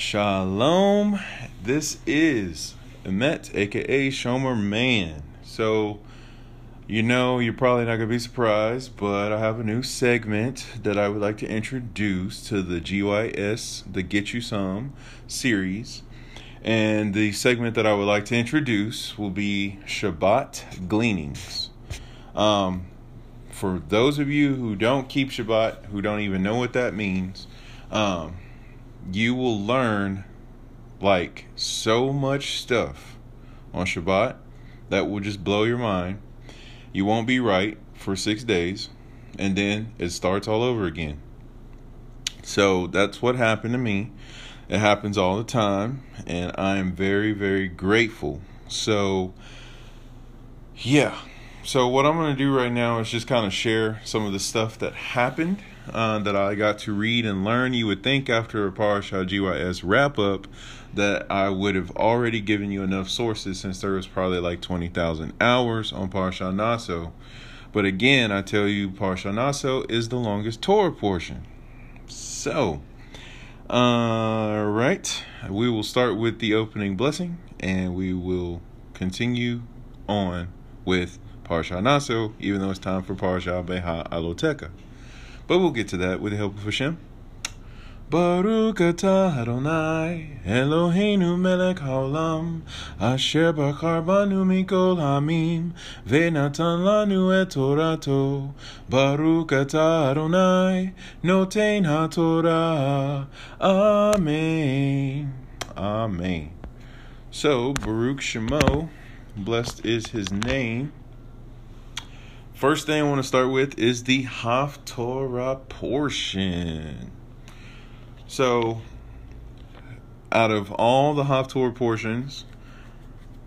Shalom. This is Emet, aka Shomer Man. So, you know, you're probably not going to be surprised, but I have a new segment that I would like to introduce to the GYS, the Get You Some series. And the segment that I would like to introduce will be Shabbat Gleanings. Um, for those of you who don't keep Shabbat, who don't even know what that means, um, you will learn like so much stuff on Shabbat that will just blow your mind. You won't be right for six days, and then it starts all over again. So that's what happened to me. It happens all the time, and I am very, very grateful. So, yeah. So, what I'm going to do right now is just kind of share some of the stuff that happened uh, that I got to read and learn. You would think after a Parashah GYS wrap up that I would have already given you enough sources since there was probably like 20,000 hours on Parashah Naso. But again, I tell you, Parashah Naso is the longest Torah portion. So, all right, we will start with the opening blessing and we will continue on with Parashah Naso, even though it's time for Parashah Beha Aloteka. But we'll get to that with the help of Hashem. Baruch atah Adonai Eloheinu melech haolam Asher bachar banu mikol hamim Venatan lanu et torato. Baruch atah Adonai Noten haTorah. Amen. Amen. So Baruch Shemo Blessed is his name First thing I want to start with is the Haftorah portion. So, out of all the Haftorah portions,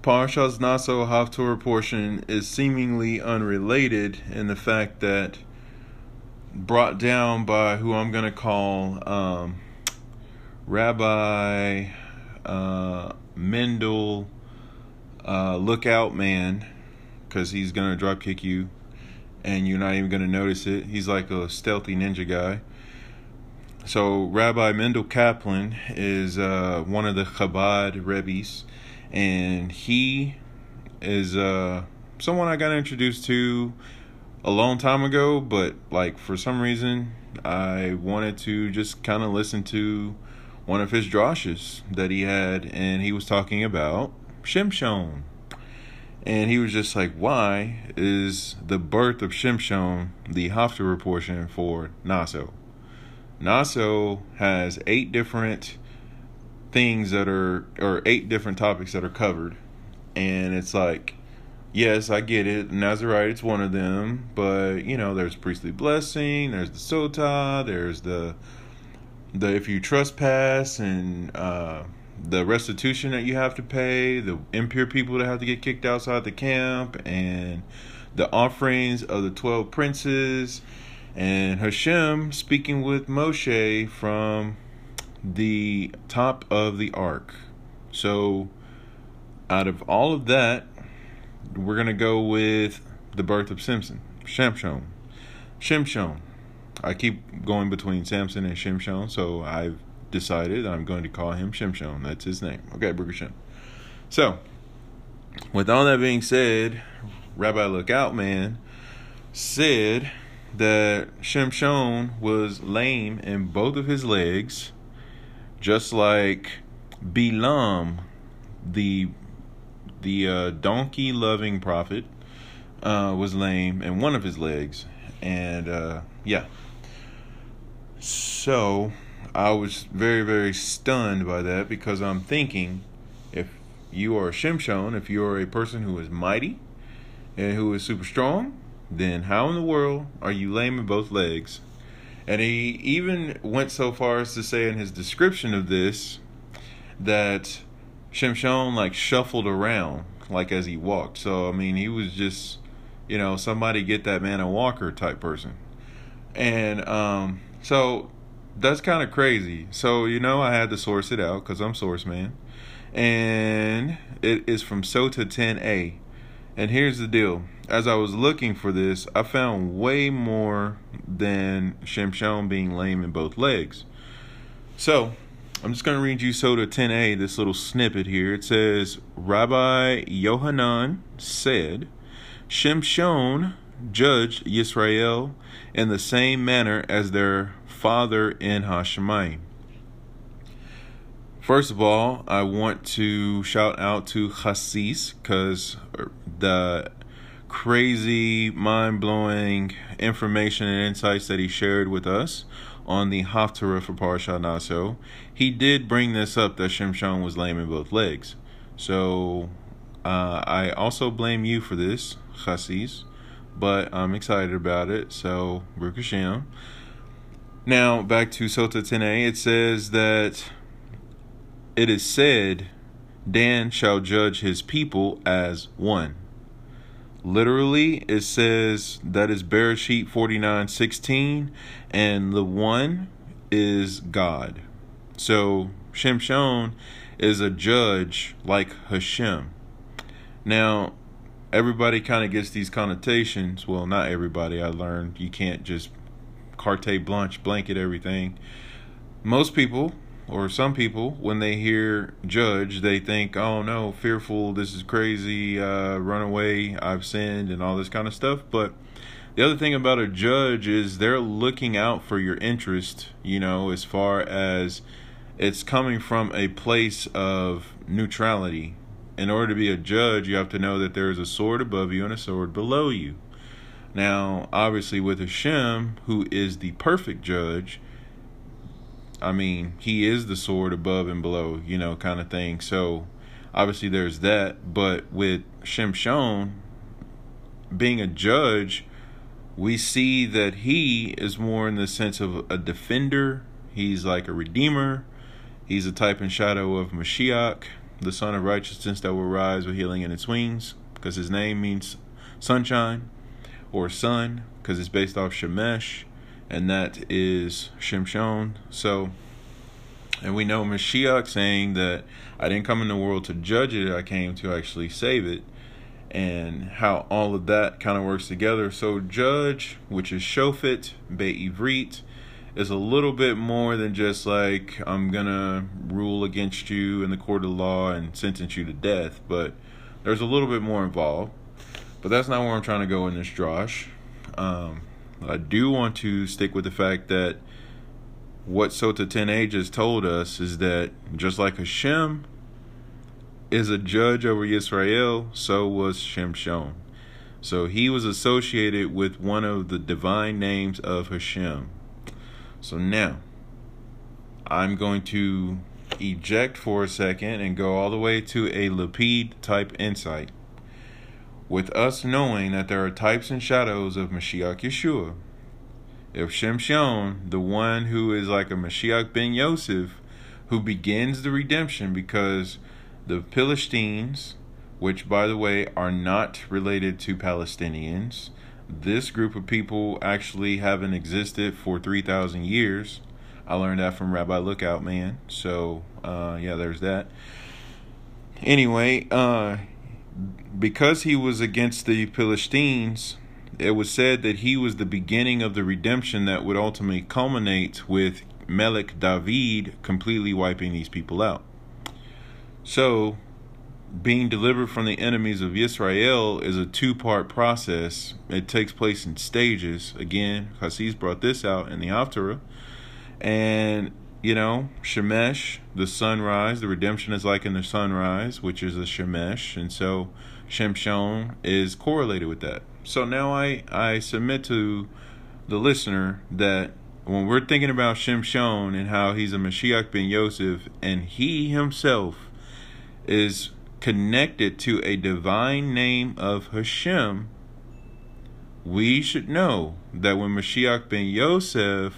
Parshas Naso Haftorah portion is seemingly unrelated in the fact that brought down by who I'm going to call um, Rabbi uh, Mendel uh, Lookout Man, because he's going to drop kick you and you're not even going to notice it. He's like a stealthy ninja guy. So Rabbi Mendel Kaplan is uh, one of the Chabad Rebbe's, and he is uh, someone I got introduced to a long time ago, but like for some reason I wanted to just kind of listen to one of his droshes that he had, and he was talking about Shimshon. And he was just like, why is the birth of Shimshon the Haftarah portion for Naso? Naso has eight different things that are, or eight different topics that are covered. And it's like, yes, I get it. Nazarite, it's one of them. But, you know, there's priestly blessing, there's the sota, there's the, the if you trespass and, uh, the restitution that you have to pay, the impure people that have to get kicked outside the camp, and the offerings of the 12 princes, and Hashem speaking with Moshe from the top of the ark. So, out of all of that, we're going to go with the birth of Samson, Shimshon. Shimshon. I keep going between Samson and Shimshon, so I've decided I'm going to call him Shimshon. That's his name. Okay, Burger So, with all that being said, Rabbi Lookout Man said that Shimshon was lame in both of his legs, just like Bilam, the the uh, donkey loving prophet, uh, was lame in one of his legs, and uh, yeah. So I was very, very stunned by that because I'm thinking if you are a Shimshon, if you are a person who is mighty and who is super strong, then how in the world are you lame in both legs? And he even went so far as to say in his description of this that Shimshon like shuffled around like as he walked. So I mean he was just you know, somebody get that man a walker type person. And um so that's kind of crazy. So, you know, I had to source it out because I'm source man. And it is from SOTA 10A. And here's the deal. As I was looking for this, I found way more than Shimshon being lame in both legs. So, I'm just going to read you Sota 10a, this little snippet here. It says, Rabbi Yohanan said, Shimshon judged Yisrael in the same manner as their father in Hashemayim. First of all, I want to shout out to Hasis because the crazy, mind blowing information and insights that he shared with us on the Haftarah for Parashat Naso, he did bring this up that Shimshon was lame in both legs. So uh, I also blame you for this, Hasis, but I'm excited about it. So, Baruch Hashem. Now, back to Sota 10a, it says that it is said, Dan shall judge his people as one. Literally, it says that is Bereshit 49 16, and the one is God. So, Shimshon is a judge like Hashem. Now, everybody kind of gets these connotations. Well, not everybody. I learned you can't just carte blanche blanket everything. Most people or some people, when they hear judge, they think, oh no, fearful, this is crazy, uh, run away, I've sinned, and all this kind of stuff. But the other thing about a judge is they're looking out for your interest, you know, as far as it's coming from a place of neutrality. In order to be a judge, you have to know that there is a sword above you and a sword below you. Now, obviously, with Hashem, who is the perfect judge, I mean, he is the sword above and below, you know, kind of thing. So obviously there's that. But with Shimshon being a judge, we see that he is more in the sense of a defender. He's like a redeemer. He's a type and shadow of Mashiach, the Son of Righteousness that will rise with healing in its wings, because his name means sunshine or sun, because it's based off Shemesh and that is Shimshon. So, and we know Mashiach saying that I didn't come in the world to judge it, I came to actually save it, and how all of that kind of works together. So, judge, which is Shofet, Be'ivrit, is a little bit more than just like I'm gonna rule against you in the court of law and sentence you to death, but there's a little bit more involved. But that's not where I'm trying to go in this Josh. Um, I do want to stick with the fact that what Sota 10a just told us is that just like Hashem is a judge over Israel, so was Shimshon. So he was associated with one of the divine names of Hashem. So now, I'm going to eject for a second and go all the way to a Lapid type insight with us knowing that there are types and shadows of Mashiach Yeshua. If Shimshon, the one who is like a Mashiach ben Yosef, who begins the redemption because the Philistines, which by the way are not related to Palestinians, this group of people actually haven't existed for 3,000 years. I learned that from Rabbi Lookout Man. So, uh, yeah, there's that. Anyway, uh, because he was against the Philistines, it was said that he was the beginning of the redemption that would ultimately culminate with Melech David completely wiping these people out. So, being delivered from the enemies of Israel is a two part process. It takes place in stages. Again, Hasis brought this out in the Haftarah. And you know, Shemesh, the sunrise, the redemption is like in the sunrise, which is a Shemesh, and so Shimshon is correlated with that. So now I, I submit to the listener that when we're thinking about Shimshon and how he's a Mashiach ben Yosef, and he himself is connected to a divine name of Hashem, we should know that when Mashiach ben Yosef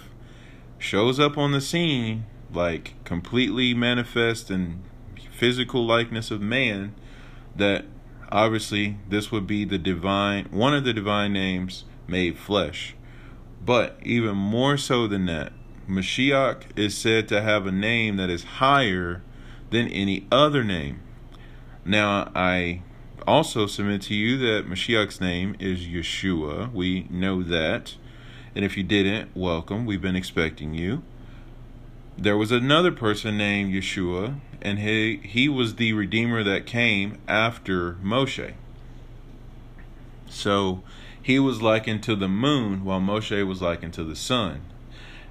shows up on the scene like completely manifest in physical likeness of man that obviously this would be the divine one of the divine names made flesh. But even more so than that Mashiach is said to have a name that is higher than any other name. Now I also submit to you that Mashiach's name is Yeshua. We know that and if you didn't, welcome. We've been expecting you. there was another person named Yeshua, and he he was the redeemer that came after Moshe. So he was likened to the moon, while Moshe was likened to the sun.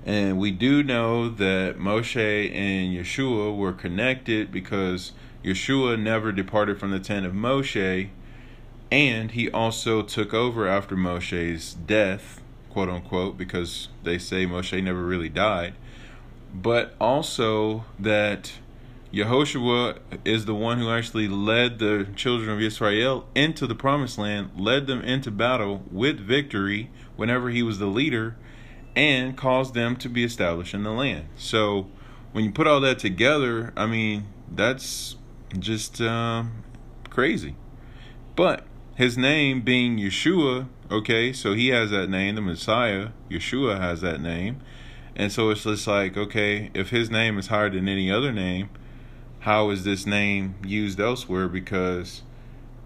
And we do know that Moshe and Yeshua were connected because Yeshua never departed from the tent of Moshe, and he also took over after Moshe's death, quote unquote, because they say Moshe never really died. But also that Yehoshua is the one who actually led the children of Israel into the promised land, led them into battle with victory whenever he was the leader and caused them to be established in the land. So when you put all that together, I mean, that's just um, crazy. But his name being Yeshua, okay, so he has that name, the Messiah, Yeshua has that name. And so it's just like, okay, if his name is higher than any other name, how is this name used elsewhere? Because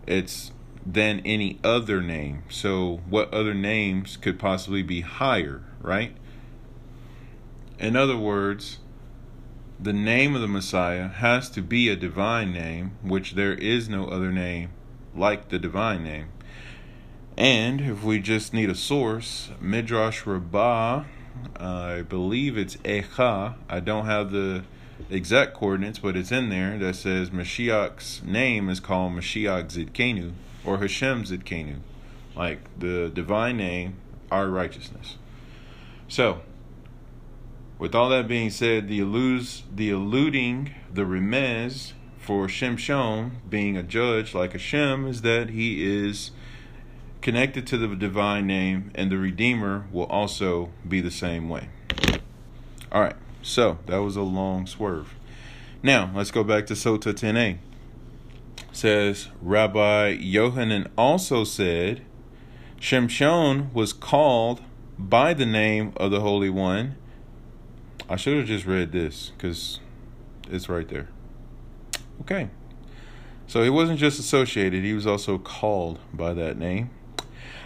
it's than any other name. So, what other names could possibly be higher, right? In other words, the name of the Messiah has to be a divine name, which there is no other name like the divine name. And if we just need a source, Midrash Rabbah, I believe it's Echa. I don't have the exact coordinates, but it's in there that says Mashiach's name is called Mashiach Zidkenu or Hashem Zidkenu, like the divine name, our righteousness. So, with all that being said, the alludes, the alluding, the remez for Shimshon being a judge like Hashem is that he is connected to the divine name, and the Redeemer will also be the same way. All right, so that was a long swerve. Now let's go back to Sota 10a. says Rabbi Yohanan also said Shimshon was called by the name of the Holy One. I should have just read this because it's right there. Okay. So he wasn't just associated, he was also called by that name.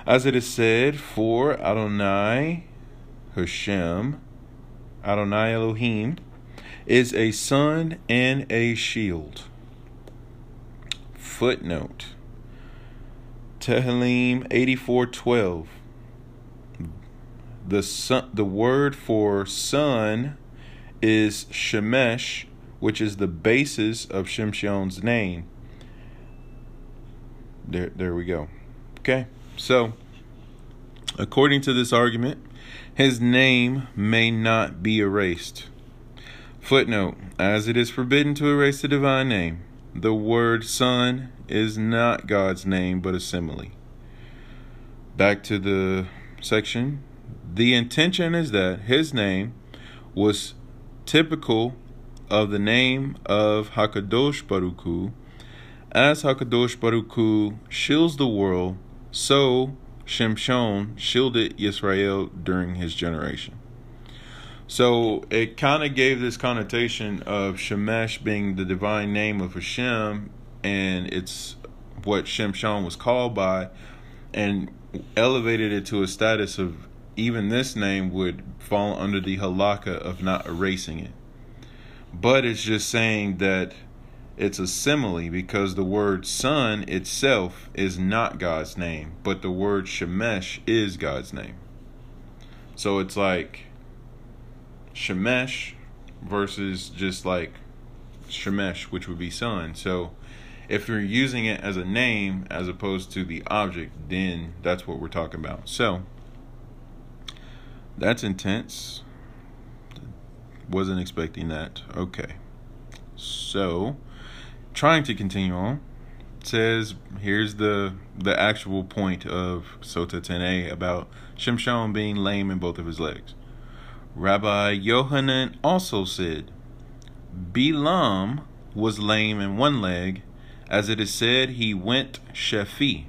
As it is said, for Adonai Hashem, Adonai Elohim, is a sun and a shield. Footnote Tehillim 84:12 the sun, the word for sun is shemesh, which is the basis of Shimshon's name. There, there we go. Okay, so according to this argument, his name may not be erased. Footnote: As it is forbidden to erase the divine name, the word "son" is not God's name, but a simile. Back to the section the intention is that his name was typical of the name of Hakadosh Baruch Hu. As Hakadosh Baruch Hu shields the world, so Shimshon shielded Israel during his generation. So it kind of gave this connotation of Shemesh being the divine name of Hashem, and it's what Shimshon was called by, and elevated it to a status of even this name would fall under the halakha of not erasing it. But it's just saying that it's a simile because the word son itself is not God's name, but the word Shemesh is God's name. So it's like Shemesh versus just like Shemesh, which would be son. So if you're using it as a name as opposed to the object, then that's what we're talking about. So that's intense. Wasn't expecting that. Okay. So, trying to continue on. says here's the the actual point of Sota 10a about Shimshon being lame in both of his legs. Rabbi Yohanan also said, Bilam was lame in one leg, as it is said he went Shefi.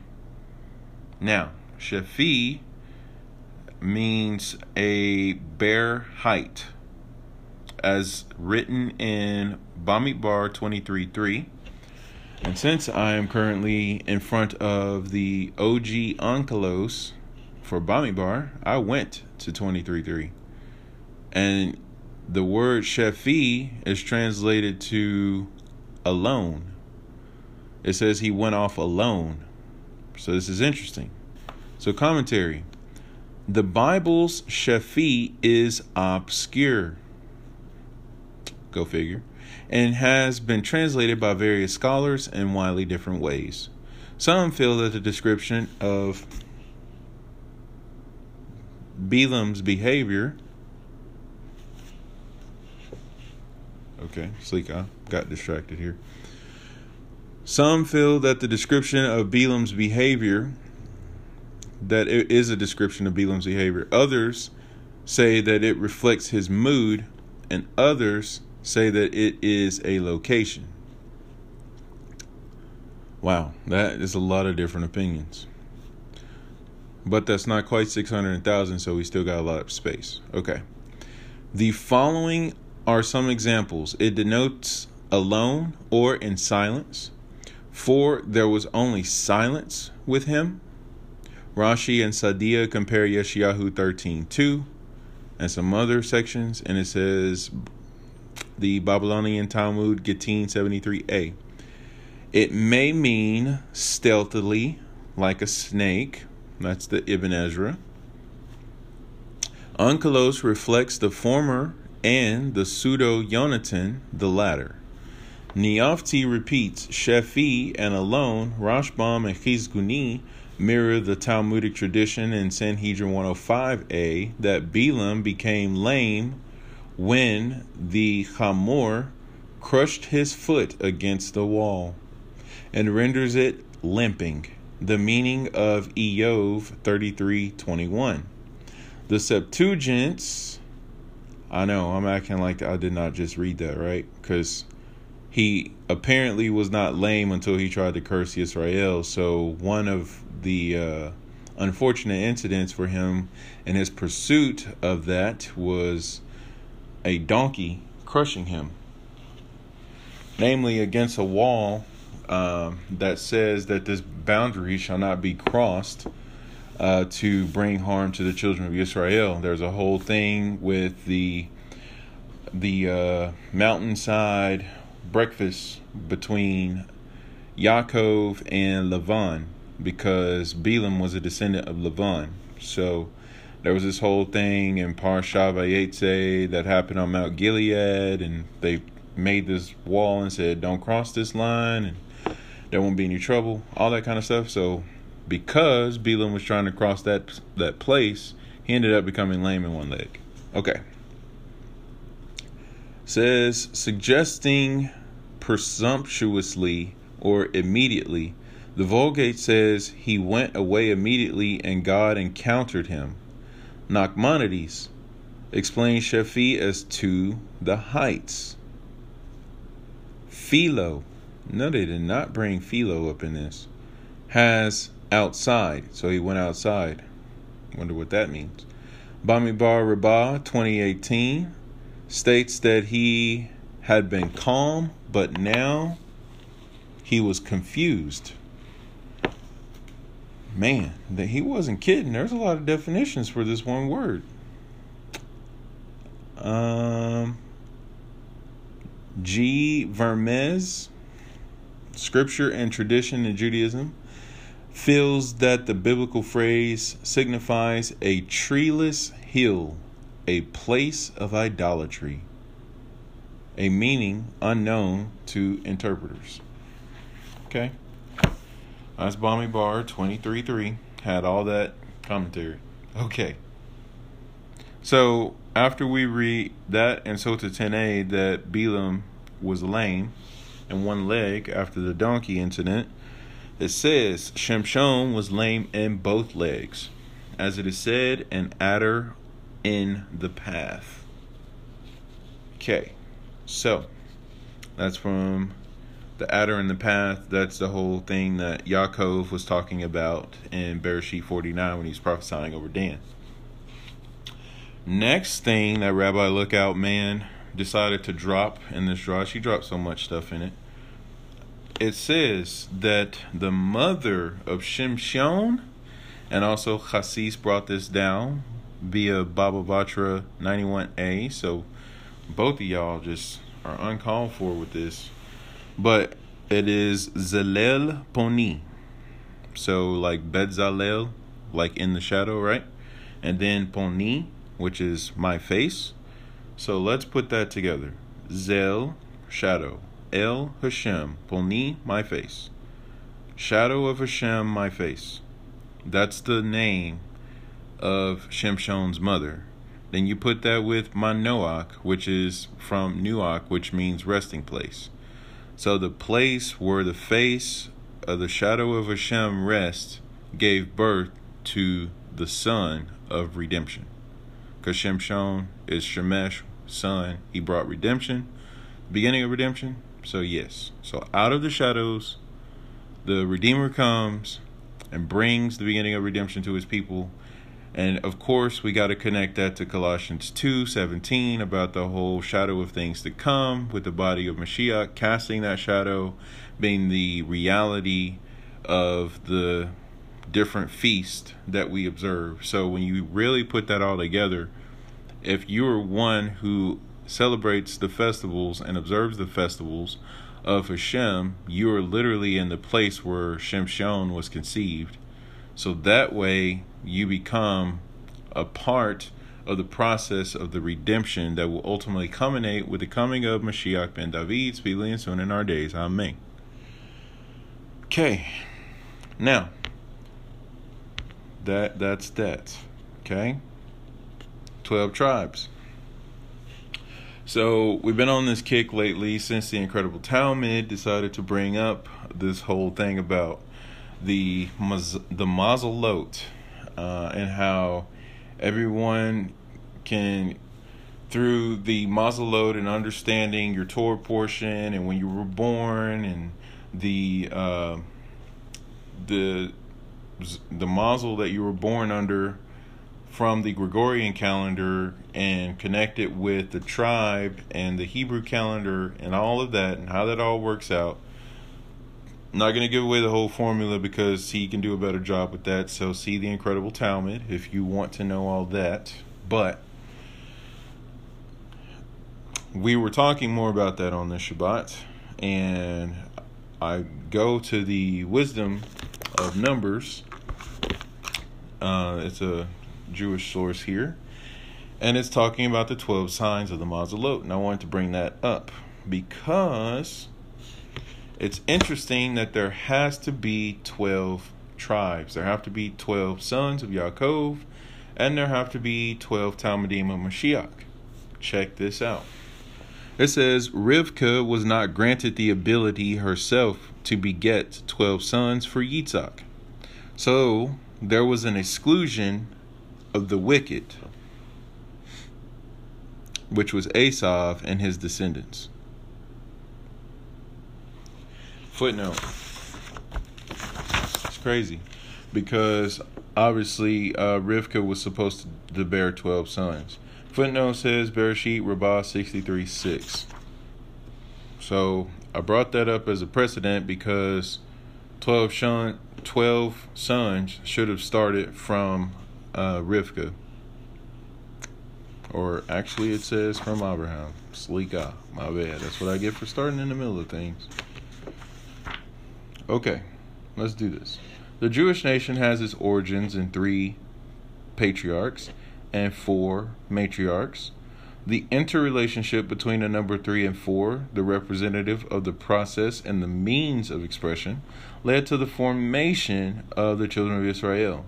Now, Shefi means a bare height, as written in Bamidbar 23.3. And since I am currently in front of the OG Onkelos for Bamidbar, I went to 23.3. And the word Shephi is translated to alone. It says he went off alone. So this is interesting. So, commentary the Bible's Shephi is obscure. Go figure. And has been translated by various scholars in widely different ways. Some feel that the description of Balaam's behavior. Okay, sleek, I got distracted here. Some feel that the description of Balaam's behavior that it is a description of Balaam's behavior. Others say that it reflects his mood, and others say that it is a location. Wow, that is a lot of different opinions. But that's not quite 600,000, so we still got a lot of space. Okay. The following are some examples. It denotes alone or in silence. For there was only silence with him. Rashi and Saadia compare Yeshayahu 13.2 and some other sections, and it says the Babylonian Talmud Gittin 73a. It may mean stealthily, like a snake. That's the Ibn Ezra. Onkelos reflects the former and the pseudo Yonatan, the latter. Neofiti repeats Shephi and alone, Rashbam and Chizkuni mirror the Talmudic tradition in Sanhedrin 105a that Balaam became lame when the Hamor crushed his foot against the wall and renders it limping, the meaning of Iyov 33:21. The Septuagint I know, I'm acting like I did not just read that, right? Cuz he apparently was not lame until he tried to curse Israel. So one of the uh, unfortunate incidents for him in his pursuit of that was a donkey crushing him, namely against a wall uh, that says that this boundary shall not be crossed. Uh, to bring harm to the children of Israel. There's a whole thing with the the uh, mountainside breakfast between Yaakov and Lavan because Balaam was a descendant of Lavan. So there was this whole thing in Parsha Vayetze that happened on Mount Gilead, and they made this wall and said, "Don't cross this line, and there won't be any trouble." All that kind of stuff. So because Balaam was trying to cross that that place, he ended up becoming lame in one leg. Okay. Says suggesting presumptuously or immediately the Vulgate says he went away immediately and God encountered him. Nachmanides explains Shephi as to the heights. Philo, no, they did not bring Philo up in this, has outside, so he went outside. Wonder what that means. Bamidbar Rabbah 2018 states that he had been calm, but now he was confused man, that he wasn't kidding. There's a lot of definitions for this one word. Um, G. Vermes, Scripture and Tradition in Judaism, feels that the biblical phrase signifies a treeless hill, a place of idolatry, a meaning unknown to interpreters. Okay? That's Bamidbar 23.3. Had all that commentary. Okay. So after we read that and Sota 10a that Balaam was lame in one leg after the donkey incident, it says Shimshon was lame in both legs, as it is said, an adder in the path. Okay, so that's from the adder in the path, that's the whole thing that Yaakov was talking about in Bereshit 49 when he's prophesying over Dan. Next thing that Rabbi Lookout Man decided to drop in this draw, she dropped so much stuff in it. It says that the mother of Shimshon, and also Hasis brought this down via Baba Batra 91a. So both of y'all just are uncalled for with this. But it is Zalel Poni. So like Betzalel, like in the shadow, right? And then Poni, which is my face. So let's put that together. Zel, shadow. El Hashem, Poni, my face. Shadow of Hashem, my face. That's the name of Shimshon's mother. Then you put that with Manoach, which is from Nuach, which means resting place. So the place where the face of the shadow of Hashem rests gave birth to the son of redemption. Because Shimshon is Shemesh, son. He brought redemption, beginning of redemption. So, yes. So, out of the shadows, the Redeemer comes and brings the beginning of redemption to his people and of course, we got to connect that to Colossians 2 17 about the whole shadow of things to come with the body of Mashiach, casting that shadow being the reality of the different feast that we observe. So when you really put that all together, if you're one who celebrates the festivals and observes the festivals of Hashem, you are literally in the place where Shimshon was conceived. So that way, you become a part of the process of the redemption that will ultimately culminate with the coming of Mashiach ben David, speedily and soon in our days. Amen. Okay, now that that's that. Okay, twelve tribes. So we've been on this kick lately since the Incredible Talmud decided to bring up this whole thing about the the Mazalot uh, and how everyone can through the load and understanding your Torah portion and when you were born and the uh, the the mazel that you were born under from the Gregorian calendar and connect it with the tribe and the Hebrew calendar and all of that and how that all works out not going to give away the whole formula because he can do a better job with that. So see the Incredible Talmud if you want to know all that. But we were talking more about that on this Shabbat, and I go to the wisdom of Numbers. Uh, it's a Jewish source here, and it's talking about the 12 signs of the Mazalot. And I wanted to bring that up because it's interesting that there has to be 12 tribes. There have to be 12 sons of Yaakov, and there have to be 12 Talmudim of Mashiach. Check this out. It says Rivka was not granted the ability herself to beget 12 sons for Yitzhak. So there was an exclusion of the wicked, which was Esav and his descendants. Footnote. It's crazy because obviously uh, Rivka was supposed to bear 12 sons. Footnote says Bereshit Rabbah 63 6. So I brought that up as a precedent because 12, shun, 12 sons should have started from uh, Rivka. Or actually, it says from Abraham. Sleeka. My bad. That's what I get for starting in the middle of things. Okay, let's do this. The Jewish nation has its origins in three patriarchs and four matriarchs. The interrelationship between the number three and four, the representative of the process and the means of expression, led to the formation of the children of Israel.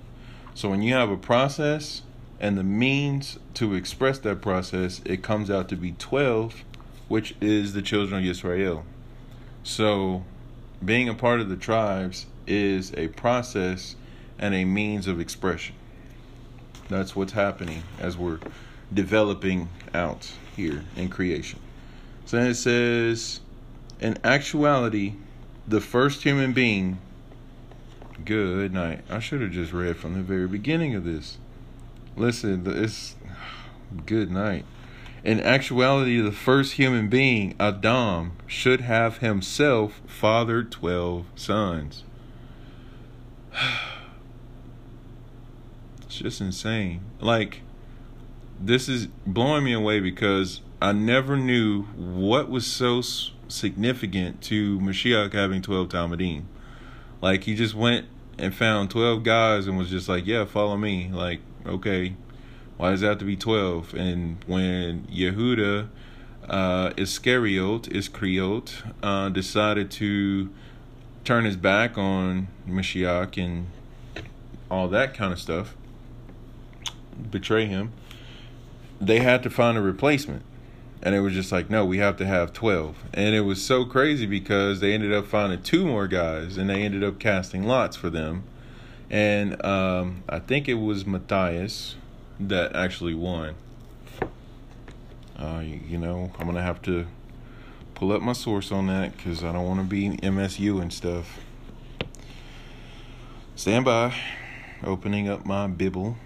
So when you have a process and the means to express that process, it comes out to be 12, which is the children of Israel. So being a part of the tribes is a process and a means of expression. That's what's happening as we're developing out here in creation. So it says, in actuality, the first human being. Good night. I should have just read from the very beginning of this. Listen, it's good night. In actuality, the first human being, Adam, should have himself fathered 12 sons. It's just insane. Like, this is blowing me away because I never knew what was so significant to Mashiach having 12 Talmudim. Like, he just went and found 12 guys and was just like, yeah, follow me. Like, okay, why does it have to be 12? And when Yehuda uh, Iscariot, Iscariot uh, decided to turn his back on Mashiach and all that kind of stuff, betray him, they had to find a replacement. And it was just like, no, we have to have 12. And it was so crazy because they ended up finding two more guys and they ended up casting lots for them. And um, I think it was Matthias that actually won. Uh, you, know, I'm to have to pull up my source on that because I don't want to be MSU and stuff. Stand by. Opening up my Bible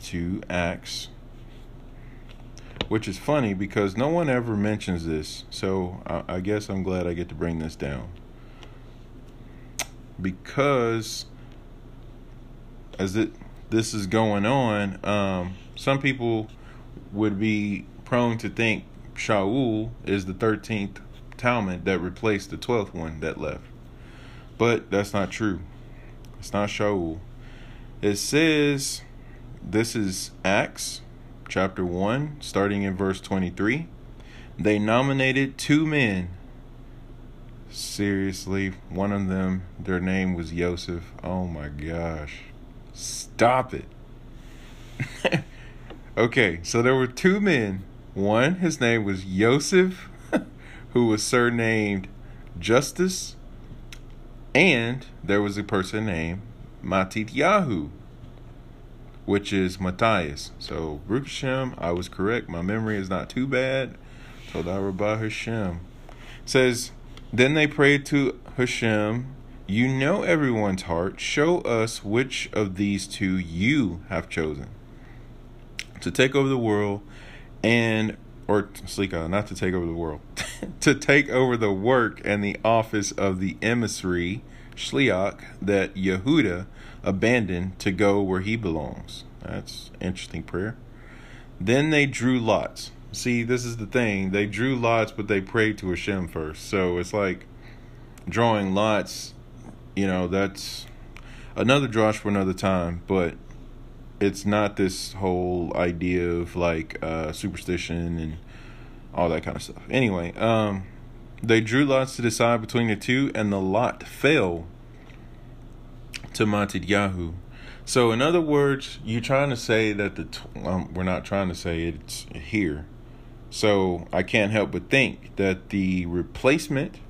to Acts which is funny because no one ever mentions this. So I, I guess I'm glad I get to bring this down. Because as it this is going on, um, some people would be prone to think Shaul is the 13th Talmud that replaced the 12th one that left. But that's not true. It's not Shaul. It says this is Acts chapter 1, starting in verse 23. They nominated two men. Seriously, one of them, their name was Yosef. Oh my gosh. Stop it. okay, so there were two men. One, his name was Yosef, who was surnamed Justice, and there was a person named Matityahu which is Matthias. So Hashem, I was correct. My memory is not too bad. Todah Rabbah Hashem. Says, Then they prayed to Hashem, You know everyone's heart. Show us which of these two you have chosen to take over the world and or Slika, not to take over the world, to take over the work and the office of the emissary, Shliach, that Yehuda abandoned to go where he belongs. That's interesting prayer. Then they drew lots. See, this is the thing. They drew lots, but they prayed to Hashem first. So it's like drawing lots, you know, that's another Josh for another time, but it's not this whole idea of like uh, superstition and all that kind of stuff. Anyway, um, they drew lots to decide between the two, and the lot fell to Matityahu. So, in other words, you're trying to say that the um, we're not trying to say it's here. So I can't help but think that the replacement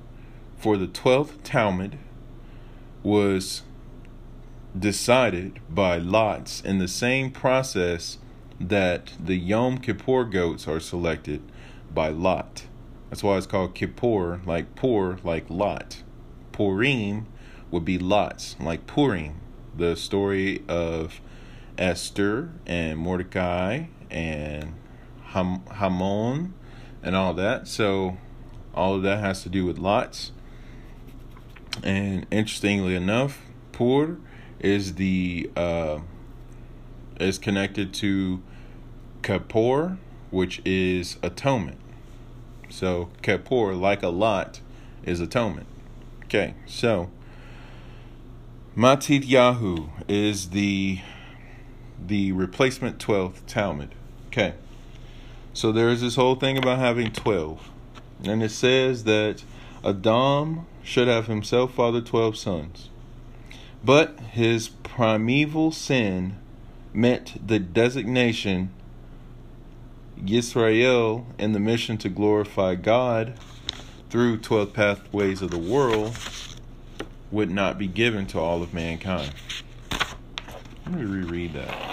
for the twelfth Talmud was decided by lots in the same process that the Yom Kippur goats are selected by lot. That's why it's called Kippur, like poor, like lot. Purim would be lots, like Purim, the story of Esther and Mordecai and Ham- Haman and all that. So all of that has to do with lots. And interestingly enough, Pur is the uh, is connected to Kippur, which is atonement. So Kippur, like a lot, is atonement. Okay, so Matityahu is the the replacement 12th Talmud. Okay. So there is this whole thing about having 12. And it says that Adam should have himself fathered 12 sons. But his primeval sin meant the designation Yisrael and the mission to glorify God through 12 pathways of the world would not be given to all of mankind. Let me reread that.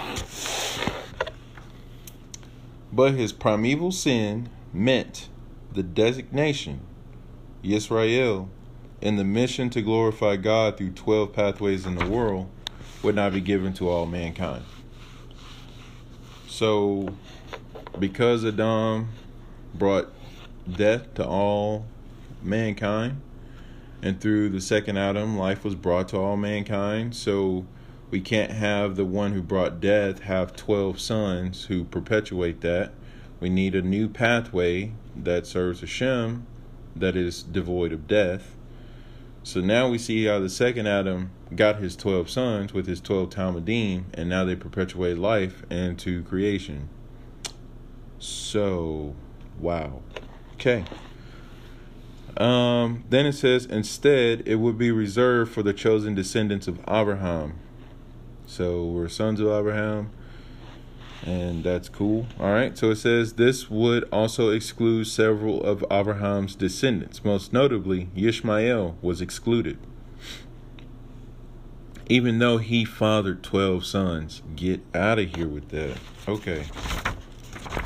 But his primeval sin meant the designation, Yisrael, in the mission to glorify God through 12 pathways in the world would not be given to all mankind. So, because Adam brought death to all mankind, and through the second Adam, life was brought to all mankind. So We can't have the one who brought death have 12 sons who perpetuate that. We need a new pathway that serves Hashem that is devoid of death. So now we see how the second Adam got his 12 sons with his 12 Talmudim, and now they perpetuate life into creation. So, wow. Okay. Um, then it says, instead, it would be reserved for the chosen descendants of Abraham. So we're sons of Abraham, and that's cool. All right. So it says this would also exclude several of Abraham's descendants. Most notably, Ishmael was excluded. Even though he fathered 12 sons. Get out of here with that. Okay.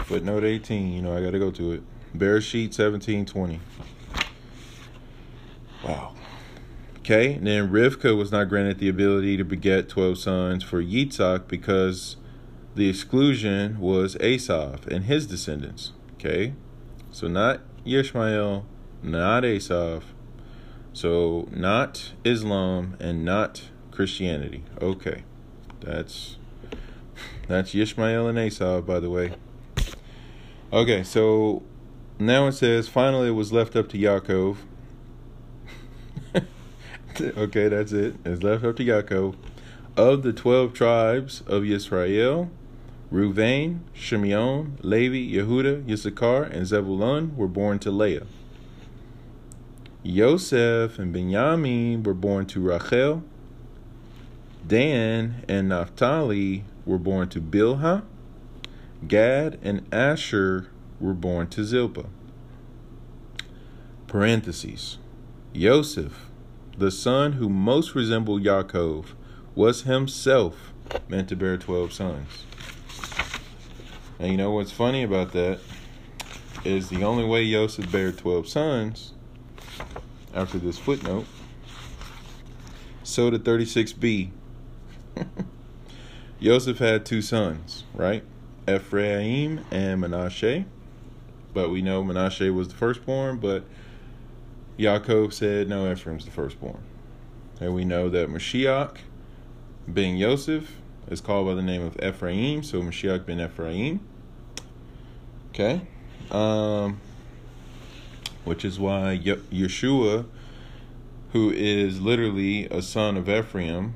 Footnote 18. You know, I got to go to it. Bereshit 17 20. Wow. Okay, and then Rivka was not granted the ability to beget 12 sons for Yitzhak because the exclusion was Esav and his descendants. Okay, so not Ishmael, not Esav, so not Islam and not Christianity. Okay, that's that's Ishmael and Esav, by the way. Okay, so now it says finally it was left up to Yaakov okay, that's it. It's left up to Yaakov. Of the twelve tribes of Yisrael, Ruvain, Shimeon, Levi, Yehuda, Yissachar, and Zebulun were born to Leah. Yosef and Benjamin were born to Rachel. Dan and Naphtali were born to Bilhah. Gad and Asher were born to Zilpah. Parentheses. Yosef the son who most resembled Yaakov was himself meant to bear 12 sons. And you know what's funny about that is the only way Joseph bare 12 sons after this footnote. Sotah 36b. Joseph had two sons, right? Ephraim and Manasseh. But we know Manasseh was the firstborn, but Yaakov said, No, Ephraim's the firstborn. And we know that Mashiach, being Yosef, is called by the name of Ephraim, so Mashiach ben Ephraim. Okay. Um, which is why Yeshua, who is literally a son of Ephraim,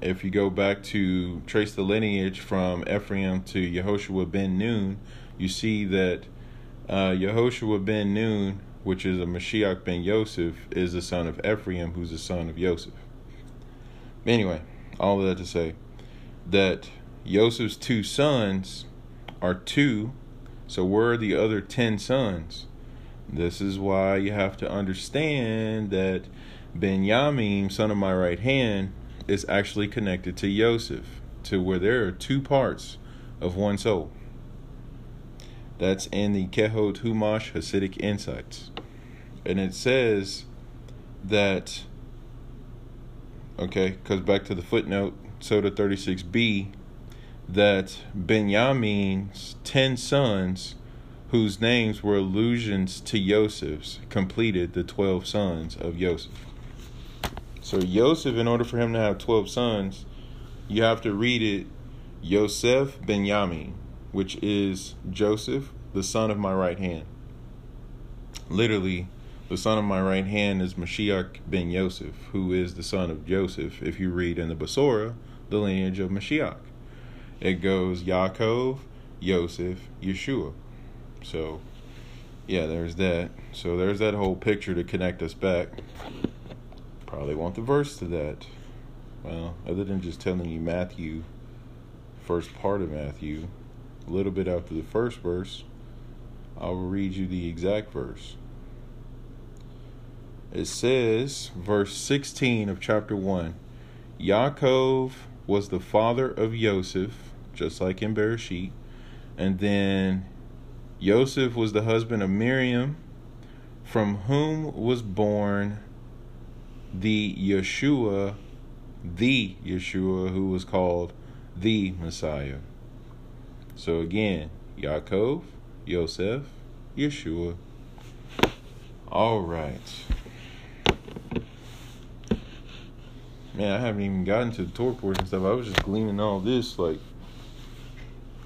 if you go back to trace the lineage from Ephraim to Yehoshua ben Nun, you see that uh, Yehoshua ben Nun which is a Mashiach ben Yosef, is the son of Ephraim, who's the son of Yosef. Anyway, all of that to say that Yosef's two sons are two, so where are the other ten sons? This is why you have to understand that Benjamin, son of my right hand, is actually connected to Yosef, to where there are two parts of one soul. That's in the Kehot Humash Hasidic Insights. And it says that, okay, because back to the footnote, Sotah 36b, that Benjamin's 10 sons, whose names were allusions to Joseph's, completed the 12 sons of Joseph. So, Joseph, in order for him to have 12 sons, you have to read it Yosef Benjamin which is Joseph, the son of my right hand. Literally, the son of my right hand is Mashiach ben Yosef, who is the son of Joseph. If you read in the Basora, the lineage of Mashiach, it goes Yaakov, Yosef, Yeshua. So, yeah, there's that. So there's that whole picture to connect us back. Probably want the verse to that. Well, other than just telling you Matthew, first part of Matthew, a little bit after the first verse, I will read you the exact verse. It says, verse 16 of chapter 1 Yaakov was the father of Joseph, just like in Bereshit. And then Joseph was the husband of Miriam, from whom was born the Yeshua, the Yeshua, who was called the Messiah. So again, Yaakov, Yosef, Yeshua. All right. Man, I haven't even gotten to the Torah and stuff. I was just gleaning all this like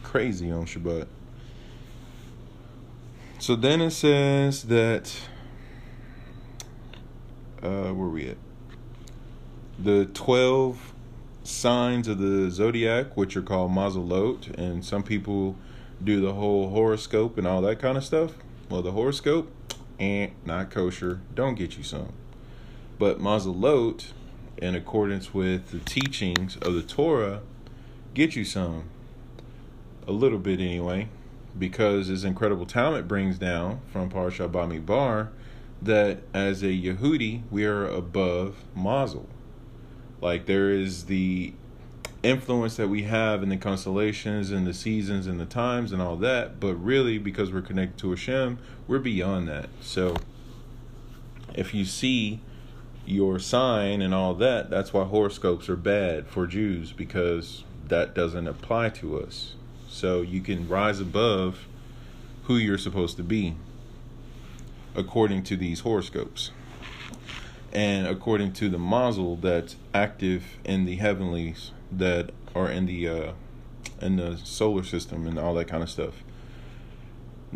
crazy on Shabbat. So then it says that uh where we at? The twelve signs of the zodiac, which are called mazalot, and some people do the whole horoscope and all that kind of stuff. Well, the horoscope, and eh, not kosher. Don't get you some. But mazalot, in accordance with the teachings of the Torah, get you some. A little bit anyway, because this incredible talent brings down from Parsha Bamidbar that as a Yehudi, we are above mazel. Like there is the influence that we have in the constellations and the seasons and the times and all that, but really because we're connected to Hashem, we're beyond that. So if you see your sign and all that, that's why horoscopes are bad for Jews because that doesn't apply to us. So you can rise above who you're supposed to be according to these horoscopes and according to the mazel that's active in the heavenlies that are in the uh, in the solar system and all that kind of stuff.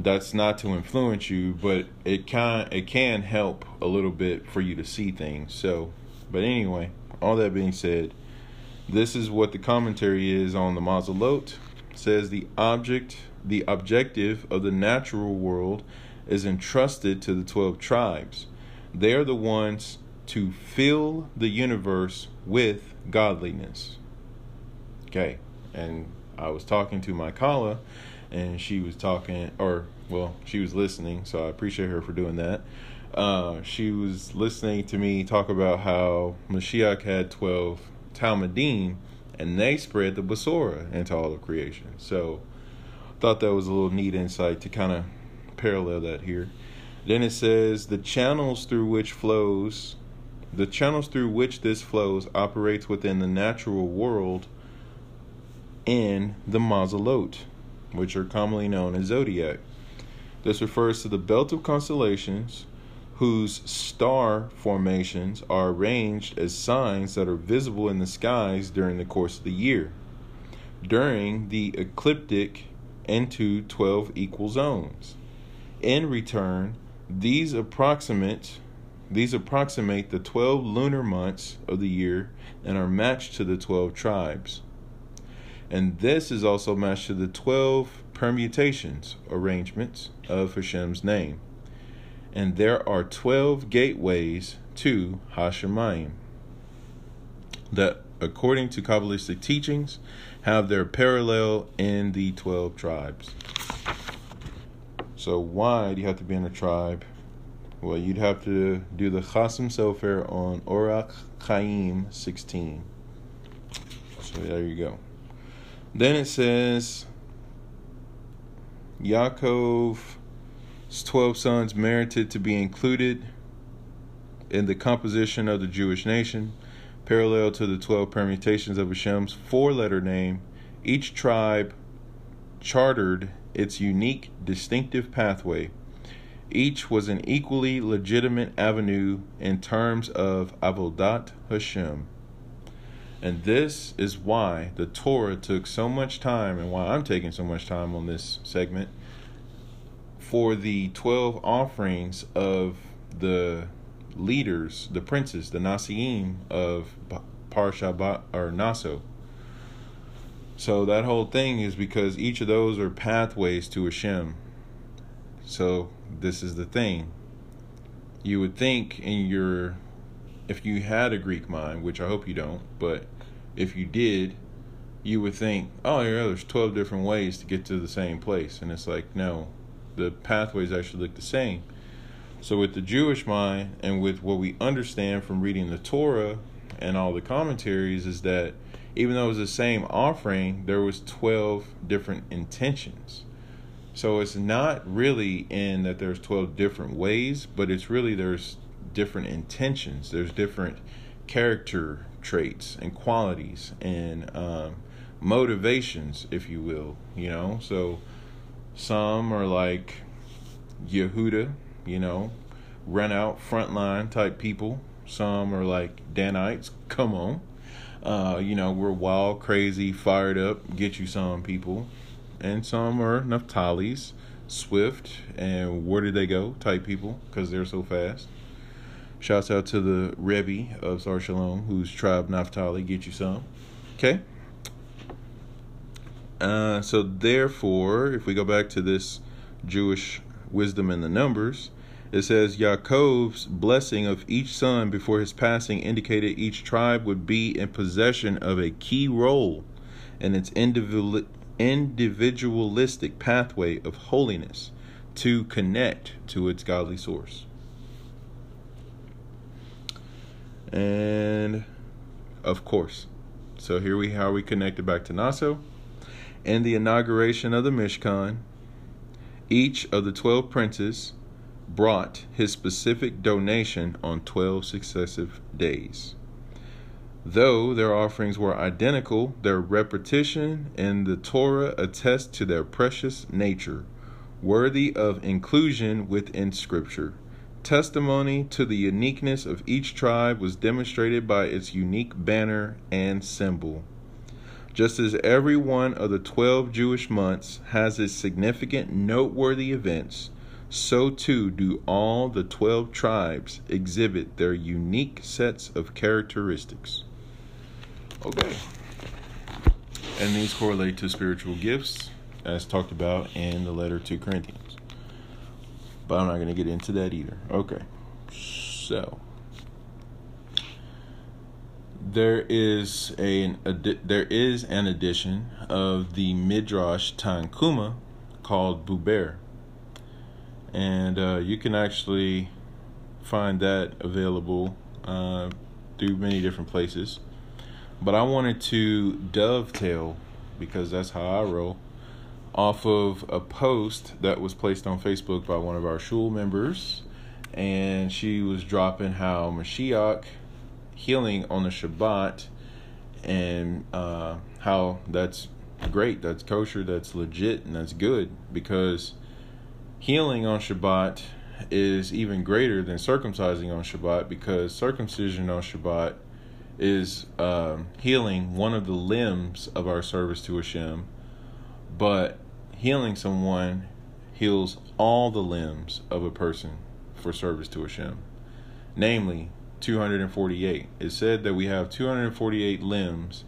That's not to influence you, but it can it can help a little bit for you to see things. So, but anyway, all that being said, this is what the commentary is on the Mazalot. Says the object, the objective of the natural world is entrusted to the 12 tribes. They are the ones to fill the universe with godliness. Okay, and I was talking to my Kala, and she was talking, or well, she was listening, so I appreciate her for doing that. Uh, she was listening to me talk about how Mashiach had 12 Talmudim, and they spread the Basora into all of creation. So, thought that was a little neat insight to kind of parallel that here. Then it says the channels through which flows the channels through which this flows operates within the natural world in the Mazalot, which are commonly known as zodiac. This refers to the belt of constellations whose star formations are arranged as signs that are visible in the skies during the course of the year. During the ecliptic into 12 equal zones. In return, these approximate these approximate the 12 lunar months of the year and are matched to the 12 tribes. And this is also matched to the 12 permutations, arrangements of Hashem's name. And there are 12 gateways to Hashemayim that, according to Kabbalistic teachings, have their parallel in the 12 tribes. So, why do you have to be in a tribe? Well, you'd have to do the Chasam Sofer on Orach Chaim 16. So there you go. Then it says Yaakov's 12 sons merited to be included in the composition of the Jewish nation, parallel to the 12 permutations of Hashem's four letter name. Each tribe chartered its unique, distinctive pathway each was an equally legitimate avenue in terms of Avodat Hashem. And this is why the Torah took so much time and why I'm taking so much time on this segment for the 12 offerings of the leaders, the princes, the Nasiim of Parsha or Naso. So that whole thing is because each of those are pathways to Hashem. So this is the thing. You would think in your if you had a Greek mind, which I hope you don't, but if you did, you would think, oh, yeah, there's 12 different ways to get to the same place. And it's like, no, the pathways actually look the same. So, with the Jewish mind and with what we understand from reading the Torah and all the commentaries, is that even though it was the same offering, there was 12 different intentions. So it's not really in that there's 12 different ways, but it's really there's different intentions. There's different character traits and qualities and um, motivations, if you will, you know. So some are like Yehuda, you know, run out frontline type people. Some are like Danites. Come on. Uh, you know, we're wild, crazy, fired up, get you some people. And some are Naphtali's, swift, and where did they go type people because they're so fast. Shouts out to the Rebbe of Sar Shalom, whose tribe Naphtali, get you some. Okay? Uh, so, therefore, if we go back to this Jewish wisdom in the numbers, it says Yaakov's blessing of each son before his passing indicated each tribe would be in possession of a key role in its individual, individualistic pathway of holiness to connect to its godly source. And of course, so here we how we connected back to Naso. and the inauguration of the Mishkan, each of the twelve princes brought his specific donation on 12 successive days. Though their offerings were identical, their repetition in the Torah attests to their precious nature, worthy of inclusion within Scripture. Testimony to the uniqueness of each tribe was demonstrated by its unique banner and symbol. Just as every one of the 12 Jewish months has its significant, noteworthy events, so too do all the 12 tribes exhibit their unique sets of characteristics. Okay. And these correlate to spiritual gifts, as talked about in the letter to Corinthians. But I'm not going to get into that either. Okay. So. There is a, there is an edition of the Midrash Tanhuma called Buber and uh, you can actually find that available uh, through many different places. But I wanted to dovetail because that's how I roll off of a post that was placed on Facebook by one of our shul members, and she was dropping how Mashiach healing on the Shabbat and uh, how that's great, that's kosher, that's legit, and that's good because healing on Shabbat is even greater than circumcising on Shabbat because circumcision on Shabbat is um, healing one of the limbs of our service to Hashem, but healing someone heals all the limbs of a person for service to Hashem, namely 248. It said that we have 248 limbs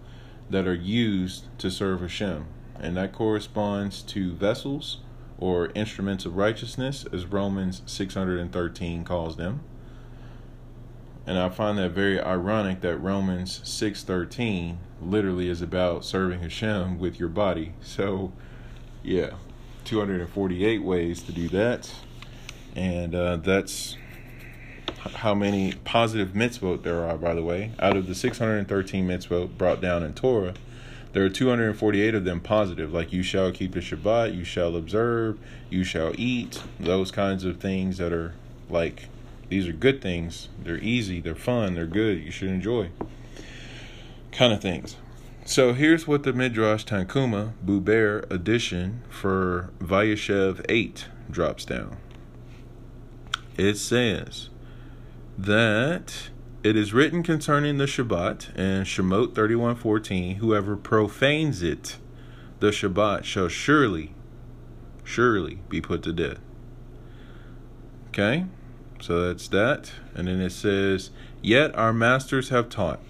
that are used to serve Hashem, and that corresponds to vessels or instruments of righteousness, as Romans 613 calls them. And I find that very ironic that Romans 6:13 literally is about serving Hashem with your body. So, yeah, 248 ways to do that, and uh, that's how many positive mitzvot there are. By the way, out of the 613 mitzvot brought down in Torah, there are 248 of them positive, like you shall keep the Shabbat, you shall observe, you shall eat, those kinds of things that are like, these are good things. They're easy, they're fun, they're good, you should enjoy. Kind of things. So here's what the Midrash Tanhuma Buber edition for Vayeshev 8 drops down. It says that it is written concerning the Shabbat in Shemot 31:14, whoever profanes it, the Shabbat shall surely surely be put to death. Okay? So that's that. And then it says, "Yet our masters have taught,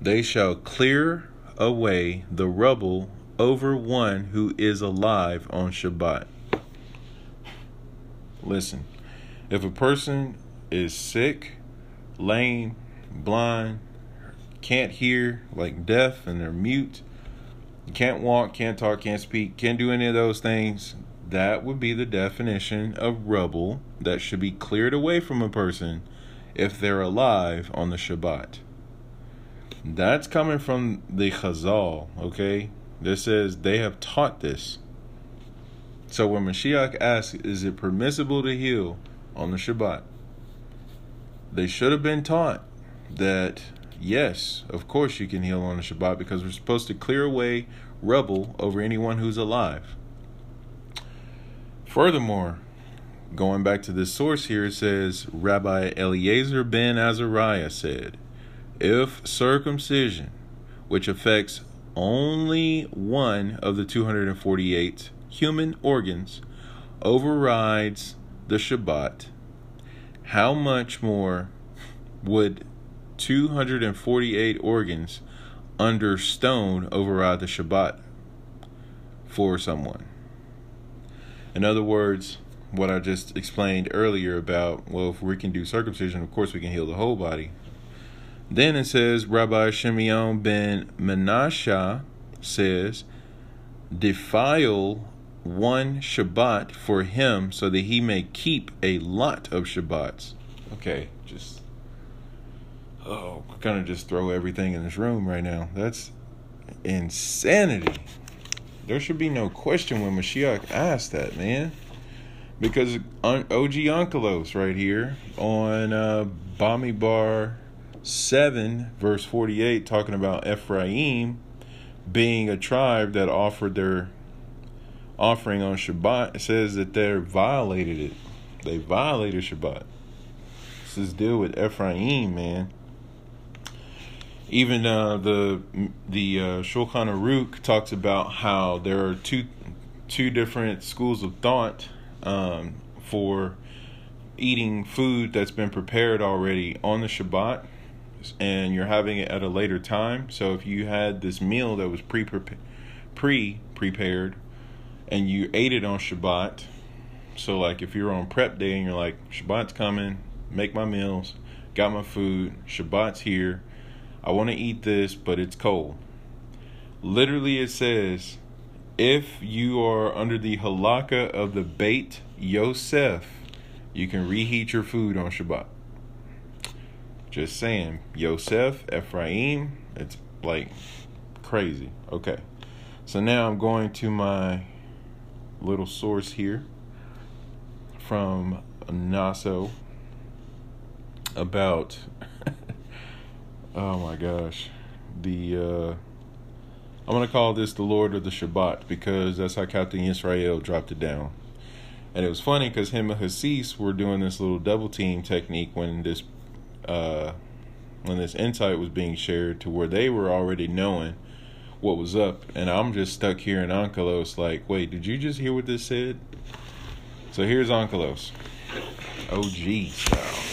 they shall clear away the rubble over one who is alive on Shabbat." Listen. If a person is sick, lame, blind, can't hear, like deaf, and they're mute, can't walk, can't talk, can't speak, can't do any of those things, that would be the definition of rubble that should be cleared away from a person if they're alive on the Shabbat. That's coming from the Chazal, okay? This says they have taught this. So when Mashiach asks, is it permissible to heal on the Shabbat? they should have been taught that yes, of course you can heal on the Shabbat because we're supposed to clear away rubble over anyone who's alive. Furthermore, going back to this source here, it says Rabbi Eliezer ben Azariah said, If circumcision, which affects only one of the 248 human organs, overrides the Shabbat, how much more would 248 organs under stone override the Shabbat for someone? In other words, what I just explained earlier about, well, if we can do circumcision, of course we can heal the whole body. Then it says, Rabbi Shimeon ben Menashe says, defile one Shabbat for him so that he may keep a lot of Shabbats. Okay, just, oh, kind of just throw everything in this room right now. That's insanity. There should be no question when Mashiach asked that, man. Because OG Onkelos right here on uh, Bamidbar 7, verse 48, talking about Ephraim being a tribe that offered their offering on Shabbat, it says that they violated it. They violated Shabbat. This is deal with Ephraim, man even uh, the the uh, Shulchan Aruch talks about how there are two two different schools of thought um, for eating food that's been prepared already on the Shabbat, and you're having it at a later time. So if you had this meal that was pre pre prepared, and you ate it on Shabbat, so like if you're on prep day and you're like Shabbat's coming, make my meals, got my food, Shabbat's here I want to eat this, but it's cold. Literally, it says, if you are under the halakha of the Beit Yosef, you can reheat your food on Shabbat. Just saying, Yosef, Ephraim, it's like crazy. Okay, so now I'm going to my little source here from Naso about Oh my gosh. The uh I'm gonna call this the Lord of the Shabbat because that's how Captain Israel dropped it down. And it was funny because him and Hasis were doing this little double team technique when this uh when this insight was being shared to where they were already knowing what was up and I'm just stuck here in Onkelos like, wait, did you just hear what this said? So here's Onkelos. OG style.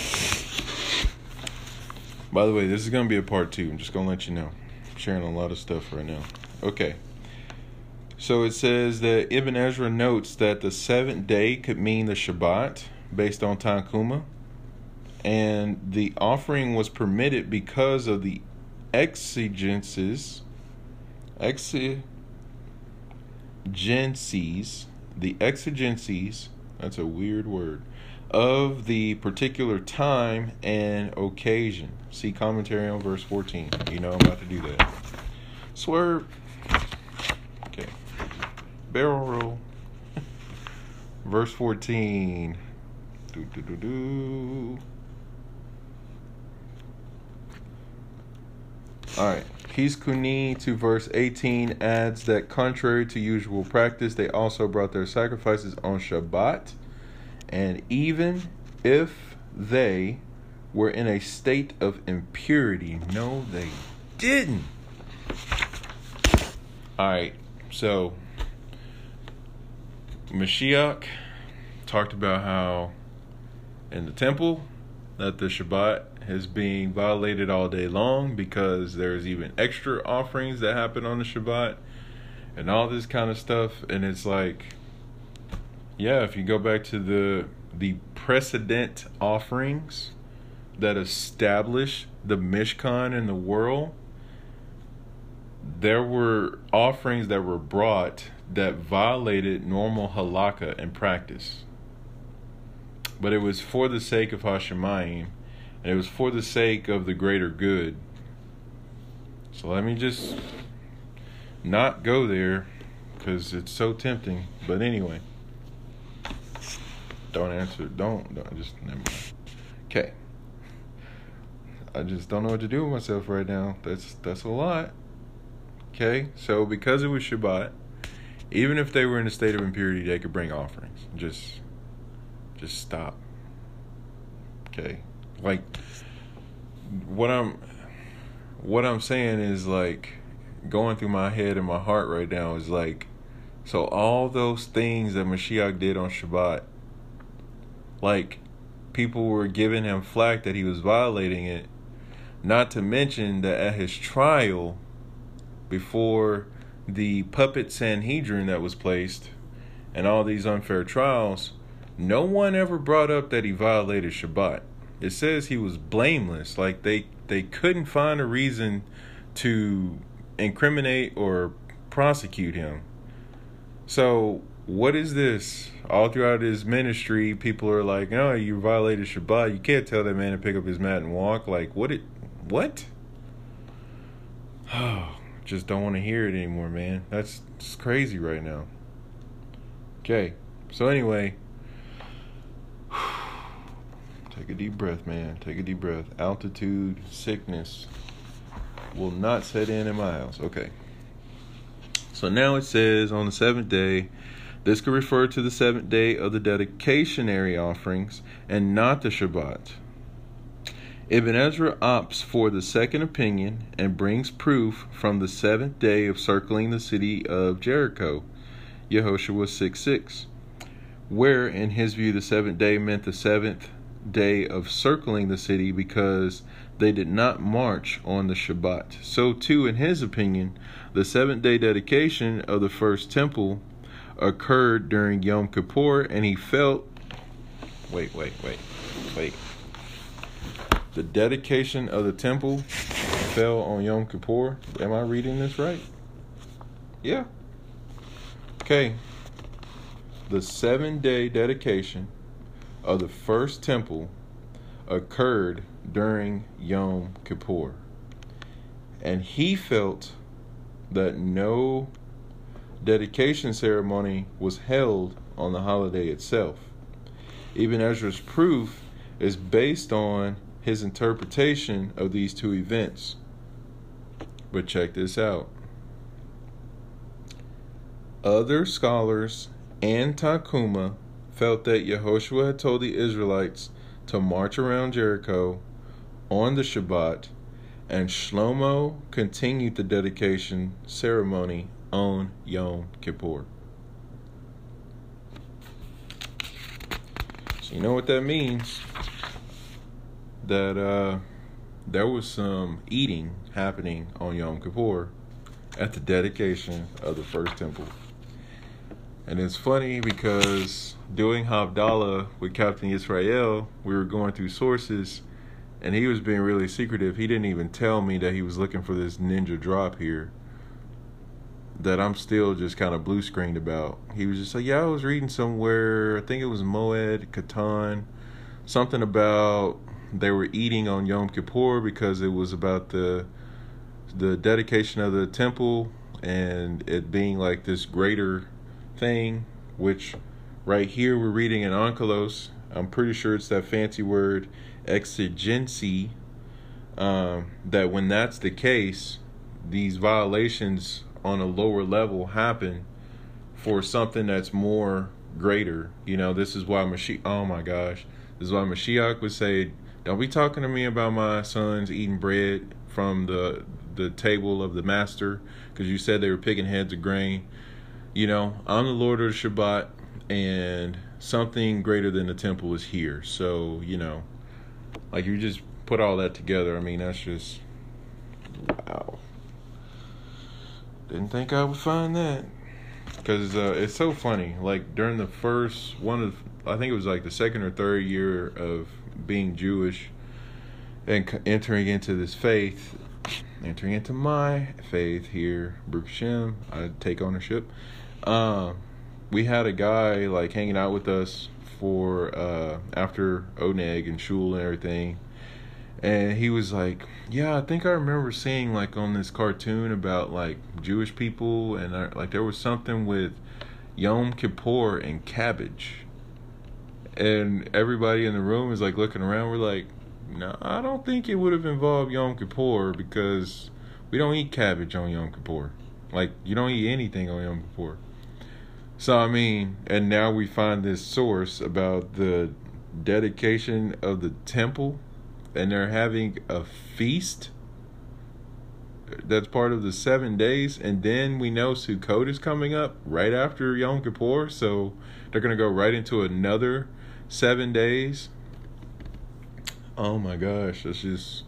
By the way, this is to be a part two. I'm just to let you know. I'm sharing a lot of stuff right now. Okay. So it says that Ibn Ezra notes that the seventh day could mean the Shabbat based on Tanhuma. And the offering was permitted because of the exigencies, exigencies, the exigencies, that's a weird word, of the particular time and occasion. See commentary on verse 14. You know I'm about to do that. Swerve. Okay. Barrel roll. verse 14. Do, do, do, do. All right. Kuni to verse 18 adds that contrary to usual practice, they also brought their sacrifices on Shabbat. And even if they were in a state of impurity. No, they didn't. All right, so Mashiach talked about how in the temple that the Shabbat is being violated all day long because there's even extra offerings that happen on the Shabbat and all this kind of stuff. And it's like, yeah, if you go back to the the precedent offerings that established the Mishkan in the world, there were offerings that were brought that violated normal halakha and practice. But it was for the sake of Hashemayim, and it was for the sake of the greater good. So let me just not go there because it's so tempting. But anyway, don't answer. Don't, don't just never mind. Okay. I just don't know what to do with myself right now. That's that's a lot. Okay, so because it was Shabbat, even if they were in a state of impurity, they could bring offerings. Just Just stop. Okay? Like what I'm what I'm saying is like going through my head and my heart right now is like so all those things that Mashiach did on Shabbat like people were giving him flack that he was violating it not to mention that at his trial before the puppet Sanhedrin that was placed and all these unfair trials, no one ever brought up that he violated Shabbat. It says he was blameless. Like they they couldn't find a reason to incriminate or prosecute him. So what is this? All throughout his ministry, people are like, "No, oh, you violated Shabbat. You can't tell that man to pick up his mat and walk." Like, what? It what? Oh, just don't want to hear it anymore, man. That's crazy right now. Okay, so anyway, take a deep breath, man. Take a deep breath. Altitude sickness will not set in in my house. Okay. So now it says on the seventh day, this could refer to the seventh day of the dedicationary offerings and not the Shabbat. Ibn Ezra opts for the second opinion and brings proof from the seventh day of circling the city of Jericho, Yehoshua 6 6, where, in his view, the seventh day meant the seventh day of circling the city because they did not march on the Shabbat. So, too, in his opinion, the seventh day dedication of the first temple occurred during Yom Kippur, and he felt. Wait, wait, wait, wait the dedication of the temple fell on Yom Kippur. Am I reading this right? Yeah. Okay. The seven day dedication of the first temple occurred during Yom Kippur. And he felt that no dedication ceremony was held on the holiday itself. Ibn Ezra's proof is based on his interpretation of these two events. But check this out. Other scholars and Tanhuma felt that Yehoshua had told the Israelites to march around Jericho on the Shabbat, and Shlomo continued the dedication ceremony on Yom Kippur. So you know what that means that uh, there was some eating happening on Yom Kippur at the dedication of the first temple. And it's funny because doing Havdalah with Captain Israel, we were going through sources and he was being really secretive. He didn't even tell me that he was looking for this ninja drop here that I'm still just kind of blue screened about. He was just like, Yeah, I was reading somewhere, I think it was Moed, Katan, something about they were eating on Yom Kippur because it was about the the dedication of the temple and it being like this greater thing, which right here we're reading in Onkelos. I'm pretty sure it's that fancy word exigency. Um, that when that's the case, these violations on a lower level happen for something that's more greater. You know, this is why Mashiach. Oh my gosh, this is why Mashiach would say, don't be talking to me about my sons eating bread from the the table of the master because you said they were picking heads of grain. You know, I'm the Lord of the Shabbat, and something greater than the temple is here. So, you know, like you just put all that together. I mean, that's just wow. Didn't think I would find that because uh, it's so funny. Like during the first one of, I think it was like the second or third year of being Jewish and entering into this faith, entering into my faith here, Baruch I take ownership. Uh, we had a guy like hanging out with us for uh, after Oneg and Shul and everything. And he was like, "Yeah, I think I remember seeing like on this cartoon about like Jewish people, and I, like there was something with Yom Kippur and cabbage." and everybody in the room is like looking around. We're like, no, I don't think it would have involved Yom Kippur because we don't eat cabbage on Yom Kippur. Like you don't eat anything on Yom Kippur. So I mean, and now we find this source about the dedication of the temple, and they're having a feast. That's part of the seven days, and then we know Sukkot is coming up right after Yom Kippur, so they're gonna go right into another seven days. Oh my gosh, that's just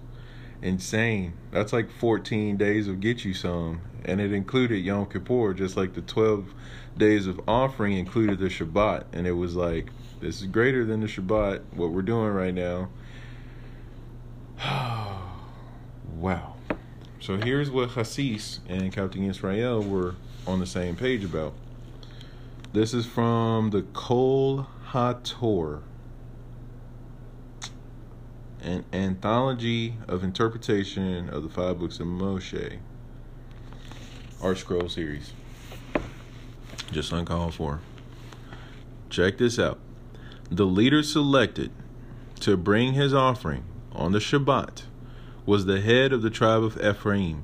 insane. That's like 14 days of get you some, and it included Yom Kippur, just like the 12 days of offering included the Shabbat, and it was like this is greater than the Shabbat. What we're doing right now. wow. So here's what Hasis and Captain Israel were on the same page about. This is from the Kol HaTor, an anthology of interpretation of the five books of Moshe, ArtScroll series. Just uncalled for. Check this out. The leader selected to bring his offering on the Shabbat was the head of the tribe of Ephraim.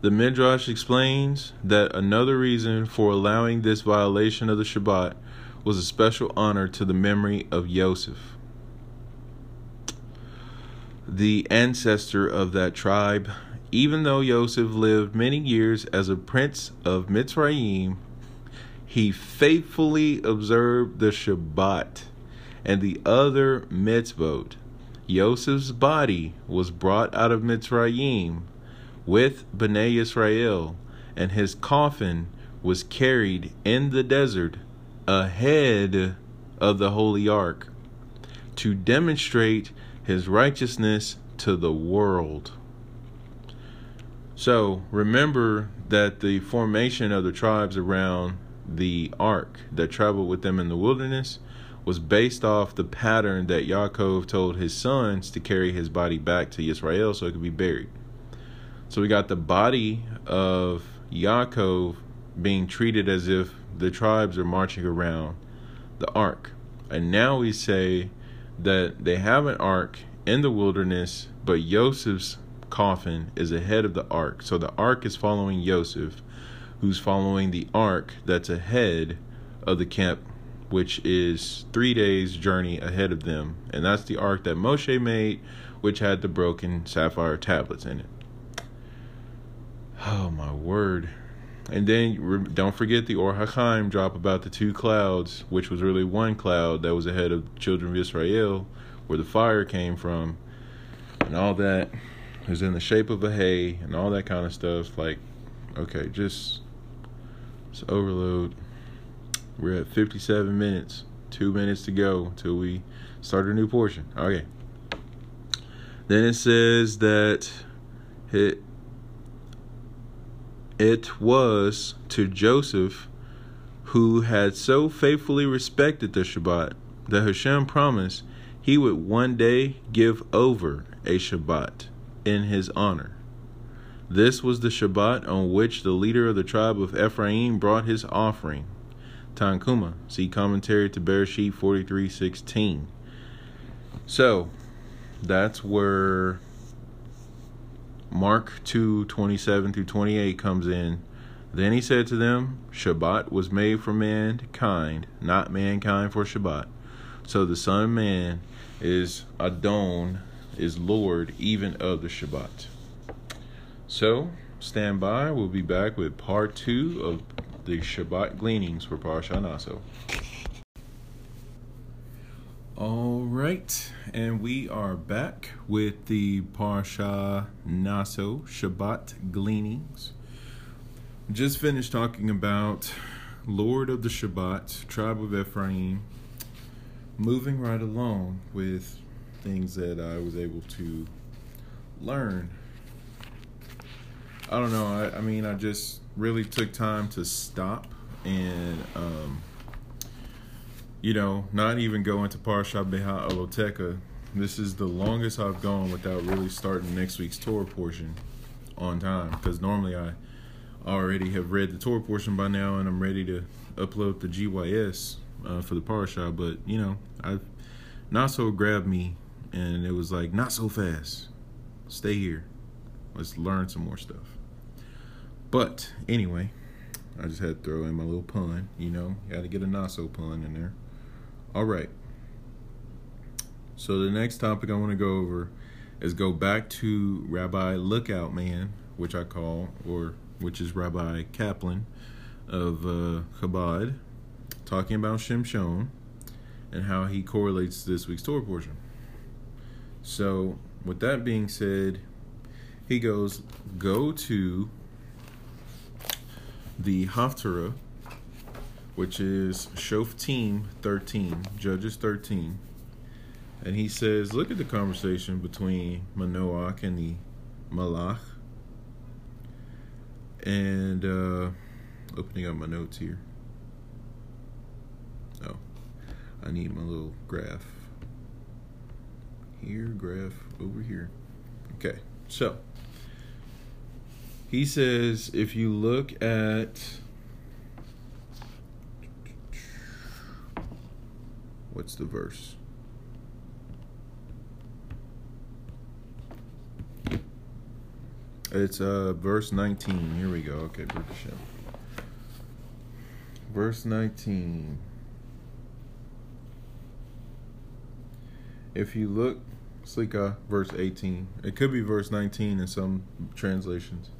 The Midrash explains that another reason for allowing this violation of the Shabbat was a special honor to the memory of Yosef, the ancestor of that tribe. Even though Yosef lived many years as a prince of Mitzrayim, he faithfully observed the Shabbat and the other mitzvot. Yosef's body was brought out of Mitzrayim with Bnei Israel, and his coffin was carried in the desert ahead of the Holy Ark to demonstrate his righteousness to the world. So remember that the formation of the tribes around the ark that traveled with them in the wilderness was based off the pattern that Yaakov told his sons to carry his body back to Israel so it could be buried. So we got the body of Yaakov being treated as if the tribes are marching around the ark. And now we say that they have an ark in the wilderness, but Joseph's coffin is ahead of the ark. So the ark is following Joseph who's following the ark that's ahead of the camp, which is three days' journey ahead of them. And that's the ark that Moshe made, which had the broken sapphire tablets in it. Oh, my word. And then don't forget the Or HaChaim drop about the two clouds, which was really one cloud that was ahead of children of Israel, where the fire came from, and all that is in the shape of a hay and all that kind of stuff. Like, okay, just it's overload. We're at 57 minutes. Two minutes to go till we start a new portion. Okay. Then it says that it it was to Joseph who had so faithfully respected the Shabbat that Hashem promised he would one day give over a Shabbat in his honor. This was the Shabbat on which the leader of the tribe of Ephraim brought his offering. Tanhuma. See commentary to Bereshit 43:16. So, that's where Mark 2:27 through 28 comes in. Then he said to them, Shabbat was made for mankind, not mankind for Shabbat. So the Son of Man is Adon, is Lord even of the Shabbat. So, stand by. We'll be back with part two of the Shabbat gleanings for Parashat Naso. All right, and we are back with the Parsha Naso Shabbat gleanings. Just finished talking about Lord of the Shabbat, tribe of Ephraim, moving right along with things that I was able to learn I don't know. I, I mean, I just really took time to stop and, um, you know, not even go into Parsha Beha Aloteka. This is the longest I've gone without really starting next week's Torah portion on time because normally I already have read the Torah portion by now and I'm ready to upload the GYS uh, for the Parsha. But, you know, I not so grabbed me and it was like, not so fast. Stay here. Let's learn some more stuff. But anyway, I just had to throw in my little pun. You know, got to get a not so pun in there. All right. So the next topic I want to go over is go back to Rabbi Lookout Man, which I call, or which is Rabbi Kaplan of uh, Chabad, talking about Shimshon and how he correlates this week's Torah portion. So, with that being said, he goes, go to the Haftarah, which is Shoftim 13, Judges 13. And he says, look at the conversation between Manoach and the Malach. And uh, opening up my notes here. Oh, I need my little graph. Here, graph over here. Okay, so he says if you look at what's the verse? It's uh verse 19. Here we go. Okay. Verse 19. If you look, Slika, verse 18. It could be verse 19 in some translations.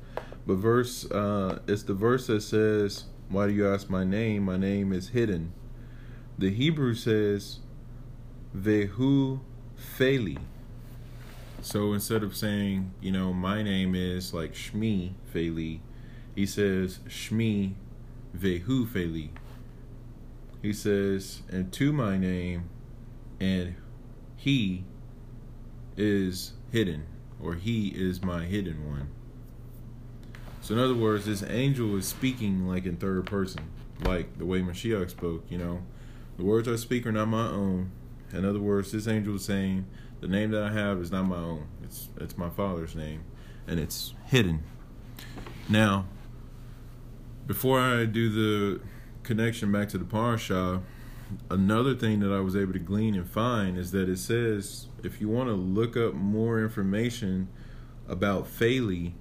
But verse, uh, it's the verse that says, Why do you ask my name? My name is hidden. The Hebrew says, Vehu Feli. So instead of saying, you know, my name is like Shmi Feli, he says Shmi Vehu Feli. He says, and to my name, and he is hidden, or he is my hidden one. So in other words, this angel is speaking like in third person, like the way Mashiach spoke, you know. The words I speak are not my own. In other words, this angel is saying, the name that I have is not my own. It's it's my father's name, and it's hidden. Now, before I do the connection back to the parasha, another thing that I was able to glean and find is that it says if you want to look up more information about Philly,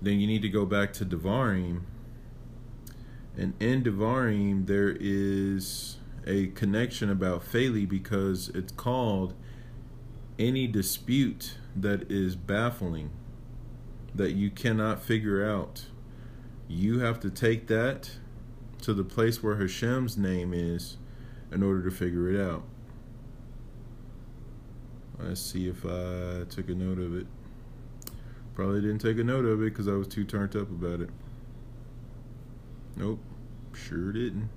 then you need to go back to Devarim. And in Devarim, there is a connection about Philly because it's called any dispute that is baffling, that you cannot figure out. You have to take that to the place where Hashem's name is in order to figure it out. Let's see if I took a note of it. Probably didn't take a note of it because I was too turned up about it. Nope, sure didn't.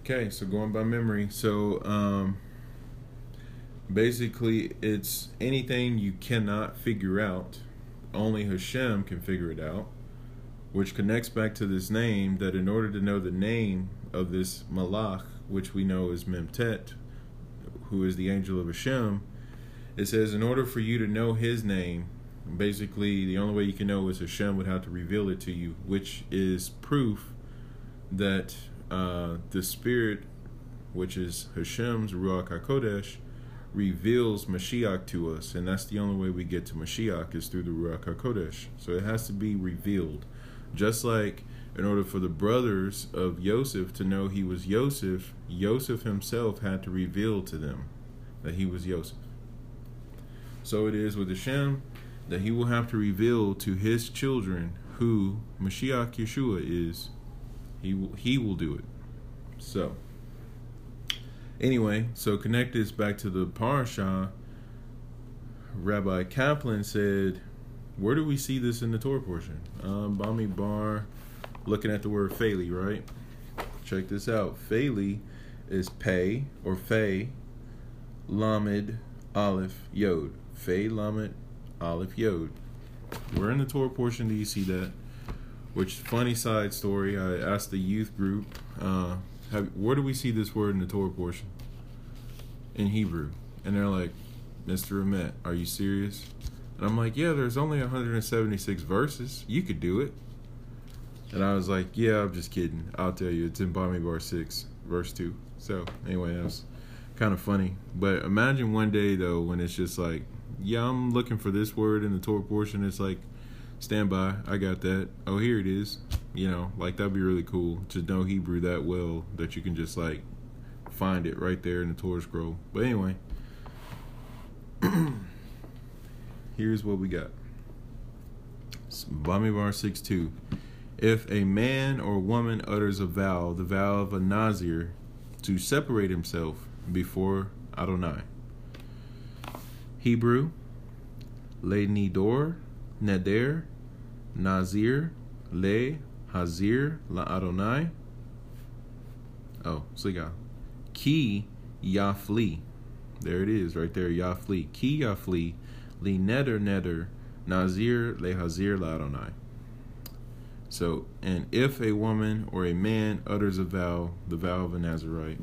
Okay, so going by memory. So, um, basically, it's anything you cannot figure out. Only Hashem can figure it out, which connects back to this name that in order to know the name of this Malach, which we know is Memtet, who is the angel of Hashem, it says in order for you to know his name, basically the only way you can know is Hashem would have to reveal it to you, which is proof that uh, the Spirit, which is Hashem's Ruach HaKodesh, reveals Mashiach to us, and that's the only way we get to Mashiach is through the Ruach HaKodesh. So it has to be revealed. Just like in order for the brothers of Yosef to know he was Yosef, Yosef himself had to reveal to them that he was Yosef. So it is with Hashem that he will have to reveal to his children who Mashiach Yeshua is. He will, he will do it. So, anyway, so connect this back to the parasha. Rabbi Kaplan said, "Where do we see this in the Torah portion?" Um, Bamidbar looking at the word Phali, right? Check this out. Phali is pay or Fay, Lamed, Aleph, Yod. Fay, Lamed, Aleph, Yod. Where in the Torah portion do you see that? Which funny side story? I asked the youth group, uh, have, where do we see this word in the Torah portion? In Hebrew, and they're like, "Mr. Amet, are you serious?" And I'm like, "Yeah, there's only 176 verses. You could do it." And I was like, yeah, I'm just kidding. I'll tell you, it's in Bamidbar 6, verse 2. So, anyway, that was kind of funny. But imagine one day, though, when it's just like, yeah, I'm looking for this word in the Torah portion. It's like, stand by, I got that. Oh, here it is. You know, like that'd be really cool to know Hebrew that well that you can just like find it right there in the Torah scroll. But anyway, here's what we got. Bamidbar 6 2. If a man or woman utters a vow, the vow of a Nazir, to separate himself before Adonai. Hebrew, Le Nidor, Neder, Nazir, Le Hazir, La Adonai. Oh, Sliga. Ki Yafli. There it is, right there, Yafli. Ki Yafli, Le Neder Neder, Nazir, Le Hazir, La Adonai. So, and if a woman or a man utters a vow, the vow of a Nazarite.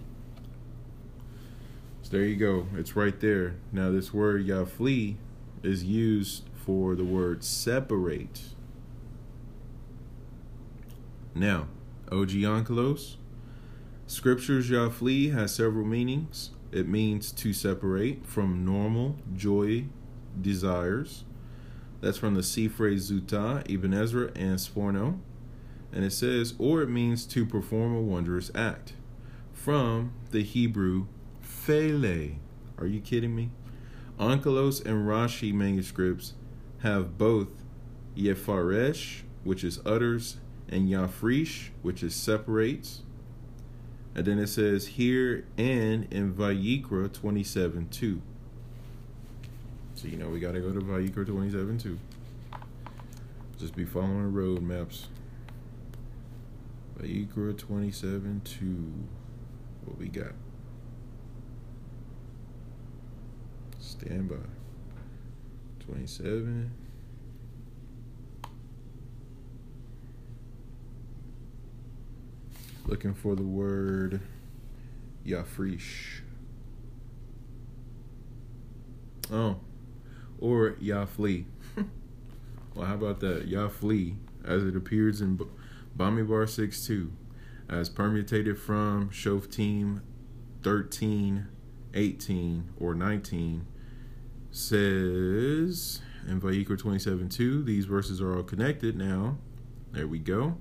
There you go. It's right there. Now, this word Yafli is used for the word separate. Now, OG Onkelos, Scripture's Yafli has several meanings. It means to separate from normal joy desires that's from the Sifrei Zuta, Ibn Ezra, and Sforno. And it says, or it means to perform a wondrous act. From the Hebrew Phele. Are you kidding me? Onkelos and Rashi manuscripts have both Yefaresh, which is utters, and Yafrish, which is separates. And then it says here and in Vayikra 27 2. So you know we gotta go to Vayikra 27 2. Just be following the road maps. Vayikra 27 2. What we got? Stand by. 27. Looking for the word Yafrish. Oh, or Yafli. well, how about that? Yafli, as it appears in Bamidbar 6 2, as permutated from Shoftim 13, 18, or 19, says in Vayikra 27 2, these verses are all connected now. There we go.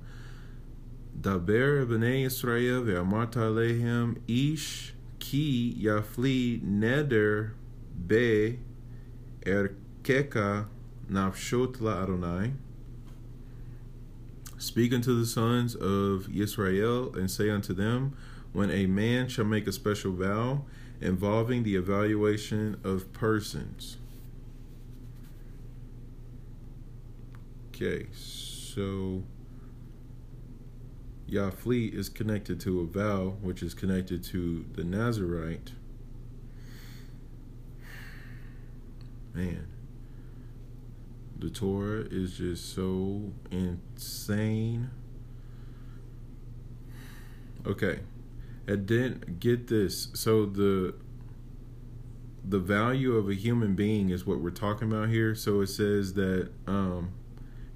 Daber b'nei Yisrael ve'amarta lehem ish ki yafli neder be Erkeka nafshot la Adonai. Speak unto the sons of Israel and say unto them, when a man shall make a special vow involving the evaluation of persons. Okay, so Yafli is connected to a vow, which is connected to the Nazarite. man, the Torah is just so insane. Okay, and then get this. So the the value of a human being is what we're talking about here. So it says that um,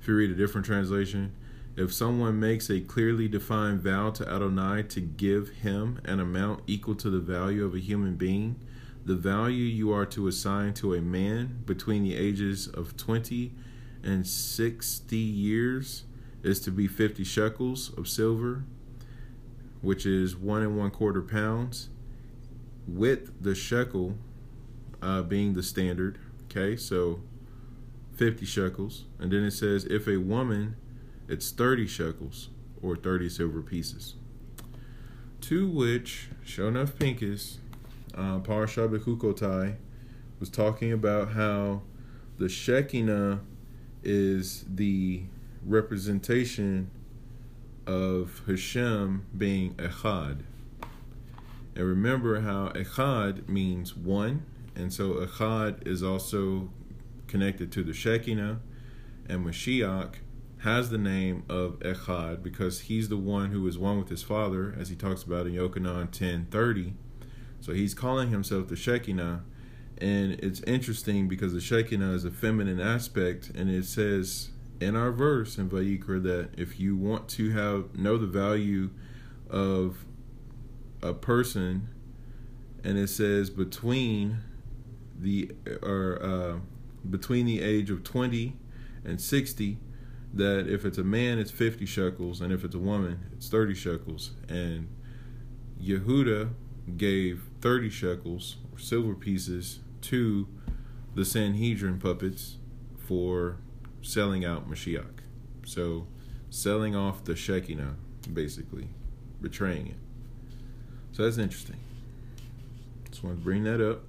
if you read a different translation, if someone makes a clearly defined vow to Adonai to give him an amount equal to the value of a human being, the value you are to assign to a man between the ages of 20 and 60 years is to be 50 shekels of silver, which is one and one quarter pounds, with the shekel uh, being the standard. Okay, so 50 shekels. And then it says, if a woman, it's 30 shekels or 30 silver pieces. To which, enough Pincus uh, Parasha Bechukotai, was talking about how the Shekinah is the representation of Hashem being Echad. And remember how Echad means one, and so Echad is also connected to the Shekinah, and Mashiach has the name of Echad because he's the one who is one with his Father, as he talks about in Yochanan 10:30 so he's calling himself the Shekinah. And it's interesting because the Shekinah is a feminine aspect, and it says in our verse in Vayikra that if you want to have know the value of a person, and it says between the or uh, between the age of twenty and sixty, that if it's a man, it's 50 shekels, and if it's a woman, it's 30 shekels. And Yehuda gave 30 shekels, or silver pieces, to the Sanhedrin puppets for selling out Mashiach. So, selling off the Shekinah, basically, betraying it. So that's interesting. Just want to bring that up.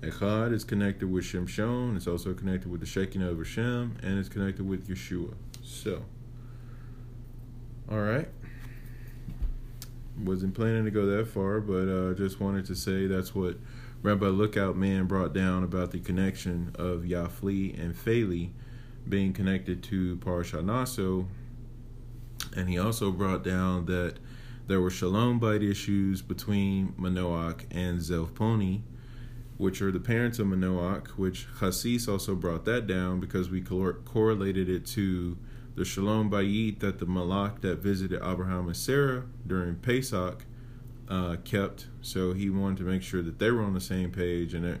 Echad is connected with Shimshon. It's also connected with the Shekinah of Hashem, and it's connected with Yeshua. So, all right. Wasn't planning to go that far, but uh, just wanted to say that's what Rabbi Lookout Man brought down about the connection of Yafli and Phali being connected to Parashat Naso. And he also brought down that there were shalom bayit issues between Manoach and Zelponi, which are the parents of Manoach, which Hasis also brought that down because we correlated it to the shalom bayit that the malach that visited Abraham and Sarah during Pesach uh, kept. So he wanted to make sure that they were on the same page, and it,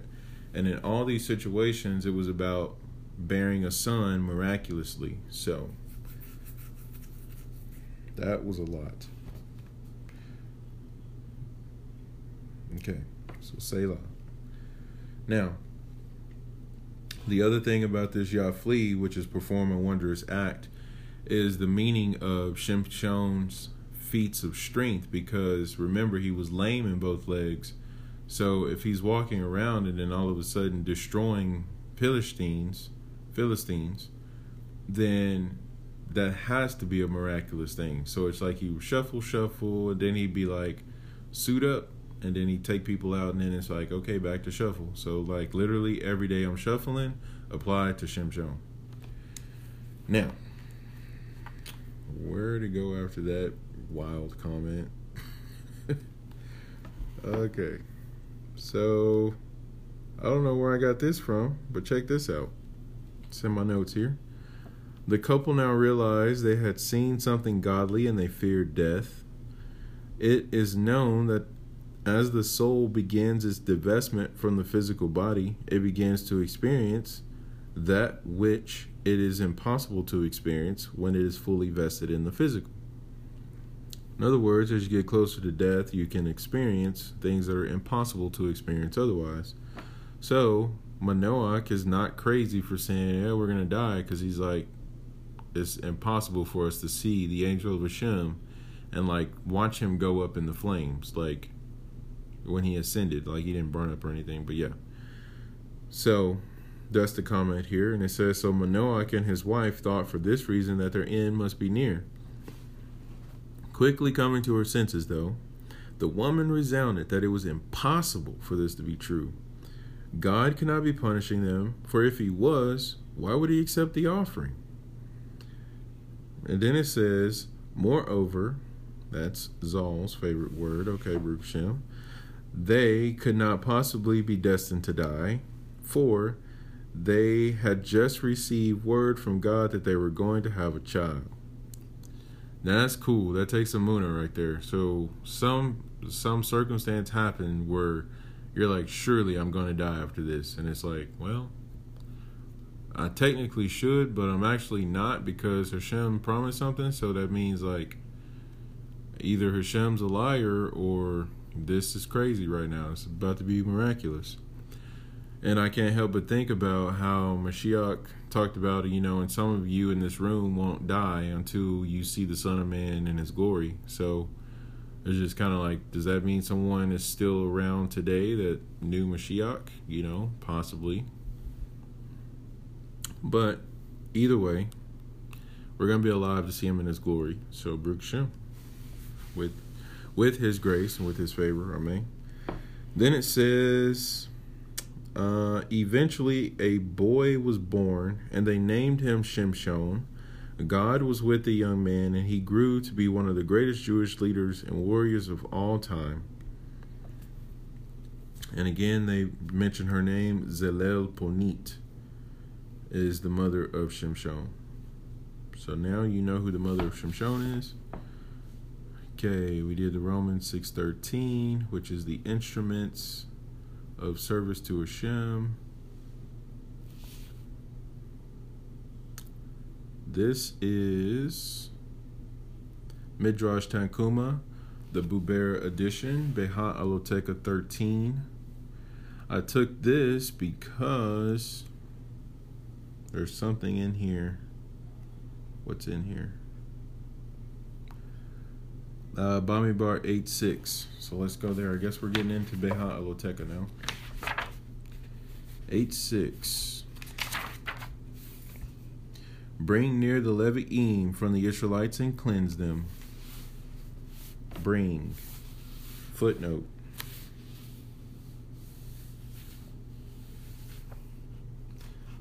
and in all these situations, it was about bearing a son miraculously. So that was a lot. Okay, so Selah. Now, the other thing about this Yafli, which is perform a wondrous act, is the meaning of Shimshon's feats of strength because remember he was lame in both legs. So if he's walking around and then all of a sudden destroying Philistines, Philistines, then that has to be a miraculous thing. So it's like he would shuffle, shuffle, and then he'd be like, suit up, and then he'd take people out, and then it's like, okay, back to shuffle. So like literally every day I'm shuffling, apply to Shimshon. Now, where to go after that wild comment? okay, so I don't know where I got this from, but check this out. It's in my notes here. The couple now realized they had seen something godly and they feared death. It is known that as the soul begins its divestment from the physical body, it begins to experience that which it is impossible to experience when it is fully vested in the physical. In other words, as you get closer to death, you can experience things that are impossible to experience otherwise. So, Manoach is not crazy for saying, yeah, we're to die, because he's like, it's impossible for us to see the angel of Hashem and like watch him go up in the flames. Like, when he ascended. Like he didn't burn up or anything, but yeah. So that's the comment here, and it says so. Manoach and his wife thought for this reason that their end must be near. Quickly coming to her senses, though, the woman resounded that it was impossible for this to be true. God cannot be punishing them, for if he was, why would he accept the offering? And then it says, moreover, that's Zal's favorite word. Okay, Baruch Shem they could not possibly be destined to die, for they had just received word from God that they were going to have a child. Now that's cool. That takes a mooner right there. So some some circumstance happened where you're like, surely I'm going to die after this, and it's like, well, I technically should, but I'm actually not because Hashem promised something. So that means like either Hashem's a liar or this is crazy right now. It's about to be miraculous. And I can't help but think about how Mashiach talked about, you know, and some of you in this room won't die until you see the Son of Man in his glory. So it's just kind of like, does that mean someone is still around today that knew Mashiach? You know, possibly. But either way, we're going to be alive to see him in his glory. So, Baruch Shem. With with his grace and with his favor. I Amen. Then it says, uh, eventually a boy was born, and they named him Shimshon. God was with the young man, and he grew to be one of the greatest Jewish leaders and warriors of all time. And again, they mention her name, Zelel Ponit, is the mother of Shimshon. So now you know who the mother of Shimshon is. Okay, we did the Romans 6.13, which is the instruments of service to Hashem. This is Midrash Tanhuma, the Buber edition, Beha Aloteka 13. I took this because there's something in here. What's in here? Uh, Bamidbar 8.6. So let's go there. I guess we're getting into Beha Aloteka now. 8.6. Bring near the Levi'im from the Israelites and cleanse them. Bring. Footnote.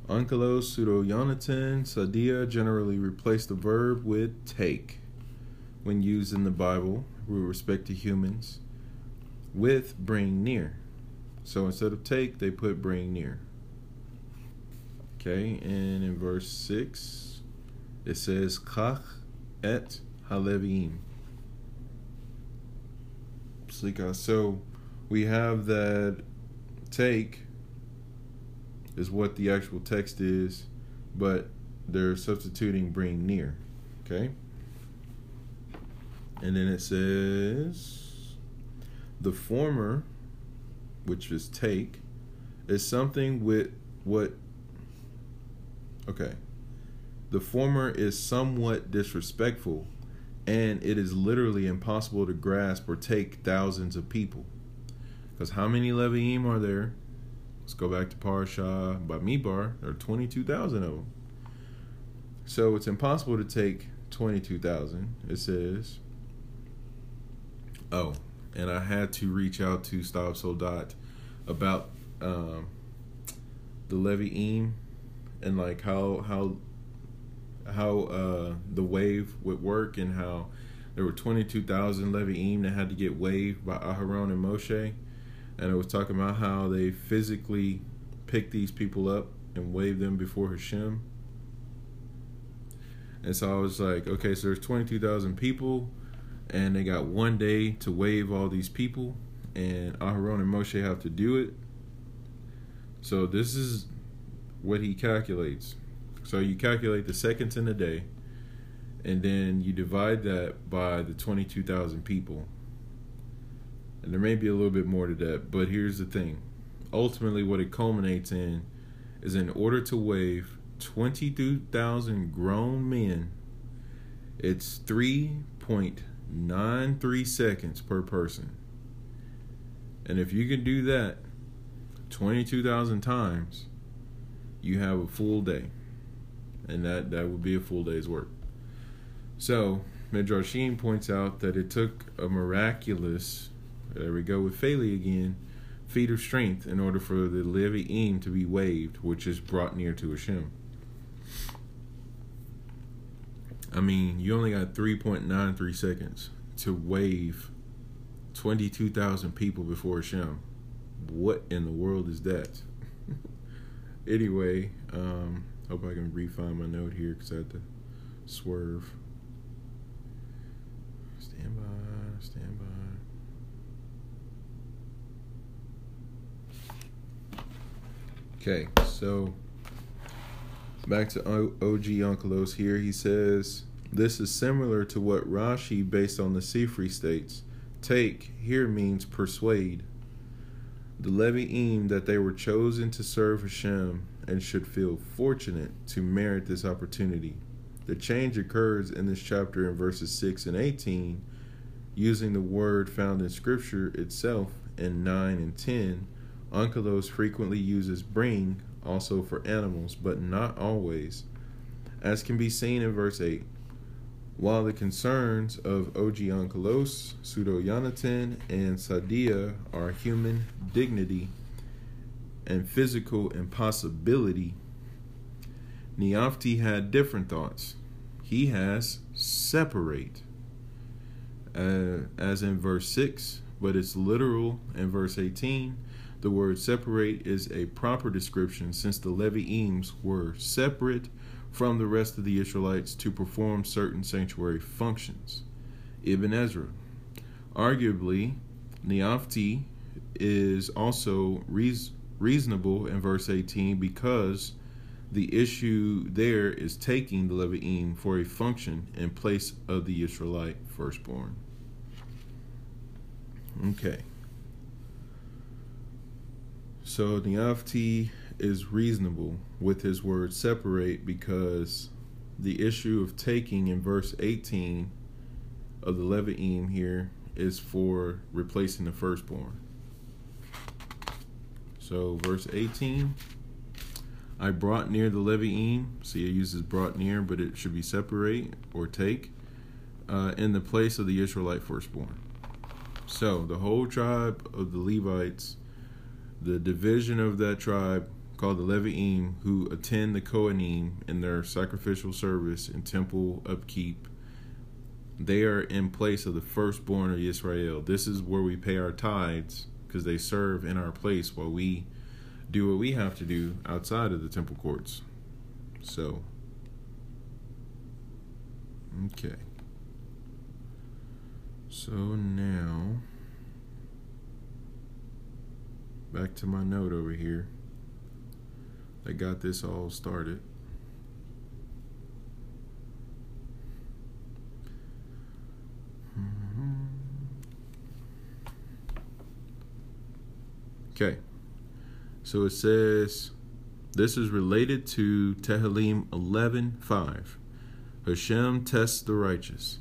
Onkelos, pseudo Yonatan, Sadia generally replace the verb with take when used in the Bible with respect to humans with bring near. So instead of take, they put bring near. Okay, and in verse 6, it says, Kach et halevim. So we have that take is what the actual text is, but they're substituting bring near. Okay? And then it says the former, which is take, is something with what okay. The former is somewhat disrespectful, and it is literally impossible to grasp or take thousands of people. Because how many Leviim are there? Let's go back to Parashah Bamidbar. There are 22,000 of them. So it's impossible to take 22,000. It says, oh, and I had to reach out to Stop Soldat about um, the Levi'im and like how how how uh, the wave would work and how there were 22,000 Levi'im that had to get waved by Aharon and Moshe and it was talking about how they physically picked these people up and waved them before Hashem. And so I was like, okay, so there's 22,000 people, and they got one day to wave all these people, and Aharon and Moshe have to do it. So this is what he calculates. So you calculate the seconds in a day, and then you divide that by the 22,000 people and there may be a little bit more to that, but here's the thing. Ultimately, what it culminates in is in order to wave 22,000 grown men, it's 3.93 seconds per person. And if you can do that 22,000 times, you have a full day. And that, that would be a full day's work. So, Midrashim points out that it took a miraculous there we go with Philly again. feat of strength in order for the Levi'im to be waved, which is brought near to Hashem. I mean, you only got 3.93 seconds to wave 22,000 people before Hashem. What in the world is that? anyway, um, hope I can refine my note here because I had to swerve. Stand by, stand by. Okay, so back to OG Onkelos here. He says, This is similar to what Rashi, based on the Sifri, states. Take here means persuade. The Levi'im that they were chosen to serve Hashem and should feel fortunate to merit this opportunity. The change occurs in this chapter in verses 6 and 18, using the word found in Scripture itself in 9 and 10 Onkelos frequently uses bring also for animals, but not always, as can be seen in verse 8. While the concerns of Og Onkelos, Pseudo Yonatan, and Sadia are human dignity and physical impossibility, Neofiti had different thoughts. He has separate, uh, as in verse 6, but it's literal in verse 18 the word separate is a proper description since the Levi'ims were separate from the rest of the Israelites to perform certain sanctuary functions. Ibn Ezra. Arguably, Neofiti is also reasonable in verse 18 because The issue there is taking the Levi'im for a function in place of the Israelite firstborn. Okay. So the Afti is reasonable with his word separate because the issue of taking in verse 18 of the Levi'im here is for replacing the firstborn. So, verse 18 I brought near the Levi'im. See, it uses brought near, but it should be separate or take uh, in the place of the Israelite firstborn. So, the whole tribe of the Levites, the division of that tribe called the Levi'im, who attend the Kohanim in their sacrificial service and temple upkeep they are in place of the firstborn of Israel. This is where we pay our tithes because they serve in our place while we do what we have to do outside of the temple courts. So, okay. So now, back to my note over here. I got this all started. Okay. So it says this is related to Tehillim 11:5. Hashem tests the righteous.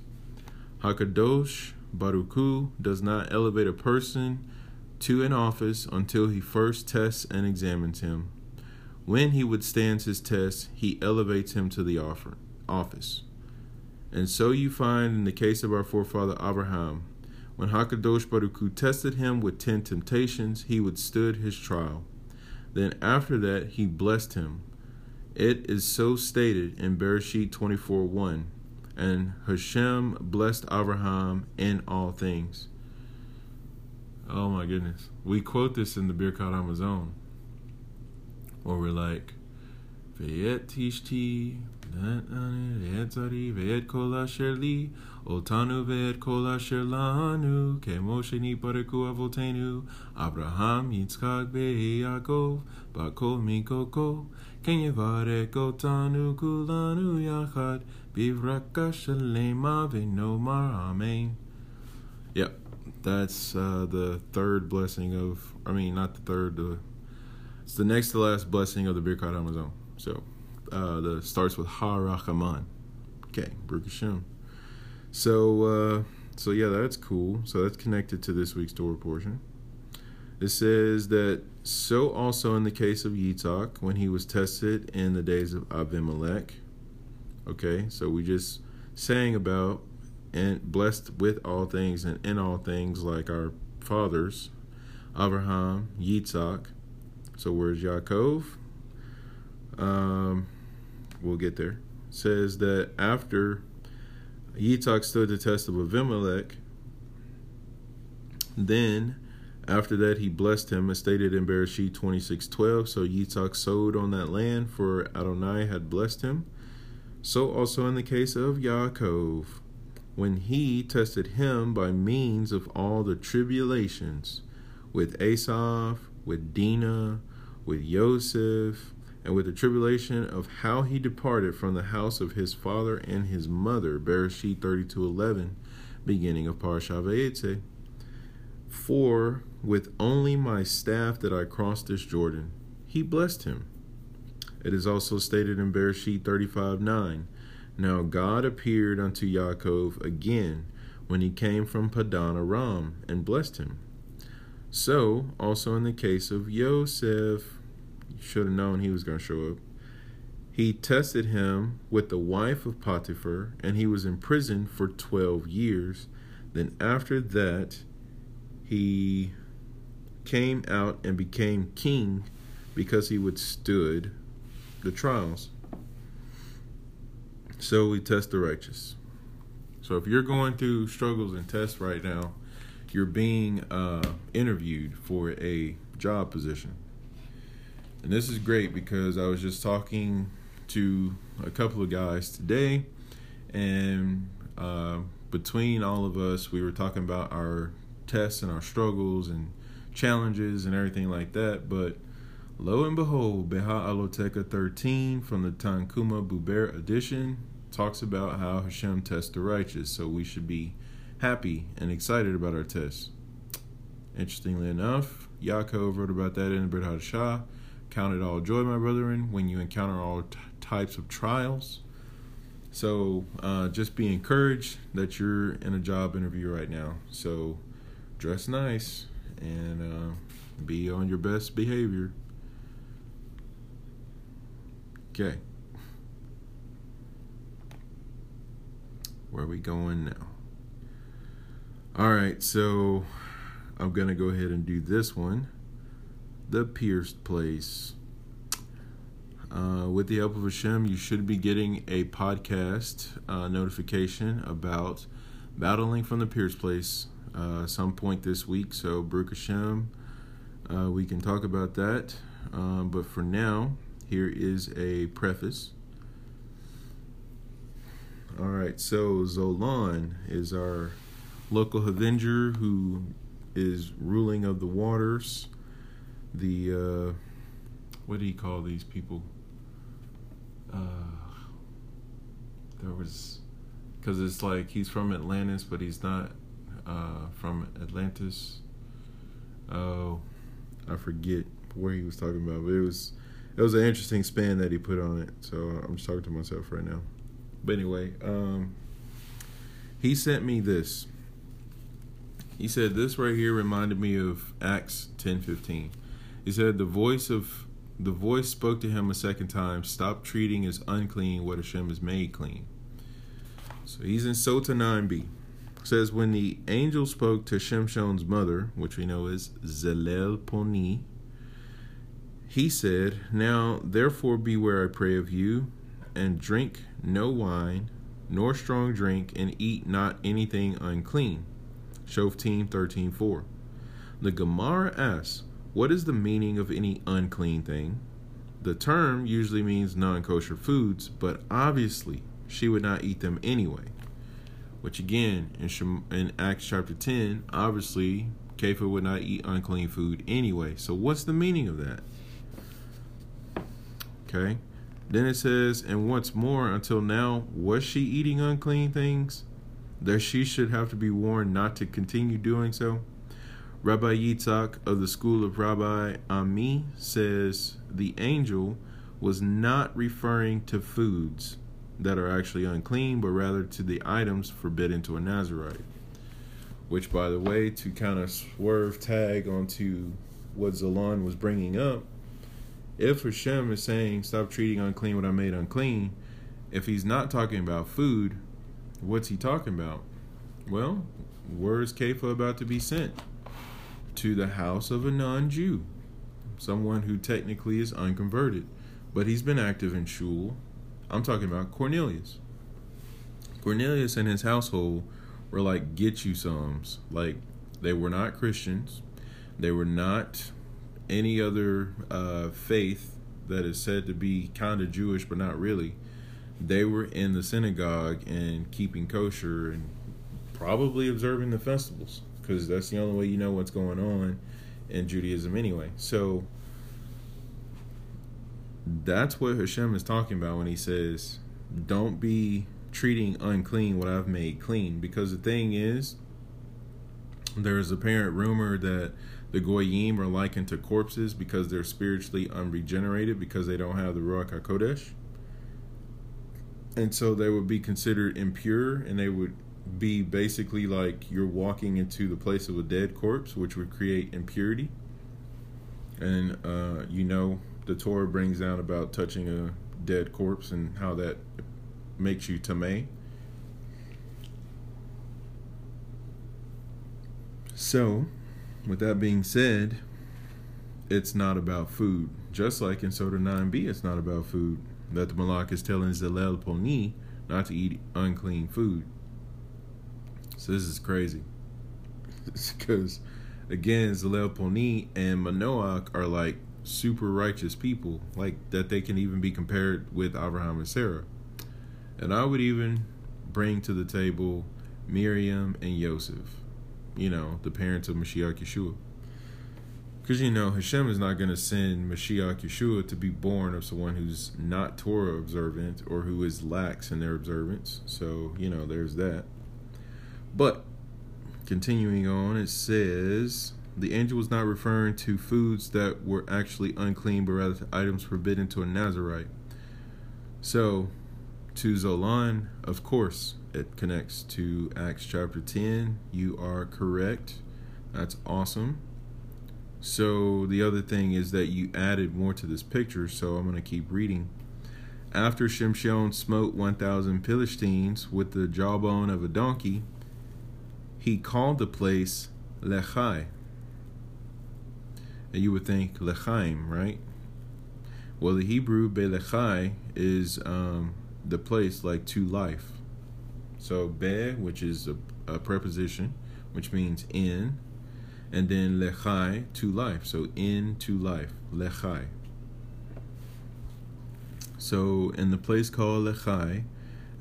Hakadosh Baruchu does not elevate a person to an office until he first tests and examines him. When he withstands his test, he elevates him to the offer, office. And so you find in the case of our forefather Abraham, when Hakadosh Baruch Hu tested him with ten temptations, he withstood his trial. Then after that, he blessed him. It is so stated in Bereshit 24 1. And Hashem blessed Abraham in all things. Oh my goodness. We quote this in the Birkat Hamazon. Or we're like, Vayet tishti, zari, vayet kol asher Otanu ved kola shelanu, kemo shenibarku avotenu, Abraham, Yitzchak, Yaakov, bakol mikoko, kenyevare otanu kulanu yachad, bivraka shalema venomar, amen. Yep, that's uh, the third blessing of, I mean, not the third, it's the next to last blessing of the Birkat Hamazon. So, uh, the starts with Ha Rachaman. Okay, Baruch Hashem. So, uh, so yeah, that's cool. So that's connected to this week's Torah portion. It says that so also in the case of Yitzhak when he was tested in the days of Abimelech. Okay, so we just sang about and blessed with all things and in all things like our fathers, Abraham, Yitzhak. So where's Yaakov? Um, we'll get there. It says that after Yitzhak stood the test of Abimelech. Then, after that, he blessed him, as stated in Bereshit 26:12. So Yitzhak sowed on that land, for Adonai had blessed him. So also in the case of Yaakov, when he tested him by means of all the tribulations, with Esav, with Dinah, with Yosef, and with the tribulation of how he departed from the house of his father and his mother, Bereshit 32:11, beginning of Parashat Vayetze. For with only my staff did I cross this Jordan. He blessed him. It is also stated in Bereshit 35:9. Now God appeared unto Yaakov again when he came from Padan Aram and blessed him. So also in the case of Yosef should have known he was going to show up. He tested him with the wife of Potiphar, and he was in prison for 12 years. Then, after that, he came out and became king because he withstood the trials. So, we test the righteous. So, if you're going through struggles and tests right now, you're being uh, interviewed for a job position. And this is great because I was just talking to a couple of guys today, and uh, between all of us, we were talking about our tests and our struggles and challenges and everything like that. But Lo and behold, Beha'aloteka 13 from the Tanhuma Buber edition talks about how Hashem tests the righteous, so we should be happy and excited about our tests. Interestingly enough, Yaakov wrote about that in the Brit Hadashah. Count it all joy, my brethren, when you encounter all t- types of trials. So uh, just be encouraged that you're in a job interview right now. So dress nice and uh, be on your best behavior. Okay. Where are we going now? All right, so I'm going to go ahead and do this one The Pierced Place. Uh, with the help of Hashem, you should be getting a podcast uh, notification about battling from the Pierced Place uh, some point this week. So, Baruch Hashem, uh, we can talk about that. Um, but for now, here is a preface. All right, so Zolan is our local Avenger who is ruling of the waters. The uh, what do you call these people? Uh, there was because it's like he's from Atlantis, but he's not uh, from Atlantis. Oh, I forget where he was talking about, but it was it was an interesting spin that he put on it. So I'm just talking to myself right now. But anyway, um, he sent me this. He said this right here reminded me of Acts ten fifteen. He said the voice of the voice spoke to him a second time. Stop treating as unclean what Hashem has made clean. So he's in Sotah nine b. Says when the angel spoke to Shimshon's mother, which we know is Zelel Poni, he said, Now therefore beware, I pray of you, and drink no wine, nor strong drink, and eat not anything unclean. Shoftim 13.4 The Gemara asks, What is the meaning of any unclean thing? The term usually means non kosher foods, but obviously she would not eat them anyway. Which again, in, Shem- in Acts chapter 10, obviously Kepha would not eat unclean food anyway. So what's the meaning of that? Okay. Then it says, and once more, until now, was she eating unclean things? That she should have to be warned not to continue doing so? Rabbi Yitzhak of the school of Rabbi Ami says the angel was not referring to foods that are actually unclean, but rather to the items forbidden to a Nazarite. Which, by the way, to kind of swerve tag onto what Zalan was bringing up, if Hashem is saying, stop treating unclean what I made unclean, if he's not talking about food, what's he talking about? Well, where is Kepha about to be sent? To the house of a non Jew, someone who technically is unconverted, but he's been active in Shul. I'm talking about Cornelius. Cornelius and his household were like get you somes. Like they were not Christians. They were not any other uh, faith that is said to be kind of Jewish but not really, they were in the synagogue and keeping kosher and probably observing the festivals because that's the only way you know what's going on in Judaism anyway. So that's what Hashem is talking about when he says, Don't be treating unclean what I've made clean. Because the thing is, there's apparent rumor that the Goyim are likened to corpses because they're spiritually unregenerated because they don't have the Ruach HaKodesh. And so they would be considered impure and they would be basically like you're walking into the place of a dead corpse, which would create impurity. And uh, you know, the Torah brings down about touching a dead corpse and how that makes you tameh. So, with that being said, it's not about food. Just like in Sotah 9b, it's not about food. That the Malak is telling Zelel Poni not to eat unclean food. So this is crazy. Because, again, Zelel and Manoach are like super righteous people, like that they can even be compared with Abraham and Sarah. And I would even bring to the table Miriam and Yosef you know, the parents of Mashiach Yeshua. Because you know, Hashem is not going to send Mashiach Yeshua to be born of someone who's not Torah observant or who is lax in their observance. So, you know, there's that. But, continuing on, it says the angel was not referring to foods that were actually unclean, but rather to items forbidden to a Nazarite. So, to Zolan, of course, it connects to Acts chapter 10. You are correct. That's awesome. So the other thing is that you added more to this picture, so I'm going to keep reading. After Shimshon smote 1,000 Philistines with the jawbone of a donkey, he called the place Lechai. And you would think Lechaim, right? Well, the Hebrew Belechai is um, the place like to life. So Be, which is a, a preposition, which means in, and then lechai to life. So in to life, lechai. So in the place called lechai,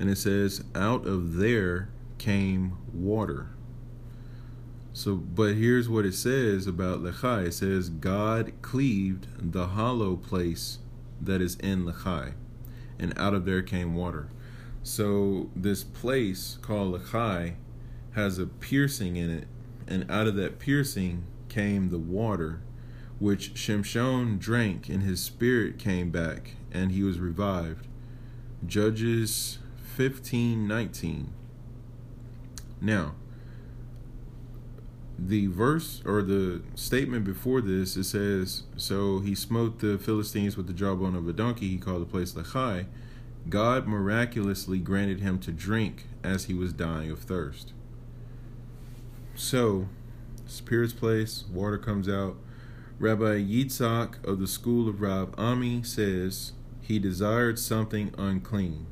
and it says out of there came water. So, but here's what it says about lechai. It says God cleaved the hollow place that is in lechai, and out of there came water. So this place called lechai has a piercing in it and out of that piercing came the water, which Shimshon drank, and his spirit came back, and he was revived. Judges fifteen nineteen. Now, the verse or the statement before this it says, So he smote the Philistines with the jawbone of a donkey, he called the place Lechai. God miraculously granted him to drink as he was dying of thirst. So, Spirit's place, water comes out. Rabbi Yitzhak of the school of Rab Ami says he desired something unclean,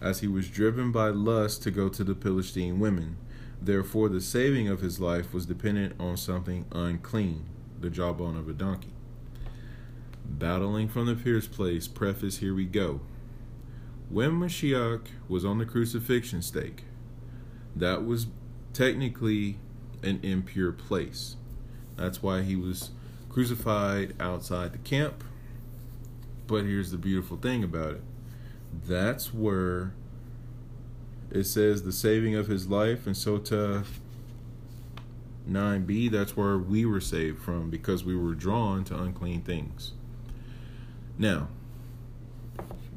as he was driven by lust to go to the Philistine women. Therefore, the saving of his life was dependent on something unclean, the jawbone of a donkey. Battling from the fierce place, preface here we go. When Mashiach was on the crucifixion stake, that was technically an impure place. That's why he was crucified outside the camp. But here's the beautiful thing about it that's where it says the saving of his life in Sotah 9b, that's where we were saved from because we were drawn to unclean things. Now,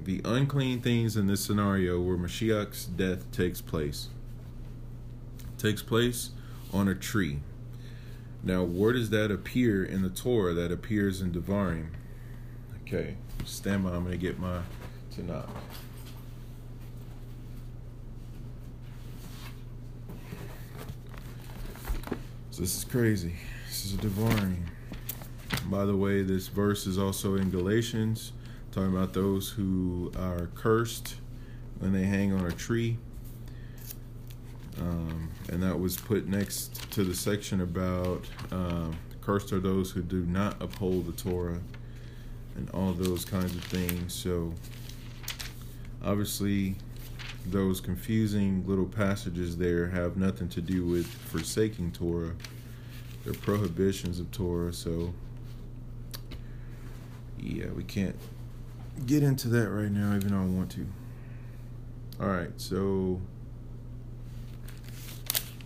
the unclean things in this scenario where Mashiach's death takes place takes place on a tree. Now, where does that appear in the Torah that appears in Devarim? Okay, stand by. I'm to get my Tanakh. So this is crazy. This is a Devarim. By the way, this verse is also in Galatians, talking about those who are cursed when they hang on a tree. Um, and that was put next to the section about um, cursed are those who do not uphold the Torah and all those kinds of things. So, obviously, those confusing little passages there have nothing to do with forsaking Torah. They're prohibitions of Torah. So, yeah, we can't get into that right now, even though I want to. All right, so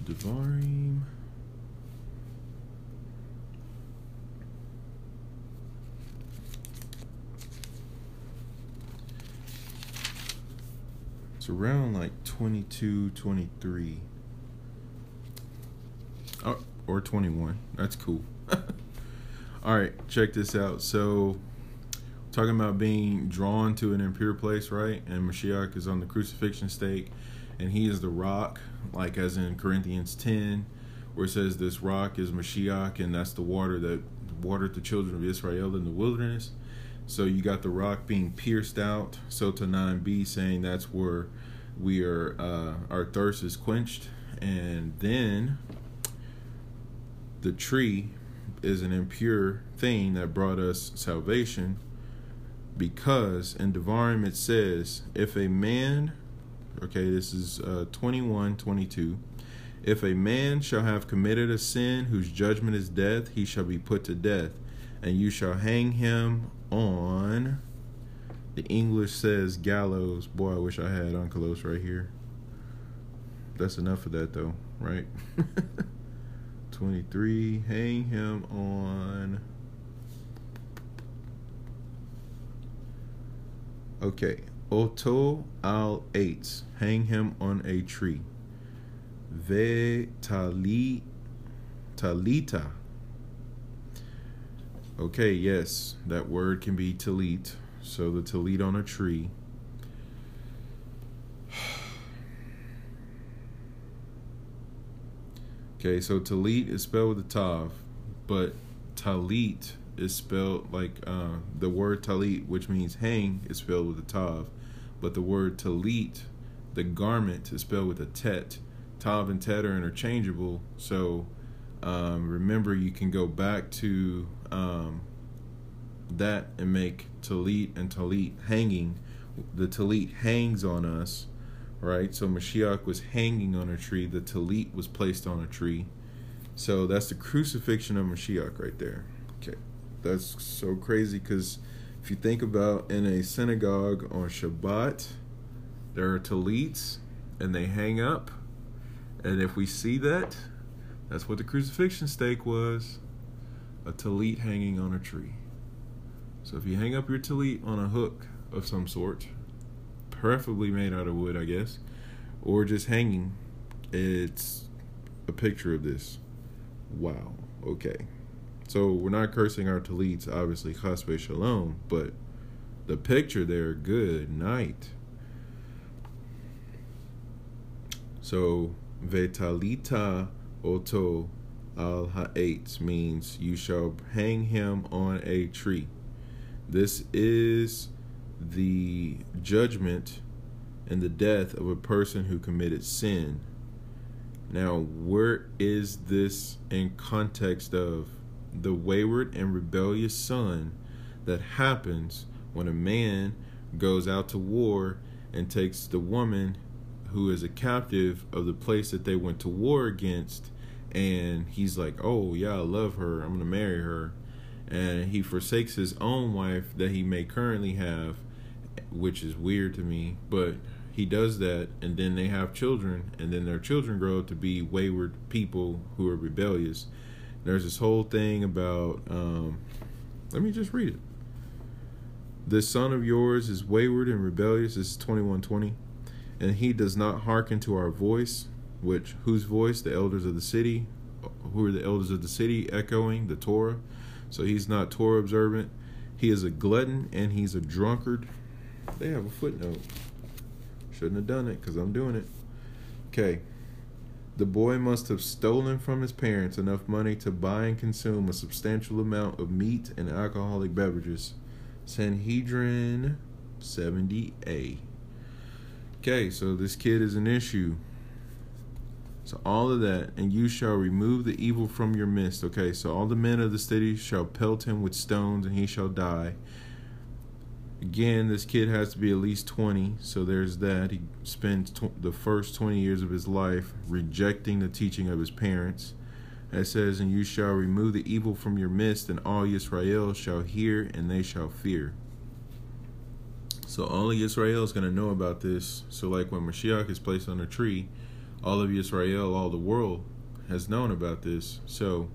Devarim. Around like 22, 23. Oh, or 21. That's cool. All right, check this out. So, talking about being drawn to an impure place, right? And Mashiach is on the crucifixion stake and he is the rock, like as in Corinthians 10, where it says this rock is Mashiach, and that's the water that watered the children of Israel in the wilderness. So you got the rock being pierced out. Sotah 9b saying that's where we are, uh, our thirst is quenched. And then the tree is an impure thing that brought us salvation because in Devarim it says, if a man Okay, this is uh, 21 22. If a man shall have committed a sin whose judgment is death, he shall be put to death, and you shall hang him on. The English says gallows. Boy, I wish I had Onkelos right here. That's enough of that, though, right? 23. Hang him on. Okay. Oto al eight. Hang him on a tree. Ve tali talita. Okay, yes, that word can be talit. So the talit on a tree. Okay, so talit is spelled with a tav, but talit is spelled like uh, the word talit, which means hang, is spelled with a tav, but the word talit, the garment, is spelled with a tet. Tav and tet are interchangeable, so um, remember you can go back to um, that and make talit and talit hanging. The talit hangs on us right? So Mashiach was hanging on a tree. The talit was placed on a tree. So that's the crucifixion of Mashiach right there. Okay, that's so crazy because if you think about in a synagogue on Shabbat, there are talits and they hang up. And if we see that, that's what the crucifixion stake was a talit hanging on a tree. So if you hang up your talit on a hook of some sort, preferably made out of wood, I guess, or just hanging. It's a picture of this. Wow. Okay. So we're not cursing our talits, obviously, chasve shalom, but the picture there, good night. So vetalita oto al ha'etz means you shall hang him on a tree. This is the judgment and the death of a person who committed sin. Now, where is this in context of the wayward and rebellious son that happens when a man goes out to war and takes the woman who is a captive of the place that they went to war against and he's like, "Oh, yeah, I love her. I'm to marry her." And he forsakes his own wife that he may currently have which is weird to me, but he does that and then they have children and then their children grow up to be wayward people who are rebellious. There's this whole thing about um, let me just read it. This son of yours is wayward and rebellious. This is 2120. And he does not hearken to our voice, which whose voice? The elders of the city. Who are the elders of the city echoing the Torah? So he's not Torah observant. He is a glutton and he's a drunkard they have a footnote. Shouldn't have done it because I'm doing it. Okay. The boy must have stolen from his parents enough money to buy and consume a substantial amount of meat and alcoholic beverages. Sanhedrin 70A. Okay, so this kid is an issue. So all of that, and you shall remove the evil from your midst. Okay, so all the men of the city shall pelt him with stones, and he shall die. Again, this kid has to be at least 20, so there's that. He spends tw- the first 20 years of his life rejecting the teaching of his parents. It says, And you shall remove the evil from your midst, and all Israel shall hear, and they shall fear. So only Israel is going to know about this. So, like when Mashiach is placed on a tree, all of Israel, all the world, has known about this. So,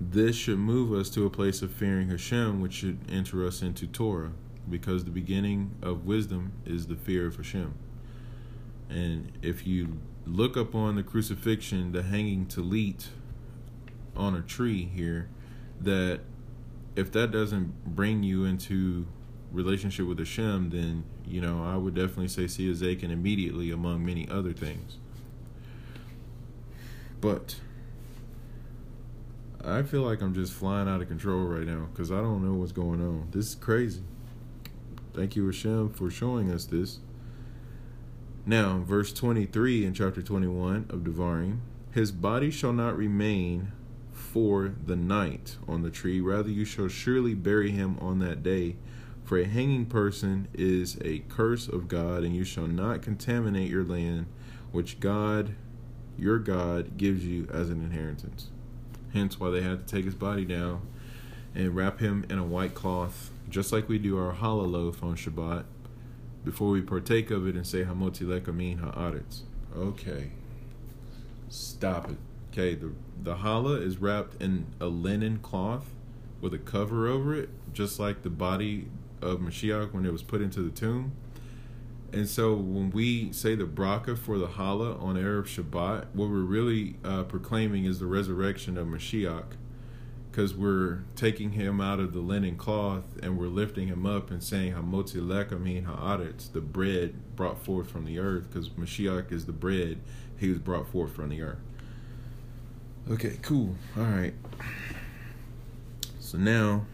this should move us to a place of fearing Hashem, which should enter us into Torah because the beginning of wisdom is the fear of Hashem. And if you look up on the crucifixion, the hanging talit on a tree here, that if that doesn't bring you into relationship with Hashem, then you know I would definitely say see a Zakin immediately among many other things. But I feel like I'm just flying out of control right now because I don't know what's going on. This is crazy. Thank you, Hashem, for showing us this. Now, verse 23 in chapter 21 of Devarim His body shall not remain for the night on the tree, rather, you shall surely bury him on that day. For a hanging person is a curse of God, and you shall not contaminate your land, which God your God gives you as an inheritance. Hence why they had to take his body down and wrap him in a white cloth, just like we do our challah loaf on Shabbat, before we partake of it and say Hamotzi Lechem Min Ha'aretz. Okay. Stop it. Okay, the the challah is wrapped in a linen cloth with a cover over it, just like the body of Mashiach when it was put into the tomb. And so when we say the bracha for the challah on Erev Shabbat, what we're really uh, proclaiming is the resurrection of Mashiach because we're taking him out of the linen cloth and we're lifting him up and saying Hamotzi Lechem Min Ha'aretz, the bread brought forth from the earth, because Mashiach is the bread he was brought forth from the earth. Okay, cool. All right. So now,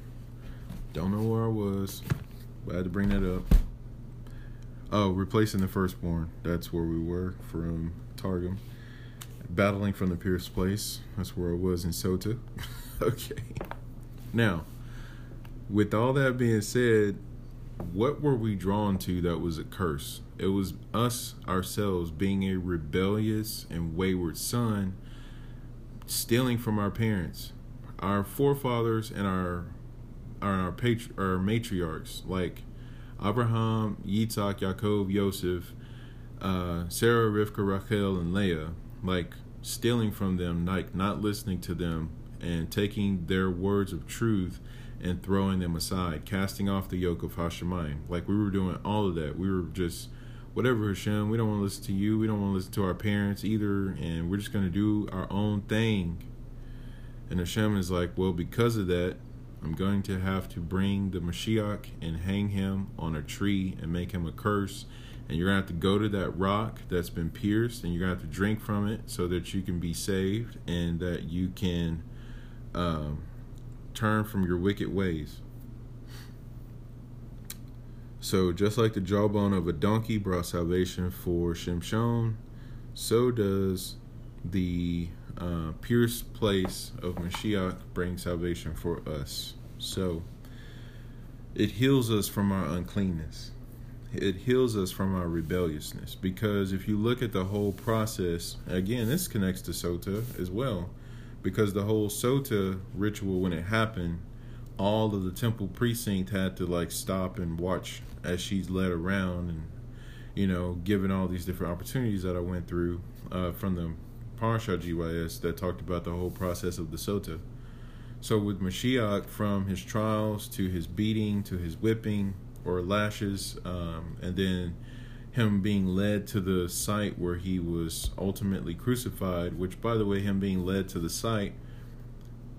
don't know where I was, but I had to bring that up. Oh, replacing the firstborn. That's where we were from Targum. Battling from the pierced place. That's where I was in Sotah. okay. Now, with all that being said, what were we drawn to that was a curse? It was us ourselves being a rebellious and wayward son, stealing from our parents, our forefathers, and our our patri- our matriarchs like Abraham, Yitzhak, Yaakov, Yosef, uh, Sarah, Rivka, Rachel, and Leah, like stealing from them, like not listening to them, and taking their words of truth and throwing them aside, casting off the yoke of Hashemayim. Like we were doing all of that. We were just, whatever Hashem, we don't want to listen to you. We don't want to listen to our parents either. And we're just going to do our own thing. And Hashem is like, well, because of that, I'm going to have to bring the Mashiach and hang him on a tree and make him a curse. And you're going to have to go to that rock that's been pierced and you're going to have to drink from it so that you can be saved and that you can um, turn from your wicked ways. So, just like the jawbone of a donkey brought salvation for Shimshon, so does the uh, pierced place of Mashiach bring salvation for us. So, it heals us from our uncleanness. It heals us from our rebelliousness. Because if you look at the whole process, again, this connects to Sotah as well because the whole Sotah ritual when it happened, all of the temple precinct had to like stop and watch as she's led around and you know given all these different opportunities that I went through uh, from the Parsha GYS that talked about the whole process of the Sotah. So with Mashiach, from his trials to his beating to his whipping or lashes, um, and then him being led to the site where he was ultimately crucified, which, by the way, him being led to the site,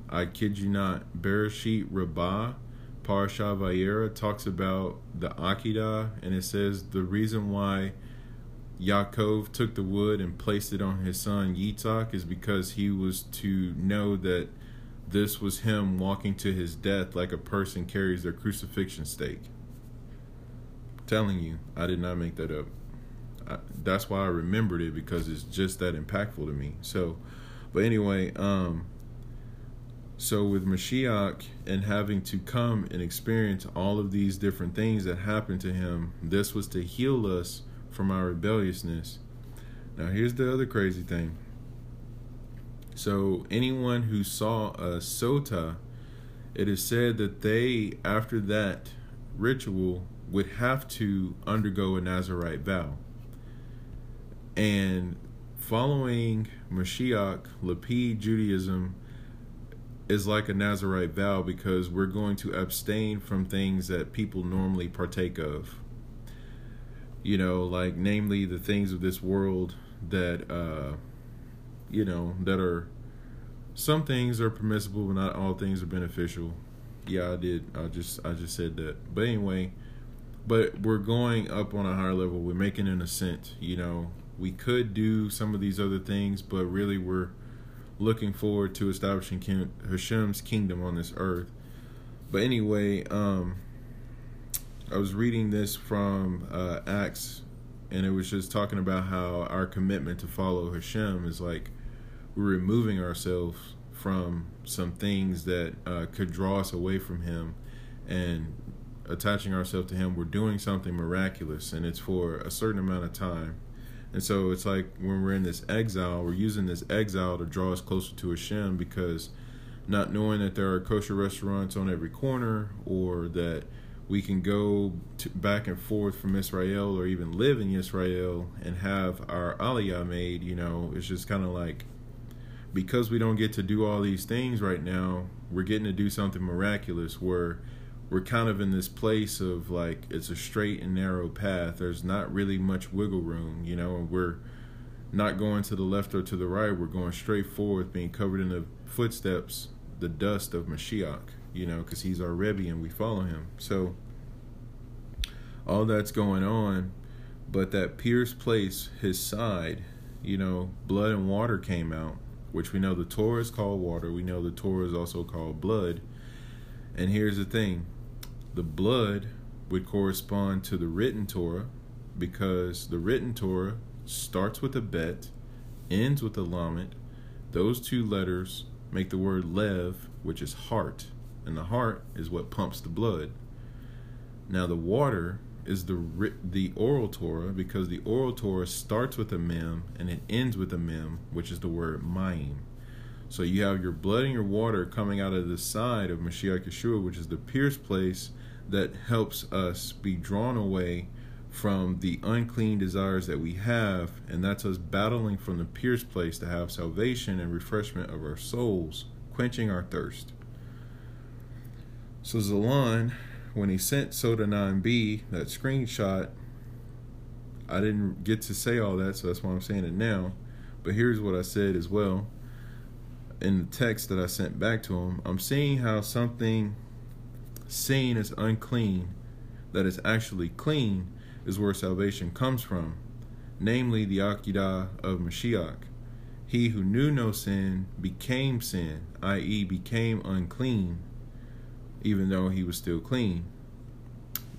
I kid you not, Bereshit Rabbah, Parsha Vayera talks about the Akedah, and it says the reason why Yaakov took the wood and placed it on his son Yitzhak is because he was to know that this was him walking to his death like a person carries their crucifixion stake telling you, I did not make that up. I, that's why I remembered it because it's just that impactful to me. So, but anyway, um, so with Mashiach and having to come and experience all of these different things that happened to him, this was to heal us from my rebelliousness. Now, here's the other crazy thing. So, anyone who saw a sotah, it is said that they, after that ritual, would have to undergo a Nazarite vow. And following Mashiach, Lapid Judaism is like a Nazarite vow because we're going to abstain from things that people normally partake of. You know, like namely the things of this world that, uh, you know, that are some things are permissible, but not all things are beneficial. Yeah, I did. I just I just said that. But anyway, but we're going up on a higher level. We're making an ascent. You know, we could do some of these other things, but really we're looking forward to establishing Hashem's kingdom on this earth. But anyway, um, I was reading this from uh, Acts, and it was just talking about how our commitment to follow Hashem is like we're removing ourselves from some things that uh, could draw us away from Him and attaching ourselves to Him, we're doing something miraculous, and it's for a certain amount of time. And so it's like when we're in this exile, we're using this exile to draw us closer to Hashem because not knowing that there are kosher restaurants on every corner or that we can go to, back and forth from Israel or even live in Israel and have our aliyah made, you know, it's just kind of like because we don't get to do all these things right now, we're getting to do something miraculous where we're kind of in this place of like it's a straight and narrow path. There's not really much wiggle room, you know, and we're not going to the left or to the right. We're going straight forward, being covered in the footsteps, the dust of Mashiach, you know, because he's our Rebbe and we follow him. So all that's going on, but that pierced place, his side, you know, blood and water came out which we know the Torah is called water. We know the Torah is also called blood. And here's the thing the blood would correspond to the written Torah because the written Torah starts with a bet, ends with a lamet. Those two letters make the word lev, which is heart, and the heart is what pumps the blood. Now, the water is the the oral Torah because the oral Torah starts with a mem and it ends with a mem, which is the word mayim. So you have your blood and your water coming out of the side of Mashiach Yeshua, which is the pierced place that helps us be drawn away from the unclean desires that we have, and that's us battling from the pierced place to have salvation and refreshment of our souls, quenching our thirst. So Zalan when he sent Sotah 9B that screenshot, I didn't get to say all that, so that's why I'm saying it now. But here's what I said as well in the text that I sent back to him. I'm seeing how something seen as unclean that is actually clean is where salvation comes from, namely the Akedah of Mashiach. He who knew no sin became sin, i.e., became unclean even though he was still clean.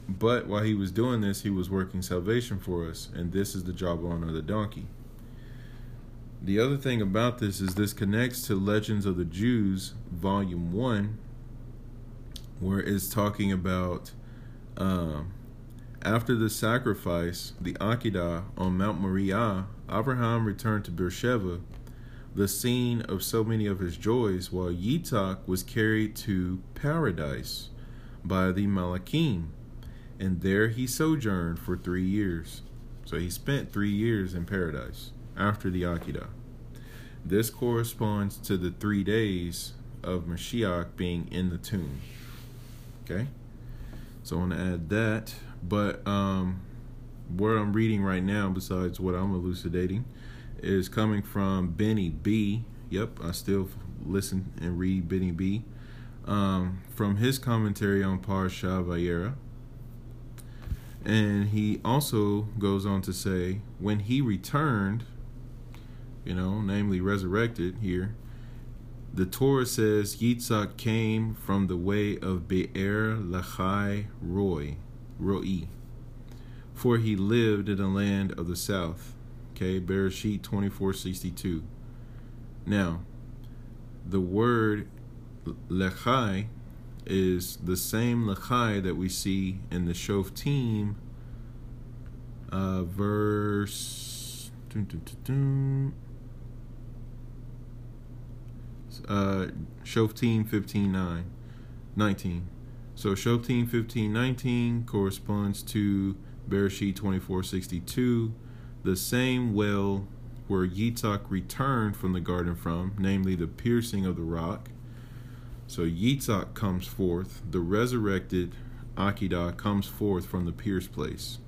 But while he was doing this, he was working salvation for us, and this is the jawbone of the donkey. The other thing about this is this connects to Legends of the Jews, Volume 1, where it's talking about um, after the sacrifice, the Akedah on Mount Moriah, Abraham returned to Beersheba the scene of so many of his joys, while Yitzhak was carried to paradise by the Malachim, and there he sojourned for three years. So he spent three years in paradise after the Akedah. This corresponds to the three days of Mashiach being in the tomb. Okay? So I want to add that. But um, what I'm reading right now, besides what I'm elucidating, is coming from Benny B. Yep, I still listen and read Benny B. Um, from his commentary on Parsha Vayera. And he also goes on to say, when he returned, you know, namely resurrected here, the Torah says Yitzhak came from the way of Be'er Lachai Roy, Roi, for he lived in the land of the south. Okay, Bereshit 2462. Now, the word lechai is the same lechai that we see in the Shoftim, uh, verse. Uh, Shoftim 15 9, 19. So Shoftim 15 19 corresponds to Bereshit 2462 the same well where Yitzhak returned from the garden from, namely the piercing of the rock. So Yitzhak comes forth, the resurrected Akedah comes forth from the pierced place.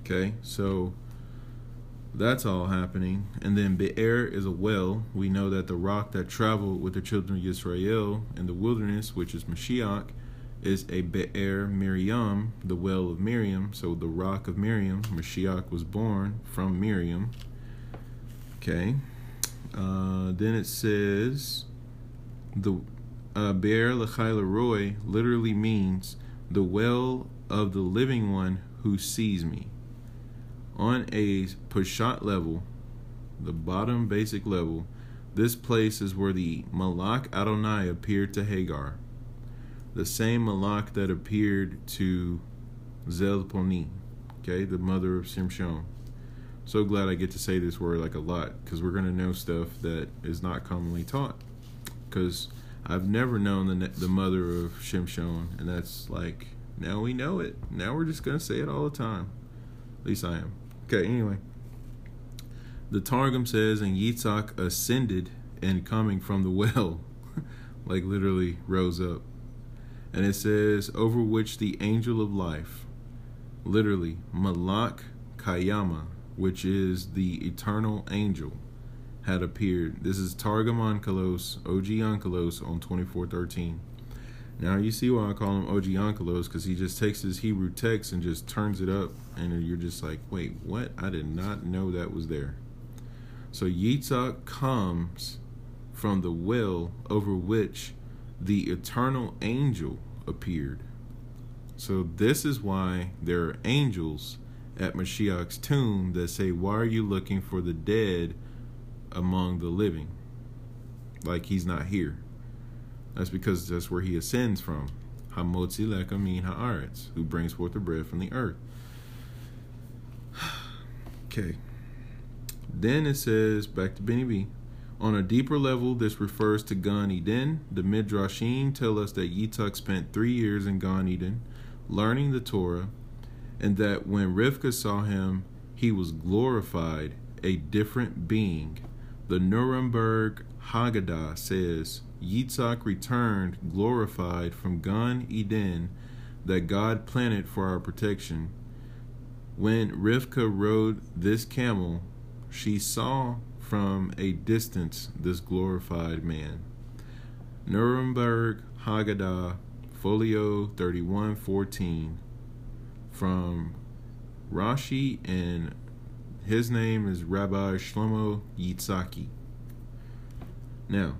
Okay, so that's all happening. And then Be'er is a well. We know that the rock that traveled with the children of Israel in the wilderness, which is Mashiach, is a Be'er Miriam, the well of Miriam. So the rock of Miriam, Mashiach was born from Miriam. Okay. Uh, then it says the uh, Be'er Lachai Roy literally means the well of the living one who sees me. On a Peshat level, the bottom basic level, this place is where the Malak Adonai appeared to Hagar the same Malak that appeared to Zelponi, okay, the mother of Shimshon. So glad I get to say this word like a lot because we're going to know stuff that is not commonly taught. Because I've never known the the mother of Shimshon, and that's like now we know it. Now we're just going to say it all the time. At least I am. Okay, anyway. The Targum says, and Yitzhak ascended and coming from the well, like literally rose up. And it says, over which the angel of life, literally, Malak Kayama, which is the eternal angel, had appeared. This is Targum Onkelos, OG Onkelos on 2413. Now you see why I call him OG Onkelos, because he just takes his Hebrew text and just turns it up, and you're just like, wait, what? I did not know that was there. So Yitzhak comes from the well over which the eternal angel appeared. So this is why there are angels at Mashiach's tomb that say, Why are you looking for the dead among the living? Like he's not here. That's because that's where he ascends from. Hamotzi lechem min haaretz, who brings forth the bread from the earth. okay. Then it says, back to Benny B. On a deeper level, this refers to Gan Eden. The Midrashim tell us that Yitzhak spent three years in Gan Eden, learning the Torah, and that when Rivka saw him, he was glorified, a different being. The Nuremberg Haggadah says, Yitzhak returned glorified from Gan Eden that God planted for our protection. When Rivka rode this camel, she saw from a distance this glorified man. Nuremberg Haggadah, folio 3114, from Rashi, and his name is Rabbi Shlomo Yitzhaki. Now,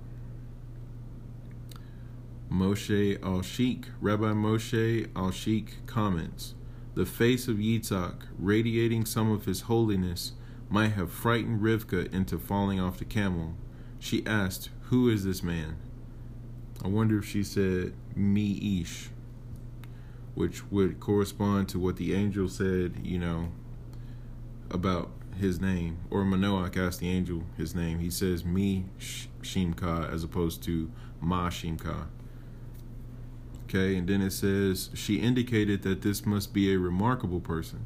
Moshe Al-Sheikh, Rabbi Moshe Al-Sheikh comments, the face of Yitzhak, radiating some of his holiness, might have frightened Rivka into falling off the camel. She asked, Who is this man? I wonder if she said, Me Ish, which would correspond to what the angel said, you know, about his name. Or Manoach asked the angel his name. He says, Me Shimka, as opposed to Ma Shimka. Okay, and then it says, She indicated that this must be a remarkable person.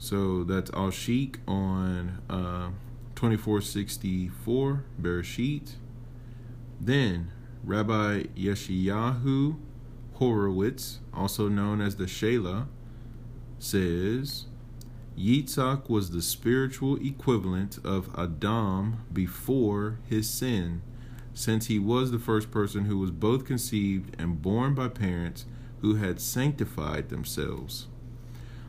So that's Al Sheikh on uh, 2464 Bereshit. Then Rabbi Yeshayahu Horowitz, also known as the Shela, says Yitzhak was the spiritual equivalent of Adam before his sin, since he was the first person who was both conceived and born by parents who had sanctified themselves.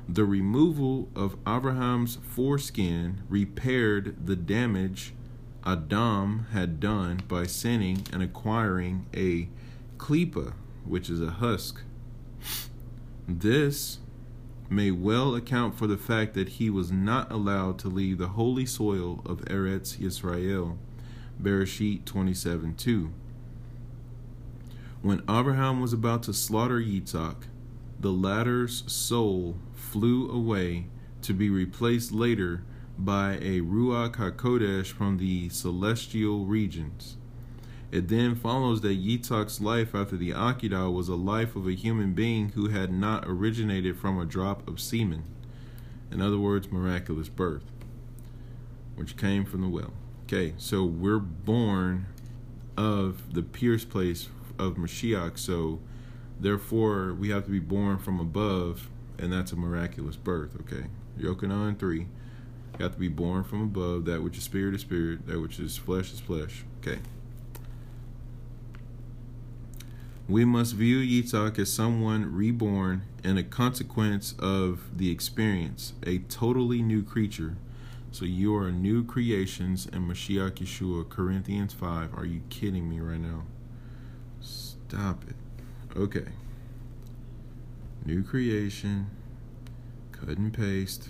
The removal of Abraham's foreskin repaired the damage Adam had done by sinning and acquiring a klipa, which is a husk. This may well account for the fact that he was not allowed to leave the holy soil of Eretz Yisrael. Bereshit 27 2. When Abraham was about to slaughter Yitzhak, the latter's soul flew away to be replaced later by a Ruach HaKodesh from the celestial regions. It then follows that Yitzhak's life after the Akedah was a life of a human being who had not originated from a drop of semen. In other words, miraculous birth, which came from the well. Okay, so we're born of the pierced place of Mashiach, so Therefore, we have to be born from above, and that's a miraculous birth, okay? Yochanan 3. You have to be born from above, that which is spirit is spirit, that which is flesh is flesh, okay? We must view Yitzhak as someone reborn and a consequence of the experience, a totally new creature. So you are new creations in Mashiach Yeshua, Corinthians 5. Are you kidding me right now? Stop it. Okay. New creation. Cut and paste.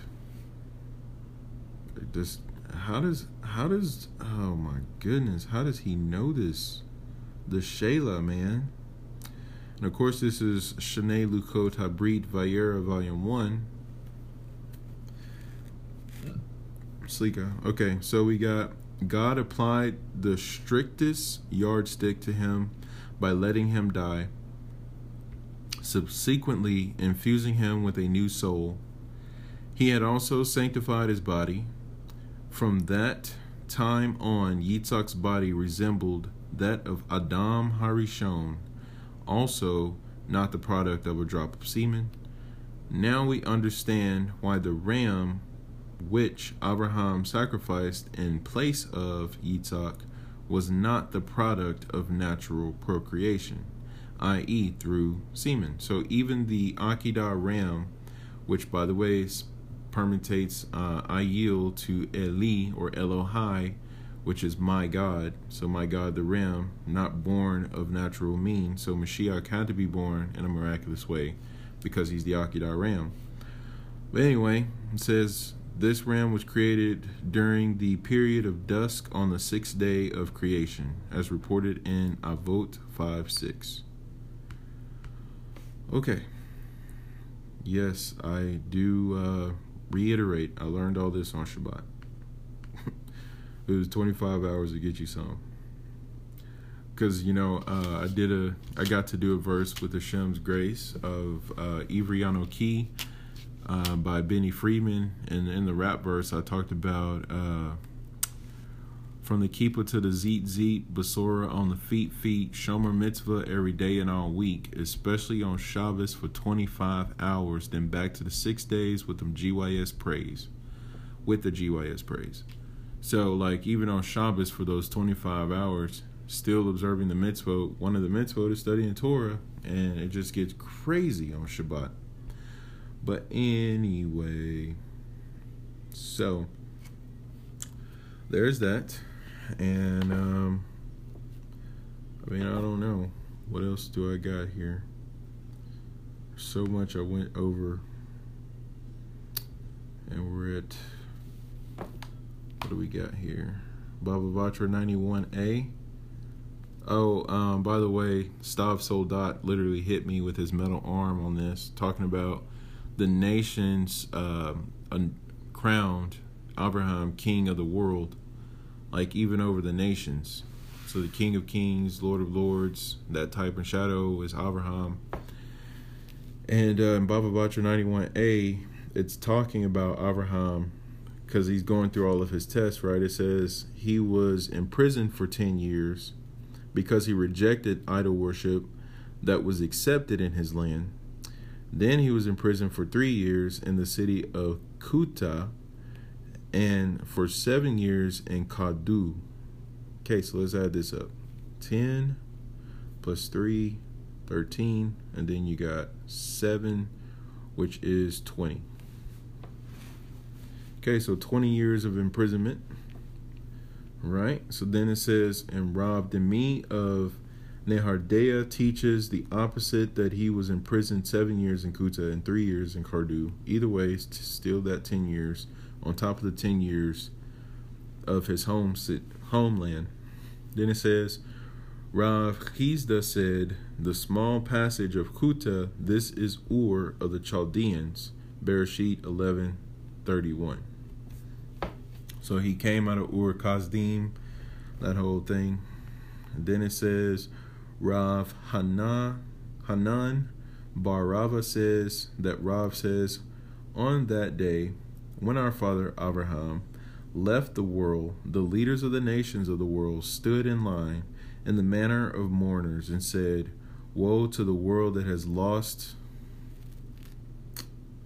This how does how does oh my goodness, how does he know this? The Shela, man. And of course this is Shnei Luchot HaBrit Vayera Volume 1. Slika. Okay, so we got God applied the strictest yardstick to him by letting him die, subsequently infusing him with a new soul. He had also sanctified his body. From that time on, Yitzhak's body resembled that of Adam Harishon, also not the product of a drop of semen. Now we understand why the ram which Abraham sacrificed in place of Yitzhak was not the product of natural procreation, i.e., through semen. So even the Akedah ram, which by the way permutates uh, I yield to Eli or Elohai, which is my God. So my God, the ram, not born of natural means. So Mashiach had to be born in a miraculous way because he's the Akedah ram. But anyway, it says this ram was created during the period of dusk on the sixth day of creation, as reported in Avot 5 6. Okay. Yes, I do uh, reiterate, I learned all this on Shabbat. it was 25 hours to get you some. Because, you know, uh, I did a, I got to do a verse with Hashem's grace of uh, Ivri Anochi uh, by Benny Friedman. And in the rap verse, I talked about uh, from the Kippah to the Zit Zit, Basora on the feet feet, Shomer Mitzvah every day and all week, especially on Shabbos for 25 hours, then back to the six days with them GYS praise, with the GYS praise. So, like, even on Shabbos for those 25 hours, still observing the mitzvah, one of the mitzvah is studying Torah, and it just gets crazy on Shabbat. But anyway, so there's that. And um I mean, I don't know. What else do I got here? So much I went over. And we're at what do we got here? Baba Batra 91A. Oh, um, by the way, Stav Soldat literally hit me with his metal arm on this, talking about the nations uh, crowned Abraham king of the world, like even over the nations. So the King of Kings, Lord of Lords, that type and shadow is Abraham. And uh, in Baba Batra 91a, it's talking about Abraham because he's going through all of his tests, right? It says he was imprisoned for 10 years because he rejected idol worship that was accepted in his land. Then he was imprisoned for three years in the city of Kuta and for seven years in Kadu. Okay, so let's add this up 10 plus 3, 13, and then you got 7, which is 20. Okay, so 20 years of imprisonment. Right? So then it says, and Rav Dimi of Nehardea teaches the opposite that he was in prison seven years in Kuta and three years in Kardu. Either way, it's still that 10 years on top of the 10 years of his home homeland. Then it says, Rav Chisda said, The small passage of Kuta, this is Ur of the Chaldeans, Bereshit 11 31. So he came out of Ur Kasdim, that whole thing. And then it says, Rav Hanan, Hanan bar Rava says that Rav says, On that day, when our father Abraham left the world, the leaders of the nations of the world stood in line in the manner of mourners and said, Woe to the world that has lost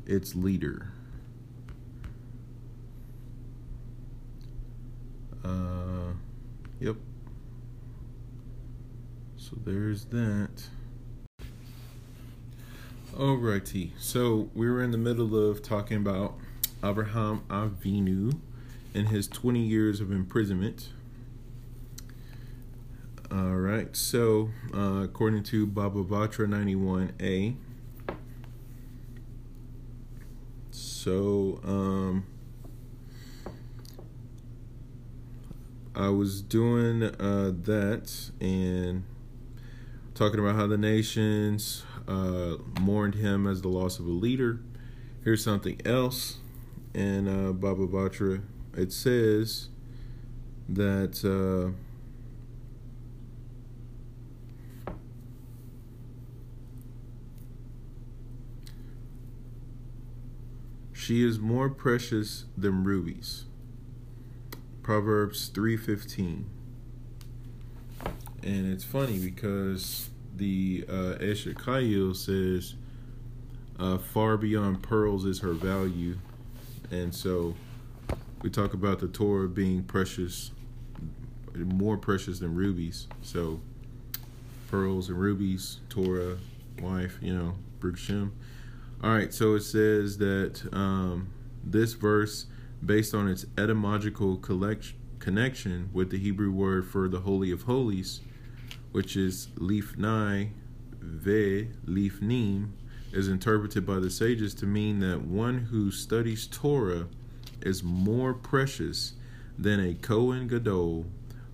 its leader. Uh, yep. So there's that. Alrighty. So we were in the middle of talking about Abraham Avinu and his 20 years of imprisonment. All right. So uh, according to Baba Batra 91a. So um, I was doing uh, that and talking about how the nations uh, mourned him as the loss of a leader. Here's something else in uh, Baba Batra it says that uh, she is more precious than rubies. Proverbs 3:15. And it's funny because the uh, says, uh, "Far beyond pearls is her value," and so we talk about the Torah being precious, more precious than rubies. So pearls and rubies, Torah, wife, you know, Brukshem. All right, so it says that um, this verse, based on its etymological connection with the Hebrew word for the Holy of Holies, which is lifnai ve lifnim, is interpreted by the sages to mean that one who studies Torah is more precious than a Kohen Gadol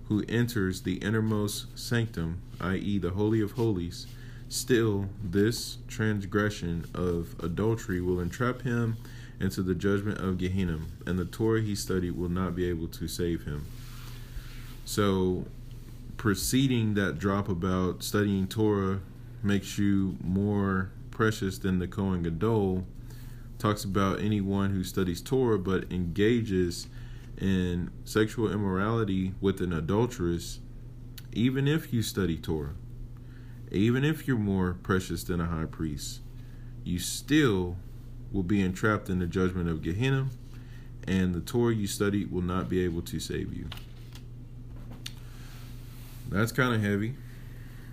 who enters the innermost sanctum, i.e., the Holy of Holies. Still, this transgression of adultery will entrap him into the judgment of Gehenna, and the Torah he studied will not be able to save him. So, preceding that drop about studying Torah makes you more precious than the Kohen Gadol talks about anyone who studies Torah but engages in sexual immorality with an adulteress, even if you study Torah, even if you're more precious than a high priest, you still will be entrapped in the judgment of Gehenna, and the Torah you study will not be able to save you. That's kind of heavy.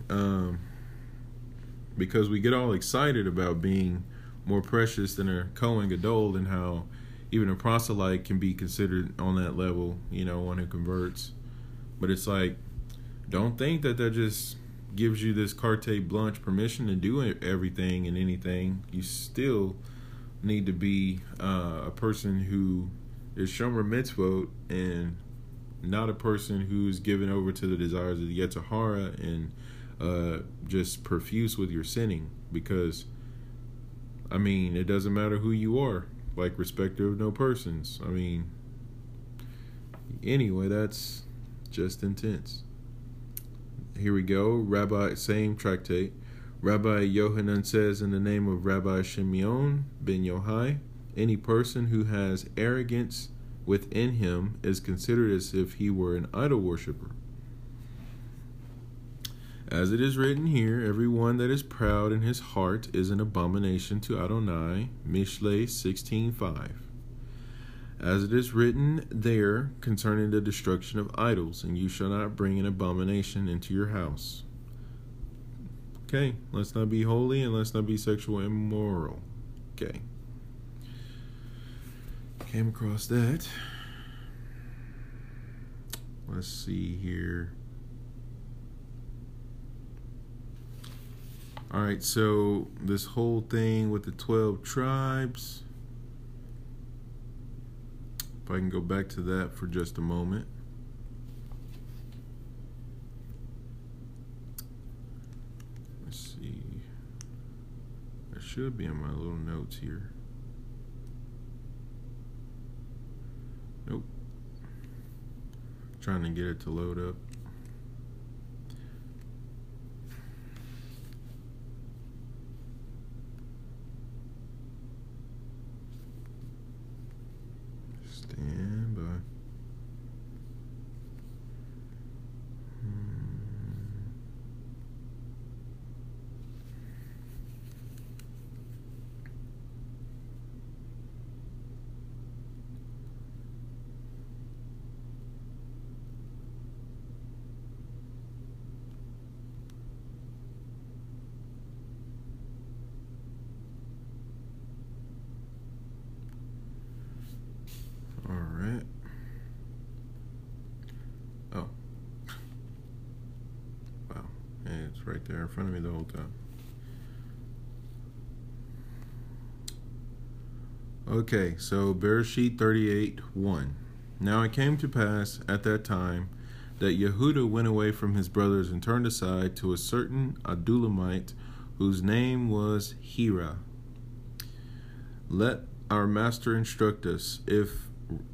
Um, because we get all excited about being more precious than a Kohen Gadol and how even a proselyte can be considered on that level, you know, one who converts. But it's like, don't think that that just gives you this carte blanche permission to do everything and anything. You still need to be uh, a person who is shomer mitzvot and not a person who's given over to the desires of the Yetzer Hara and uh, just profuse with your sinning because I mean it doesn't matter who you are like respecter of no persons. I mean anyway that's just intense. Here we go. Rabbi same tractate. Rabbi Yohanan says in the name of Rabbi Shimeon ben Yohai any person who has arrogance within him is considered as if he were an idol worshiper as it is written here, everyone that is proud in his heart is an abomination to Adonai. Mishle 16:5. As it is written there concerning the destruction of idols, and you shall not bring an abomination into your house. Okay, let's not be holy and let's not be sexual immoral. Okay. Came across that. Let's see here. All right, so this whole thing with the 12 tribes. If I can go back to that for just a moment. Let's see. It should be in my little notes here. Nope. Trying to get it to load up. right there in front of me the whole time. Okay, so Bereshit 38 1. Now it came to pass at that time that Yehuda went away from his brothers and turned aside to a certain Adulamite whose name was Hira. Let our master instruct us if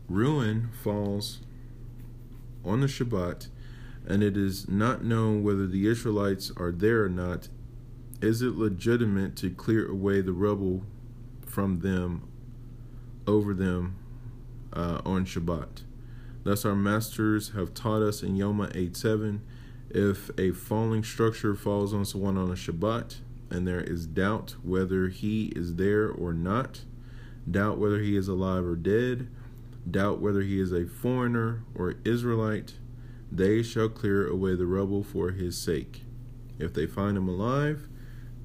ruin falls on the Shabbat, and it is not known whether the Israelites are there or not, is it legitimate to clear away the rubble from them over them uh, on Shabbat? Thus, our masters have taught us in Yoma 8 7 if a falling structure falls on someone on a Shabbat and there is doubt whether he is there or not, doubt whether he is alive or dead, doubt whether he is a foreigner or Israelite, they shall clear away the rubble for his sake. If they find him alive,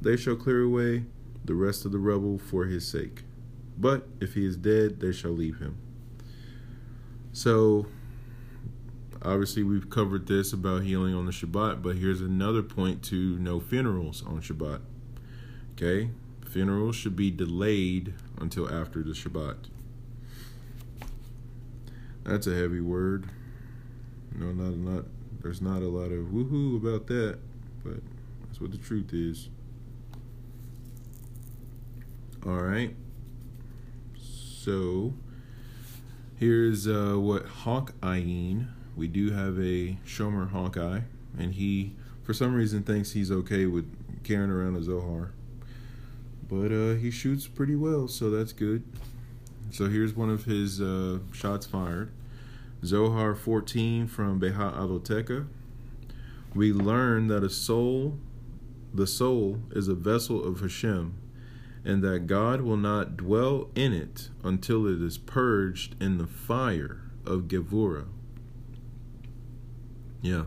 they shall clear away the rest of the rubble for his sake. But if he is dead, they shall leave him. So, obviously, we've covered this about healing on the Shabbat, but here's another point to no funerals on Shabbat. Okay? Funerals should be delayed until after the Shabbat. That's a heavy word. No, not not. There's not a lot of woohoo about that, but that's what the truth is. All right. So here's uh, what Hawkeyeing. We do have a Shomer Hawkeye, and he, for some reason, thinks he's okay with carrying around a Zohar. But uh, he shoots pretty well, so that's good. So here's one of his uh, shots fired. Zohar 14 from Beha Avoteka. We learn that a soul, the soul, is a vessel of Hashem, and that God will not dwell in it until it is purged in the fire of Gevura. Yeah.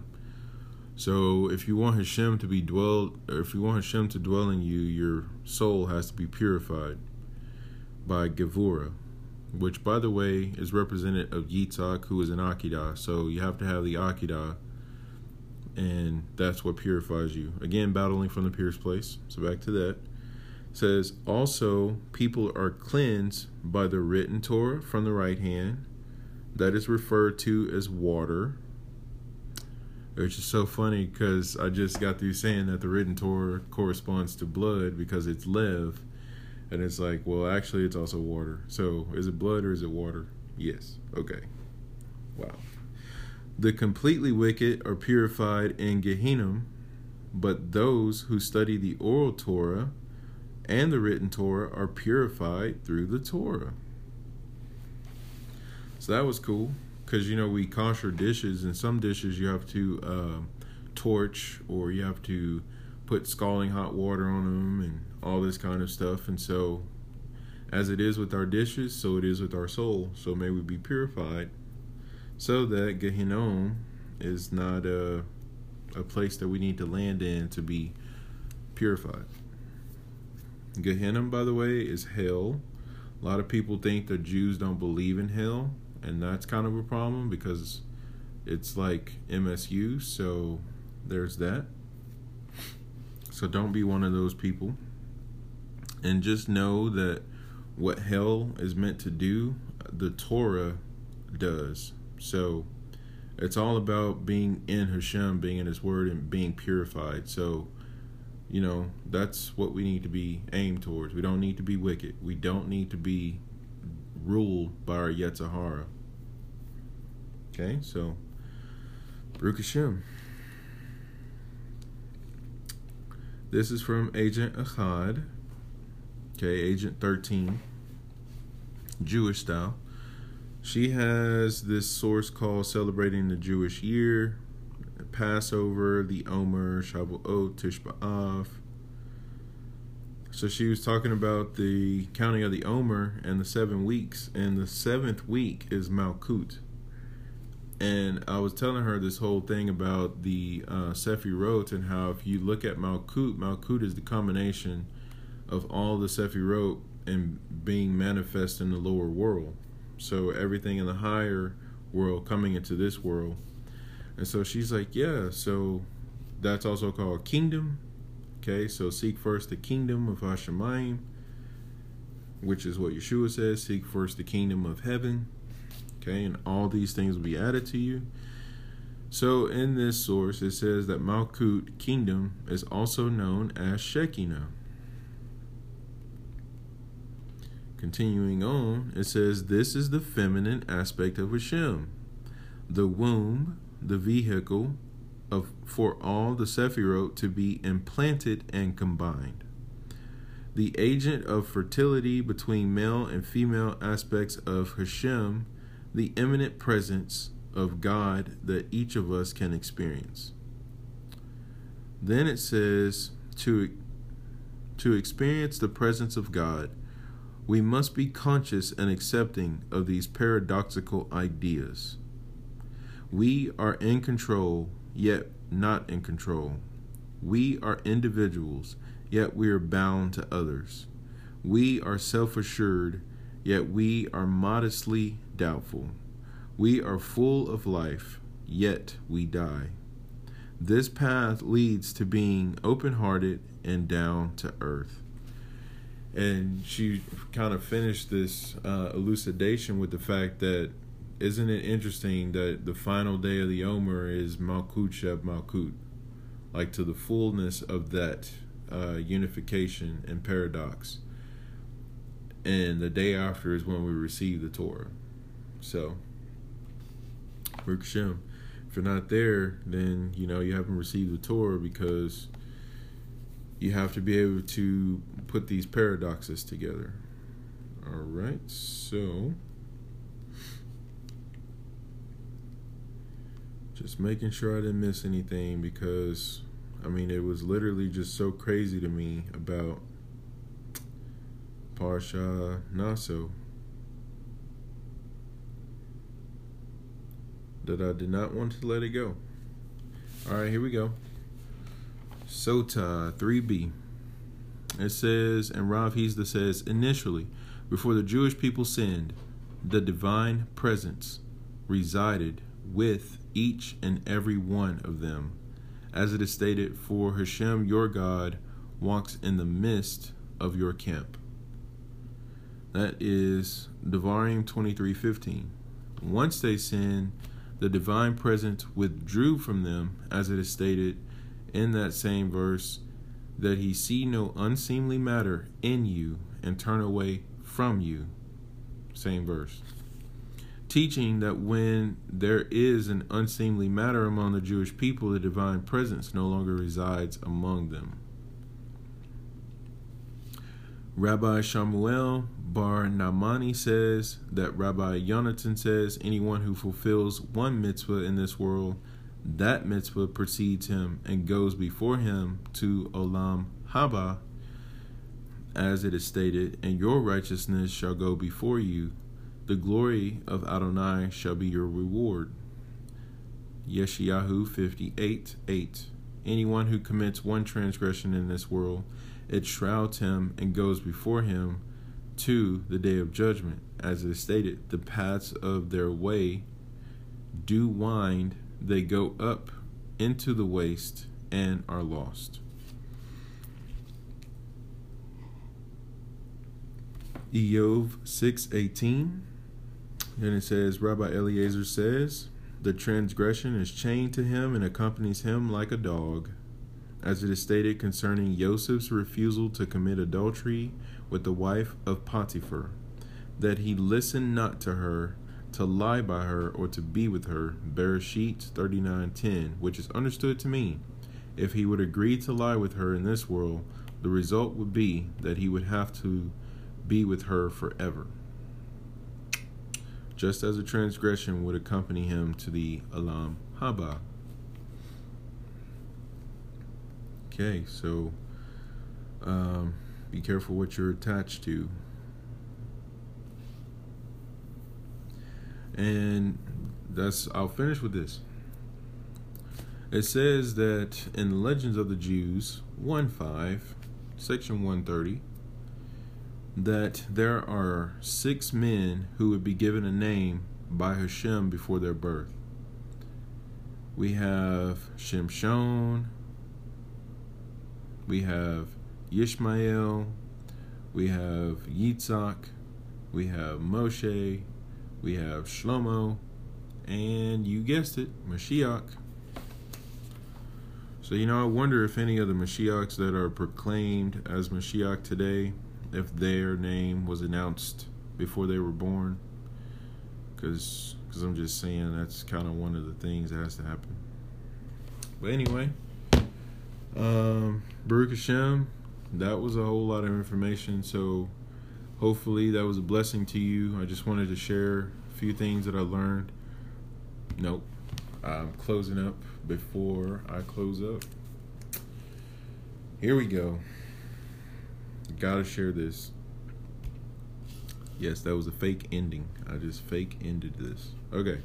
So if you want Hashem to be dwelled, or if you want Hashem to dwell in you, your soul has to be purified by Gevura which by the way is representative of Yitzhak, who is an Akedah. So you have to have the Akedah, and that's what purifies you. Again, battling from the purest place. So back to that. Says also people are cleansed by the written Torah from the right hand, that is referred to as water. Which is so funny because I just got through saying that the written Torah corresponds to blood because it's lev and it's like, well, actually, it's also water. So is it blood or is it water? Yes. Okay. Wow. The completely wicked are purified in Gehinnom, but those who study the oral Torah and the written Torah are purified through the Torah. So that was cool because you know we kosher dishes, and some dishes you have to uh, torch or you have to put scalding hot water on them and all this kind of stuff. And so, as it is with our dishes, so it is with our soul. So may we be purified, so that Gehinnom is not a a place that we need to land in to be purified. Gehenna, by the way, is hell. A lot of people think that Jews don't believe in hell, and that's kind of a problem because it's like MSU, so there's that. So don't be one of those people and just know that what hell is meant to do, the Torah does. So it's all about being in Hashem, being in His Word, and being purified. So, you know, that's what we need to be aimed towards. We don't need to be wicked. We don't need to be ruled by our Yetzer Hara. Okay, so Baruch. This is from Agent Ahad. Okay, Agent 13, Jewish style. She has this source called Celebrating the Jewish Year, Passover, the Omer, Shavuot, Tish B'Av. So she was talking about the counting of the Omer and the seven weeks, and the seventh week is Malkut. And I was telling her this whole thing about the uh, and how if you look at Malkut, Malkut is the combination of all the Sefirot and being manifest in the lower world. So everything in the higher world coming into this world. And so she's like, yeah, so that's also called kingdom. Okay, so seek first the kingdom of Hashemayim, which is what Yeshua says, seek first the kingdom of heaven. Okay, and all these things will be added to you. So in this source, it says that Malkut kingdom is also known as Shekinah. continuing on, it says, This is the feminine aspect of Hashem, the womb, the vehicle of for all the Sephirot to be implanted and combined. The agent of fertility between male and female aspects of Hashem, the imminent presence of God that each of us can experience. Then it says to to experience the presence of God, we must be conscious and accepting of these paradoxical ideas. We are in control, yet not in control. We are individuals, yet we are bound to others. We are self assured, yet we are modestly doubtful. We are full of life, yet we die. This path leads to being open hearted and down to earth. And she kind of finished this uh, elucidation with the fact that isn't it interesting that the final day of the Omer is Malkut Sheb Malkut, like to the fullness of that uh, unification and paradox. And the day after is when we receive the Torah. So, Baruch Hashem. If you're not there, then you know you haven't received the Torah because you have to be able to put these paradoxes together. All right, so just making sure I didn't miss anything because I mean it was literally just so crazy to me about Parsha Naso that I did not want to let it go. All right, here we go. Sotah 3b. It says, and Rav Chisda says, initially, before the Jewish people sinned, the divine presence resided with each and every one of them. As it is stated, For Hashem your God walks in the midst of your camp. That is Devarim 23:15. Once they sinned, the divine presence withdrew from them, as it is stated in that same verse, that he see no unseemly matter in you and turn away from you. Same verse. Teaching that when there is an unseemly matter among the Jewish people, the divine presence no longer resides among them. Rabbi Shamuel Bar Nahmani says that Rabbi Yonatan says anyone who fulfills one mitzvah in this world that mitzvah precedes him and goes before him to Olam Haba, as it is stated, and your righteousness shall go before you. The glory of Adonai shall be your reward. Yeshayahu 58 8. Anyone who commits one transgression in this world, it shrouds him and goes before him to the day of judgment. As is stated, the paths of their way do wind they go up into the waste and are lost. Iyov 6:18 then it says Rabbi Eliezer says the transgression is chained to him and accompanies him like a dog as it is stated concerning Joseph's refusal to commit adultery with the wife of Potiphar that he listened not to her to lie by her or to be with her, Bereshit 39:10, which is understood to mean if he would agree to lie with her in this world, the result would be that he would have to be with her forever. Just as a transgression would accompany him to the Olam Haba. Okay, so um, be careful what you're attached to. And that's I'll finish with this. It says that in the Legends of the Jews 1 5, section 130, that there are six men who would be given a name by Hashem before their birth. We have Shimshon, we have Yishmael, we have Yitzhak, we have Moshe, we have Shlomo, and you guessed it, Mashiach. So, you know, I wonder if any of the Mashiachs that are proclaimed as Mashiach today if their name was announced before they were born. Because cause I'm just saying that's kind of one of the things that has to happen. But anyway, um, Baruch Hashem, that was a whole lot of information. So hopefully that was a blessing to you. I just wanted to share a few things that I learned. Nope. I'm closing up before I close up. Here we go. Gotta share this. Yes, that was a fake ending. I just fake ended this. Okay.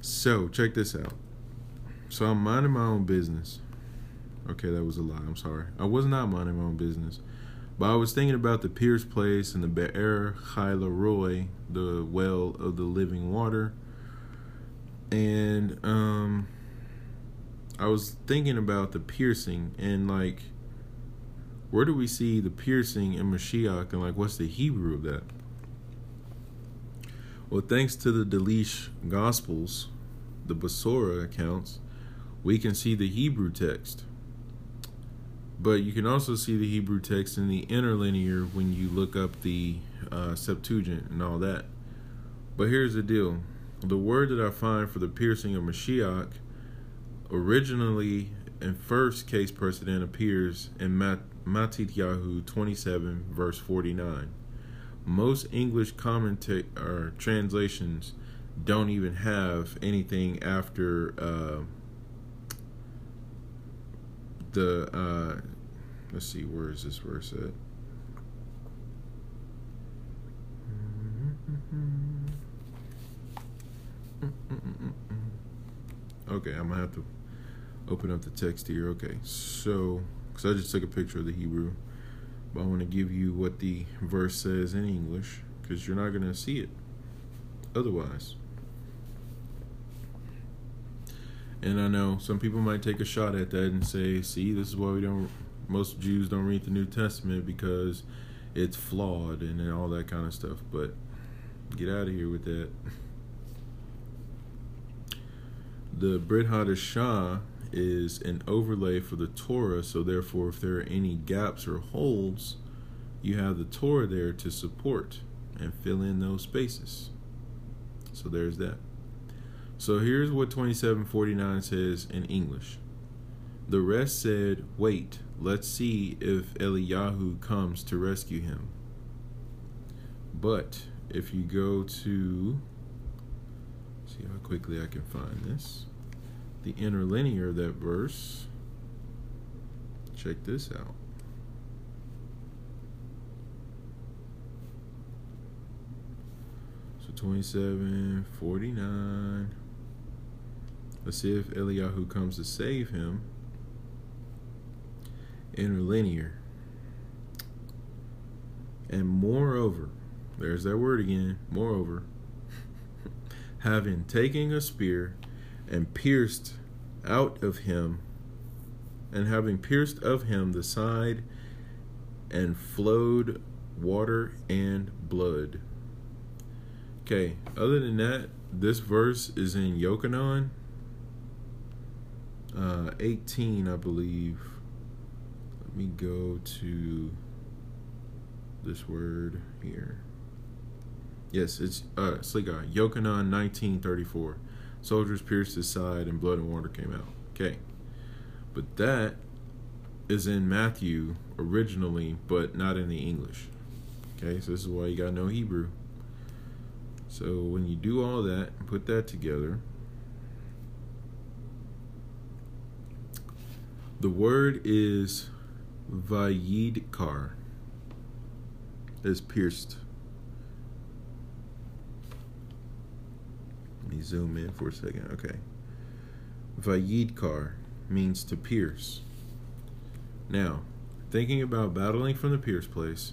So, check this out. So, I'm minding my own business. Okay, that was a lie. I'm sorry. I was not minding my own business. But I was thinking about the Pierce Place and the Be'er Chai Roy, the well of the living water. And um I was thinking about the piercing and like where do we see the piercing in Mashiach and like what's the Hebrew of that? Well, thanks to the Delitzsch Gospels, the Basora accounts, we can see the Hebrew text. But you can also see the Hebrew text in the interlinear when you look up the uh, Septuagint and all that. But here's the deal the word that I find for the piercing of Mashiach originally and first case precedent appears in Mat- Matityahu 27, verse 49. Most English commenta- or translations don't even have anything after uh, the. Uh, let's see, where is this verse at? Okay, I'm gonna have to open up the text here. Okay, so because I just took a picture of the Hebrew, but I want to give you what the verse says in English because you're not gonna see it otherwise. And I know some people might take a shot at that and say, "See, this is why we don't. Most Jews don't read the New Testament because it's flawed and all that kind of stuff." But get out of here with that. The Brit Hadashah is an overlay for the Torah, so therefore, if there are any gaps or holes, you have the Torah there to support and fill in those spaces. So there's that. So here's what 2749 says in English. The rest said, Wait, let's see if Eliyahu comes to rescue him. But if you go to, see how quickly I can find this the interlinear of that verse. Check this out. So 27, 49. Let's see if Eliyahu comes to save him. Interlinear. And moreover, there's that word again, moreover, having taken a spear and pierced out of him, and having pierced of him the side, and flowed water and blood. Okay, other than that, this verse is in Yochanan uh, 18, I believe. Let me go to this word here. Yes, it's uh, Sliga, Yochanan 1934. Soldiers pierced his side, and blood and water came out. Okay. But that is in Matthew originally, but not in the English. Okay, so this is why you got know Hebrew. So when you do all that and put that together, the word is Vayidkar. Is pierced. Me zoom in for a second. Okay. Vayidkar means to pierce. Now, thinking about battling from the pierce place,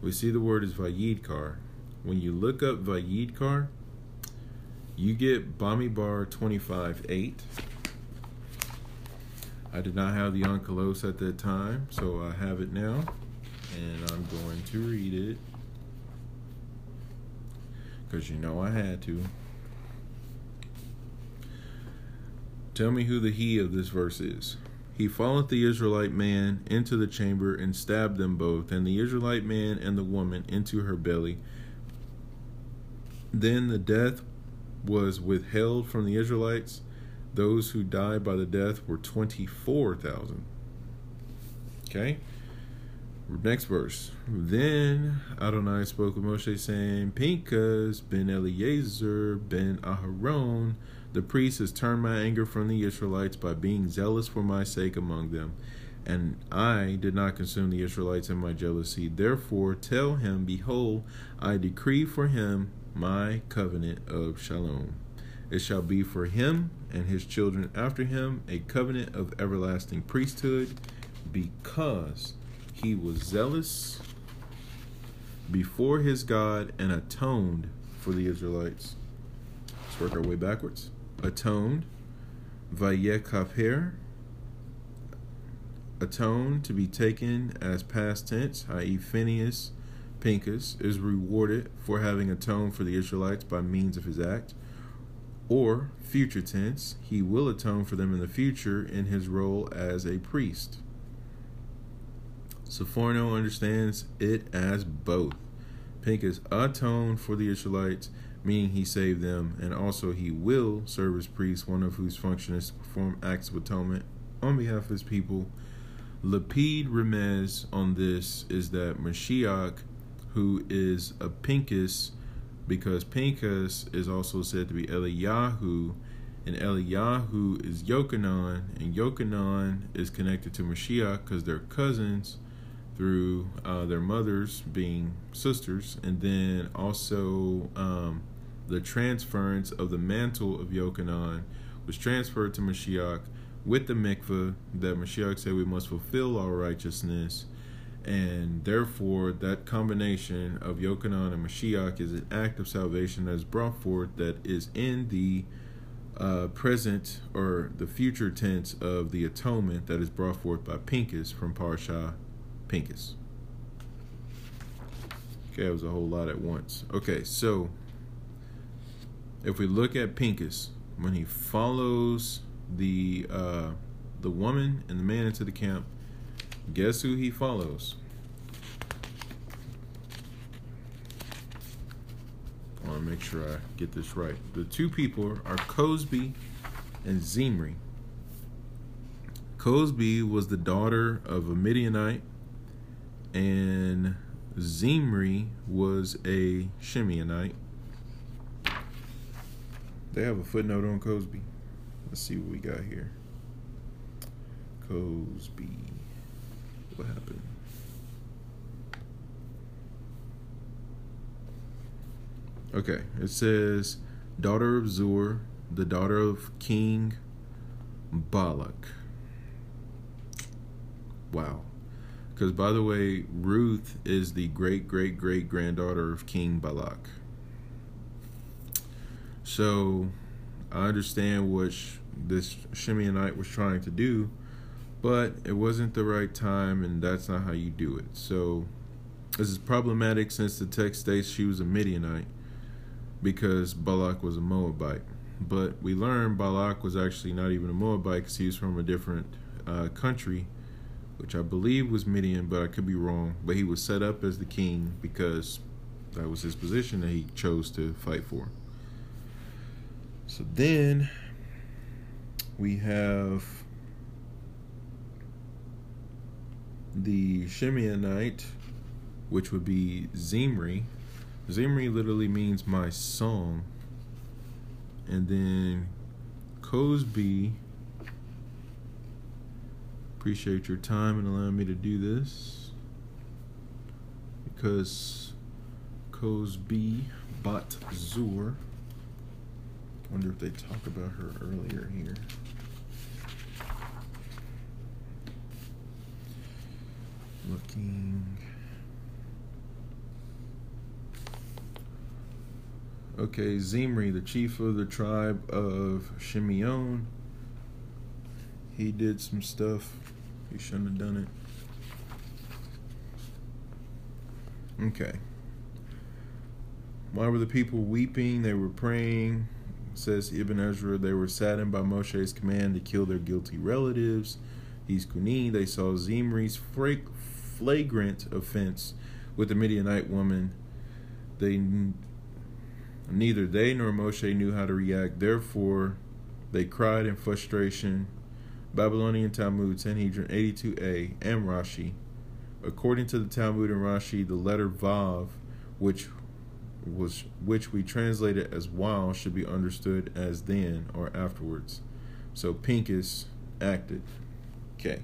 we see the word is Vayidkar. When you look up Vayidkar, you get Bamidbar 25 8. I did not have the Onkelos at that time, so I have it now, and I'm going to read it because you know I had to. Tell me who the he of this verse is. he followed the Israelite man into the chamber and stabbed them both, and the Israelite man and the woman into her belly. Then the death was withheld from the Israelites. Those who died by the death were 24,000. Okay? Next verse. Then Adonai spoke with Moshe, saying, Pinchas ben Eleazar ben Aharon, the priest, has turned my anger from the Israelites by being zealous for my sake among them. And I did not consume the Israelites in my jealousy. Therefore, tell him, Behold, I decree for him my covenant of shalom. It shall be for him and his children after him a covenant of everlasting priesthood, because he was zealous before his God and atoned for the Israelites. Let's work our way backwards. Atoned, vayekaper, atoned to be taken as past tense, i.e., Phineas, Pinchas, is rewarded for having atoned for the Israelites by means of his act. Or, future tense, he will atone for them in the future in his role as a priest. Sforno understands it as both. Pinchas atoned for the Israelites, meaning he saved them, and also he will serve as priest, one of whose function is to perform acts of atonement on behalf of his people. Lapid Remez on this is that Mashiach, who is a Pinchas, because Pinchas is also said to be Eliyahu, and Eliyahu is Yochanan, and Yochanan is connected to Mashiach because they're cousins through uh, their mothers being sisters, and then also um, the transference of the mantle of Yochanan was transferred to Mashiach with the mikveh that Mashiach said we must fulfill our righteousness. And therefore, that combination of Yochanan and Mashiach is an act of salvation that is brought forth that is in the uh, present or the future tense of the atonement that is brought forth by Pinchas from Parsha Pinchas. Okay, that was a whole lot at once. Okay, so if we look at Pinchas, when he follows the uh, the woman and the man into the camp, guess who he follows? I want to make sure I get this right. The two people are Cozbi and Zimri. Cozbi was the daughter of a Midianite and Zimri was a Shimeonite. They have a footnote on Cozbi. Let's see what we got here. Cozbi. What happened? Okay, it says daughter of Zur, the daughter of King Balak. Wow. Because, by the way, Ruth is the great, great, great granddaughter of King Balak. So, I understand what this Shimeonite was trying to do, but it wasn't the right time, and that's not how you do it. So, this is problematic since the text states she was a Midianite because Balak was a Moabite. But we learned Balak was actually not even a Moabite because he was from a different uh, country which I believe was Midian, but I could be wrong. But he was set up as the king because that was his position that he chose to fight for. So then we have the Shimeonite, which would be Zimri. Zimri literally means my song. And then Cozbi Appreciate your time and allowing me to do this. Because Cozbi Bat Zur. Wonder if they talk about her earlier here. Looking. Okay, Zimri, the chief of the tribe of Shimeon, he did some stuff he shouldn't have done it. Okay. Why were the people weeping? They were praying. Says Ibn Ezra, they were saddened by Moshe's command to kill their guilty relatives. Chizkuni. They saw Zimri's flagrant offense with the Midianite woman. They neither they nor Moshe knew how to react. Therefore, they cried in frustration. Babylonian Talmud, Sanhedrin 82a, and Rashi. According to the Talmud and Rashi, the letter Vav, which was which we translated as while, should be understood as then or afterwards. So Pinchas acted. Okay.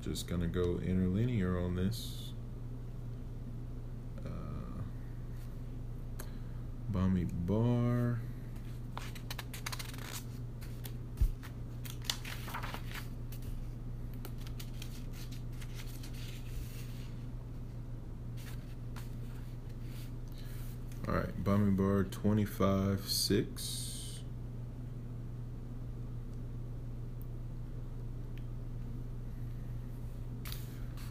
Just gonna go interlinear on this. Uh, Bamidbar. All right, Bamidbar 25 6.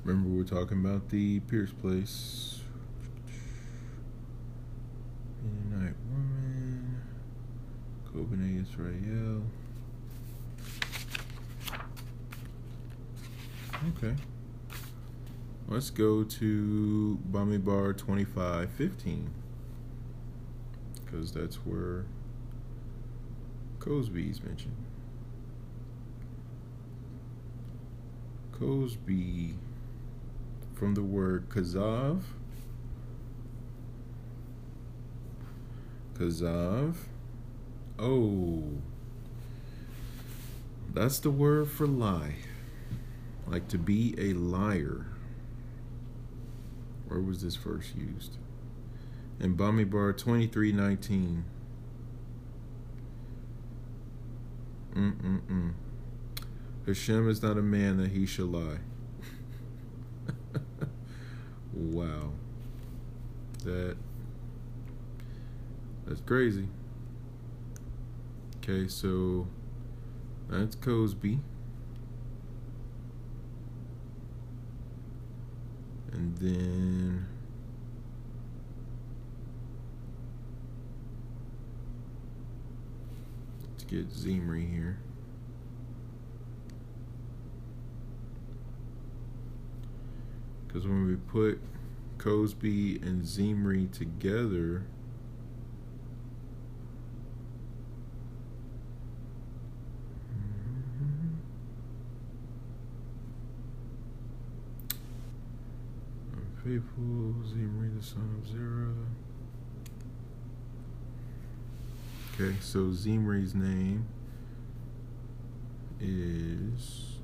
Remember, we were talking about the Pierce place. Midianite Woman. Kobane Israel. Okay. Let's go to Bamidbar 2515. Because that's where Cozbi is mentioned. Cozbi from the word kazav. Kazav. Oh. That's the word for lie. Like to be a liar. Where was this first used? In Bamidbar 2319. Mm-mm-mm. Hashem is not a man that he shall lie. Wow. That that's crazy. Okay, so that's Cozbi. And then let's get Zimri here. Because when we put Cozbi and Zimri together, mm-hmm. Faithful, Zimri, the son of Zerah. Okay, so Zimri's name is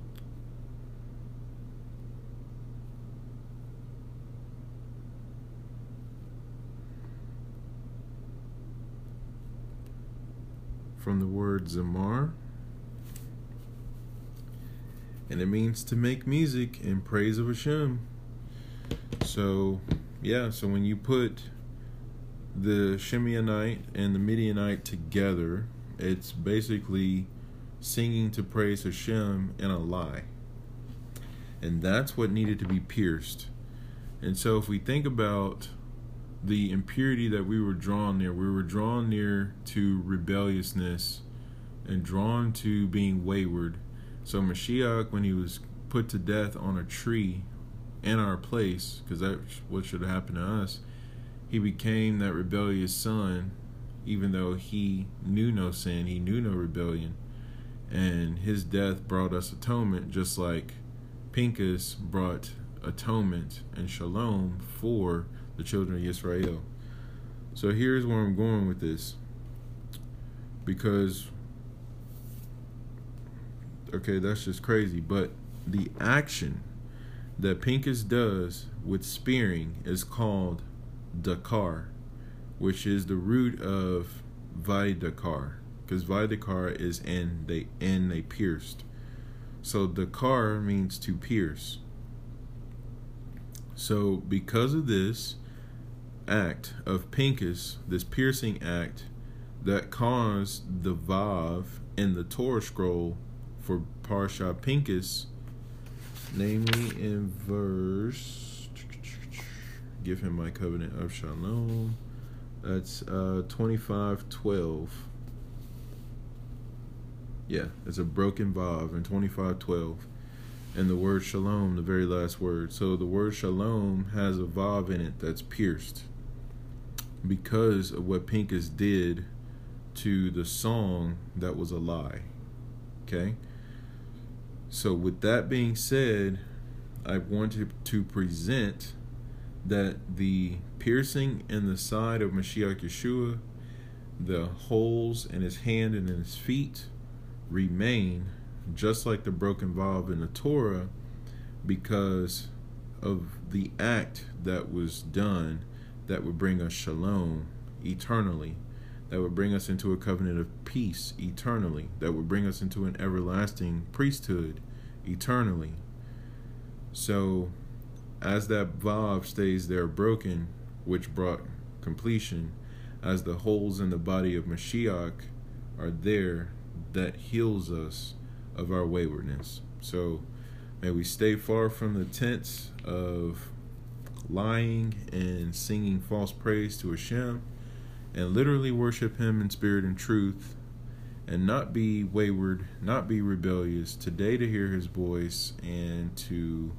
from the word zamar, and it means to make music in praise of Hashem. So, yeah, so when you put the Shimeonite and the Midianite together, it's basically singing to praise Hashem in a lie. And that's what needed to be pierced. And so if we think about the impurity that we were drawn near. We were drawn near to rebelliousness and drawn to being wayward. So Mashiach, when he was put to death on a tree in our place, because that's what should have happened to us, he became that rebellious son, even though he knew no sin, he knew no rebellion. And his death brought us atonement, just like Pinchas brought atonement and shalom for the children of Israel. So here's where I'm going with this. Because, okay, that's just crazy. But the action that Pinchas does with spearing is called Dakar, which is the root of Vidakar. Because Vidakar is in they in they pierced. So Dakar means to pierce. So because of this, act of Pinchas, this piercing act that caused the Vav in the Torah scroll for Parsha Pinchas, namely in verse, give him my covenant of shalom. That's uh, 25 12. Yeah, it's a broken vav in 2512. And the word shalom, the very last word. So the word shalom has a vav in it that's pierced because of what Pinchas did to the song that was a lie. Okay? So, with that being said, I wanted to present that the piercing in the side of Mashiach Yeshua, the holes in his hand and in his feet, remain just like the broken vav in the Torah because of the act that was done that would bring us shalom eternally, that would bring us into a covenant of peace eternally, that would bring us into an everlasting priesthood eternally. So, as that vav stays there broken, which brought completion, as the holes in the body of Mashiach are there, that heals us of our waywardness. So, may we stay far from the tents of lying and singing false praise to Hashem, and literally worship Him in spirit and truth, and not be wayward, not be rebellious, today to hear His voice and to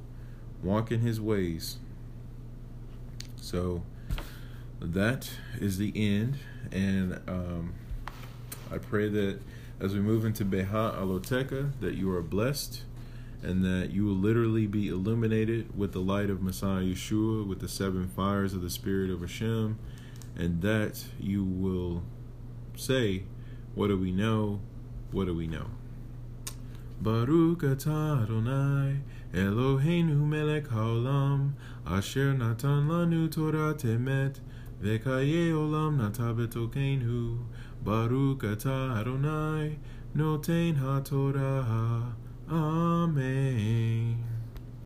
walk in His ways. So that is the end, and um, I pray that as we move into Beha Aloteka, that you are blessed and that you will literally be illuminated with the light of Messiah Yeshua, with the seven fires of the Spirit of Hashem, and that you will say, What do we know? What do we know? Baruch atah Adonai Eloheinu melech haolam asher natan lanu Torah temet vekaye olam nata betokenu Baruch atah Adonai noten ha-Torah Amen.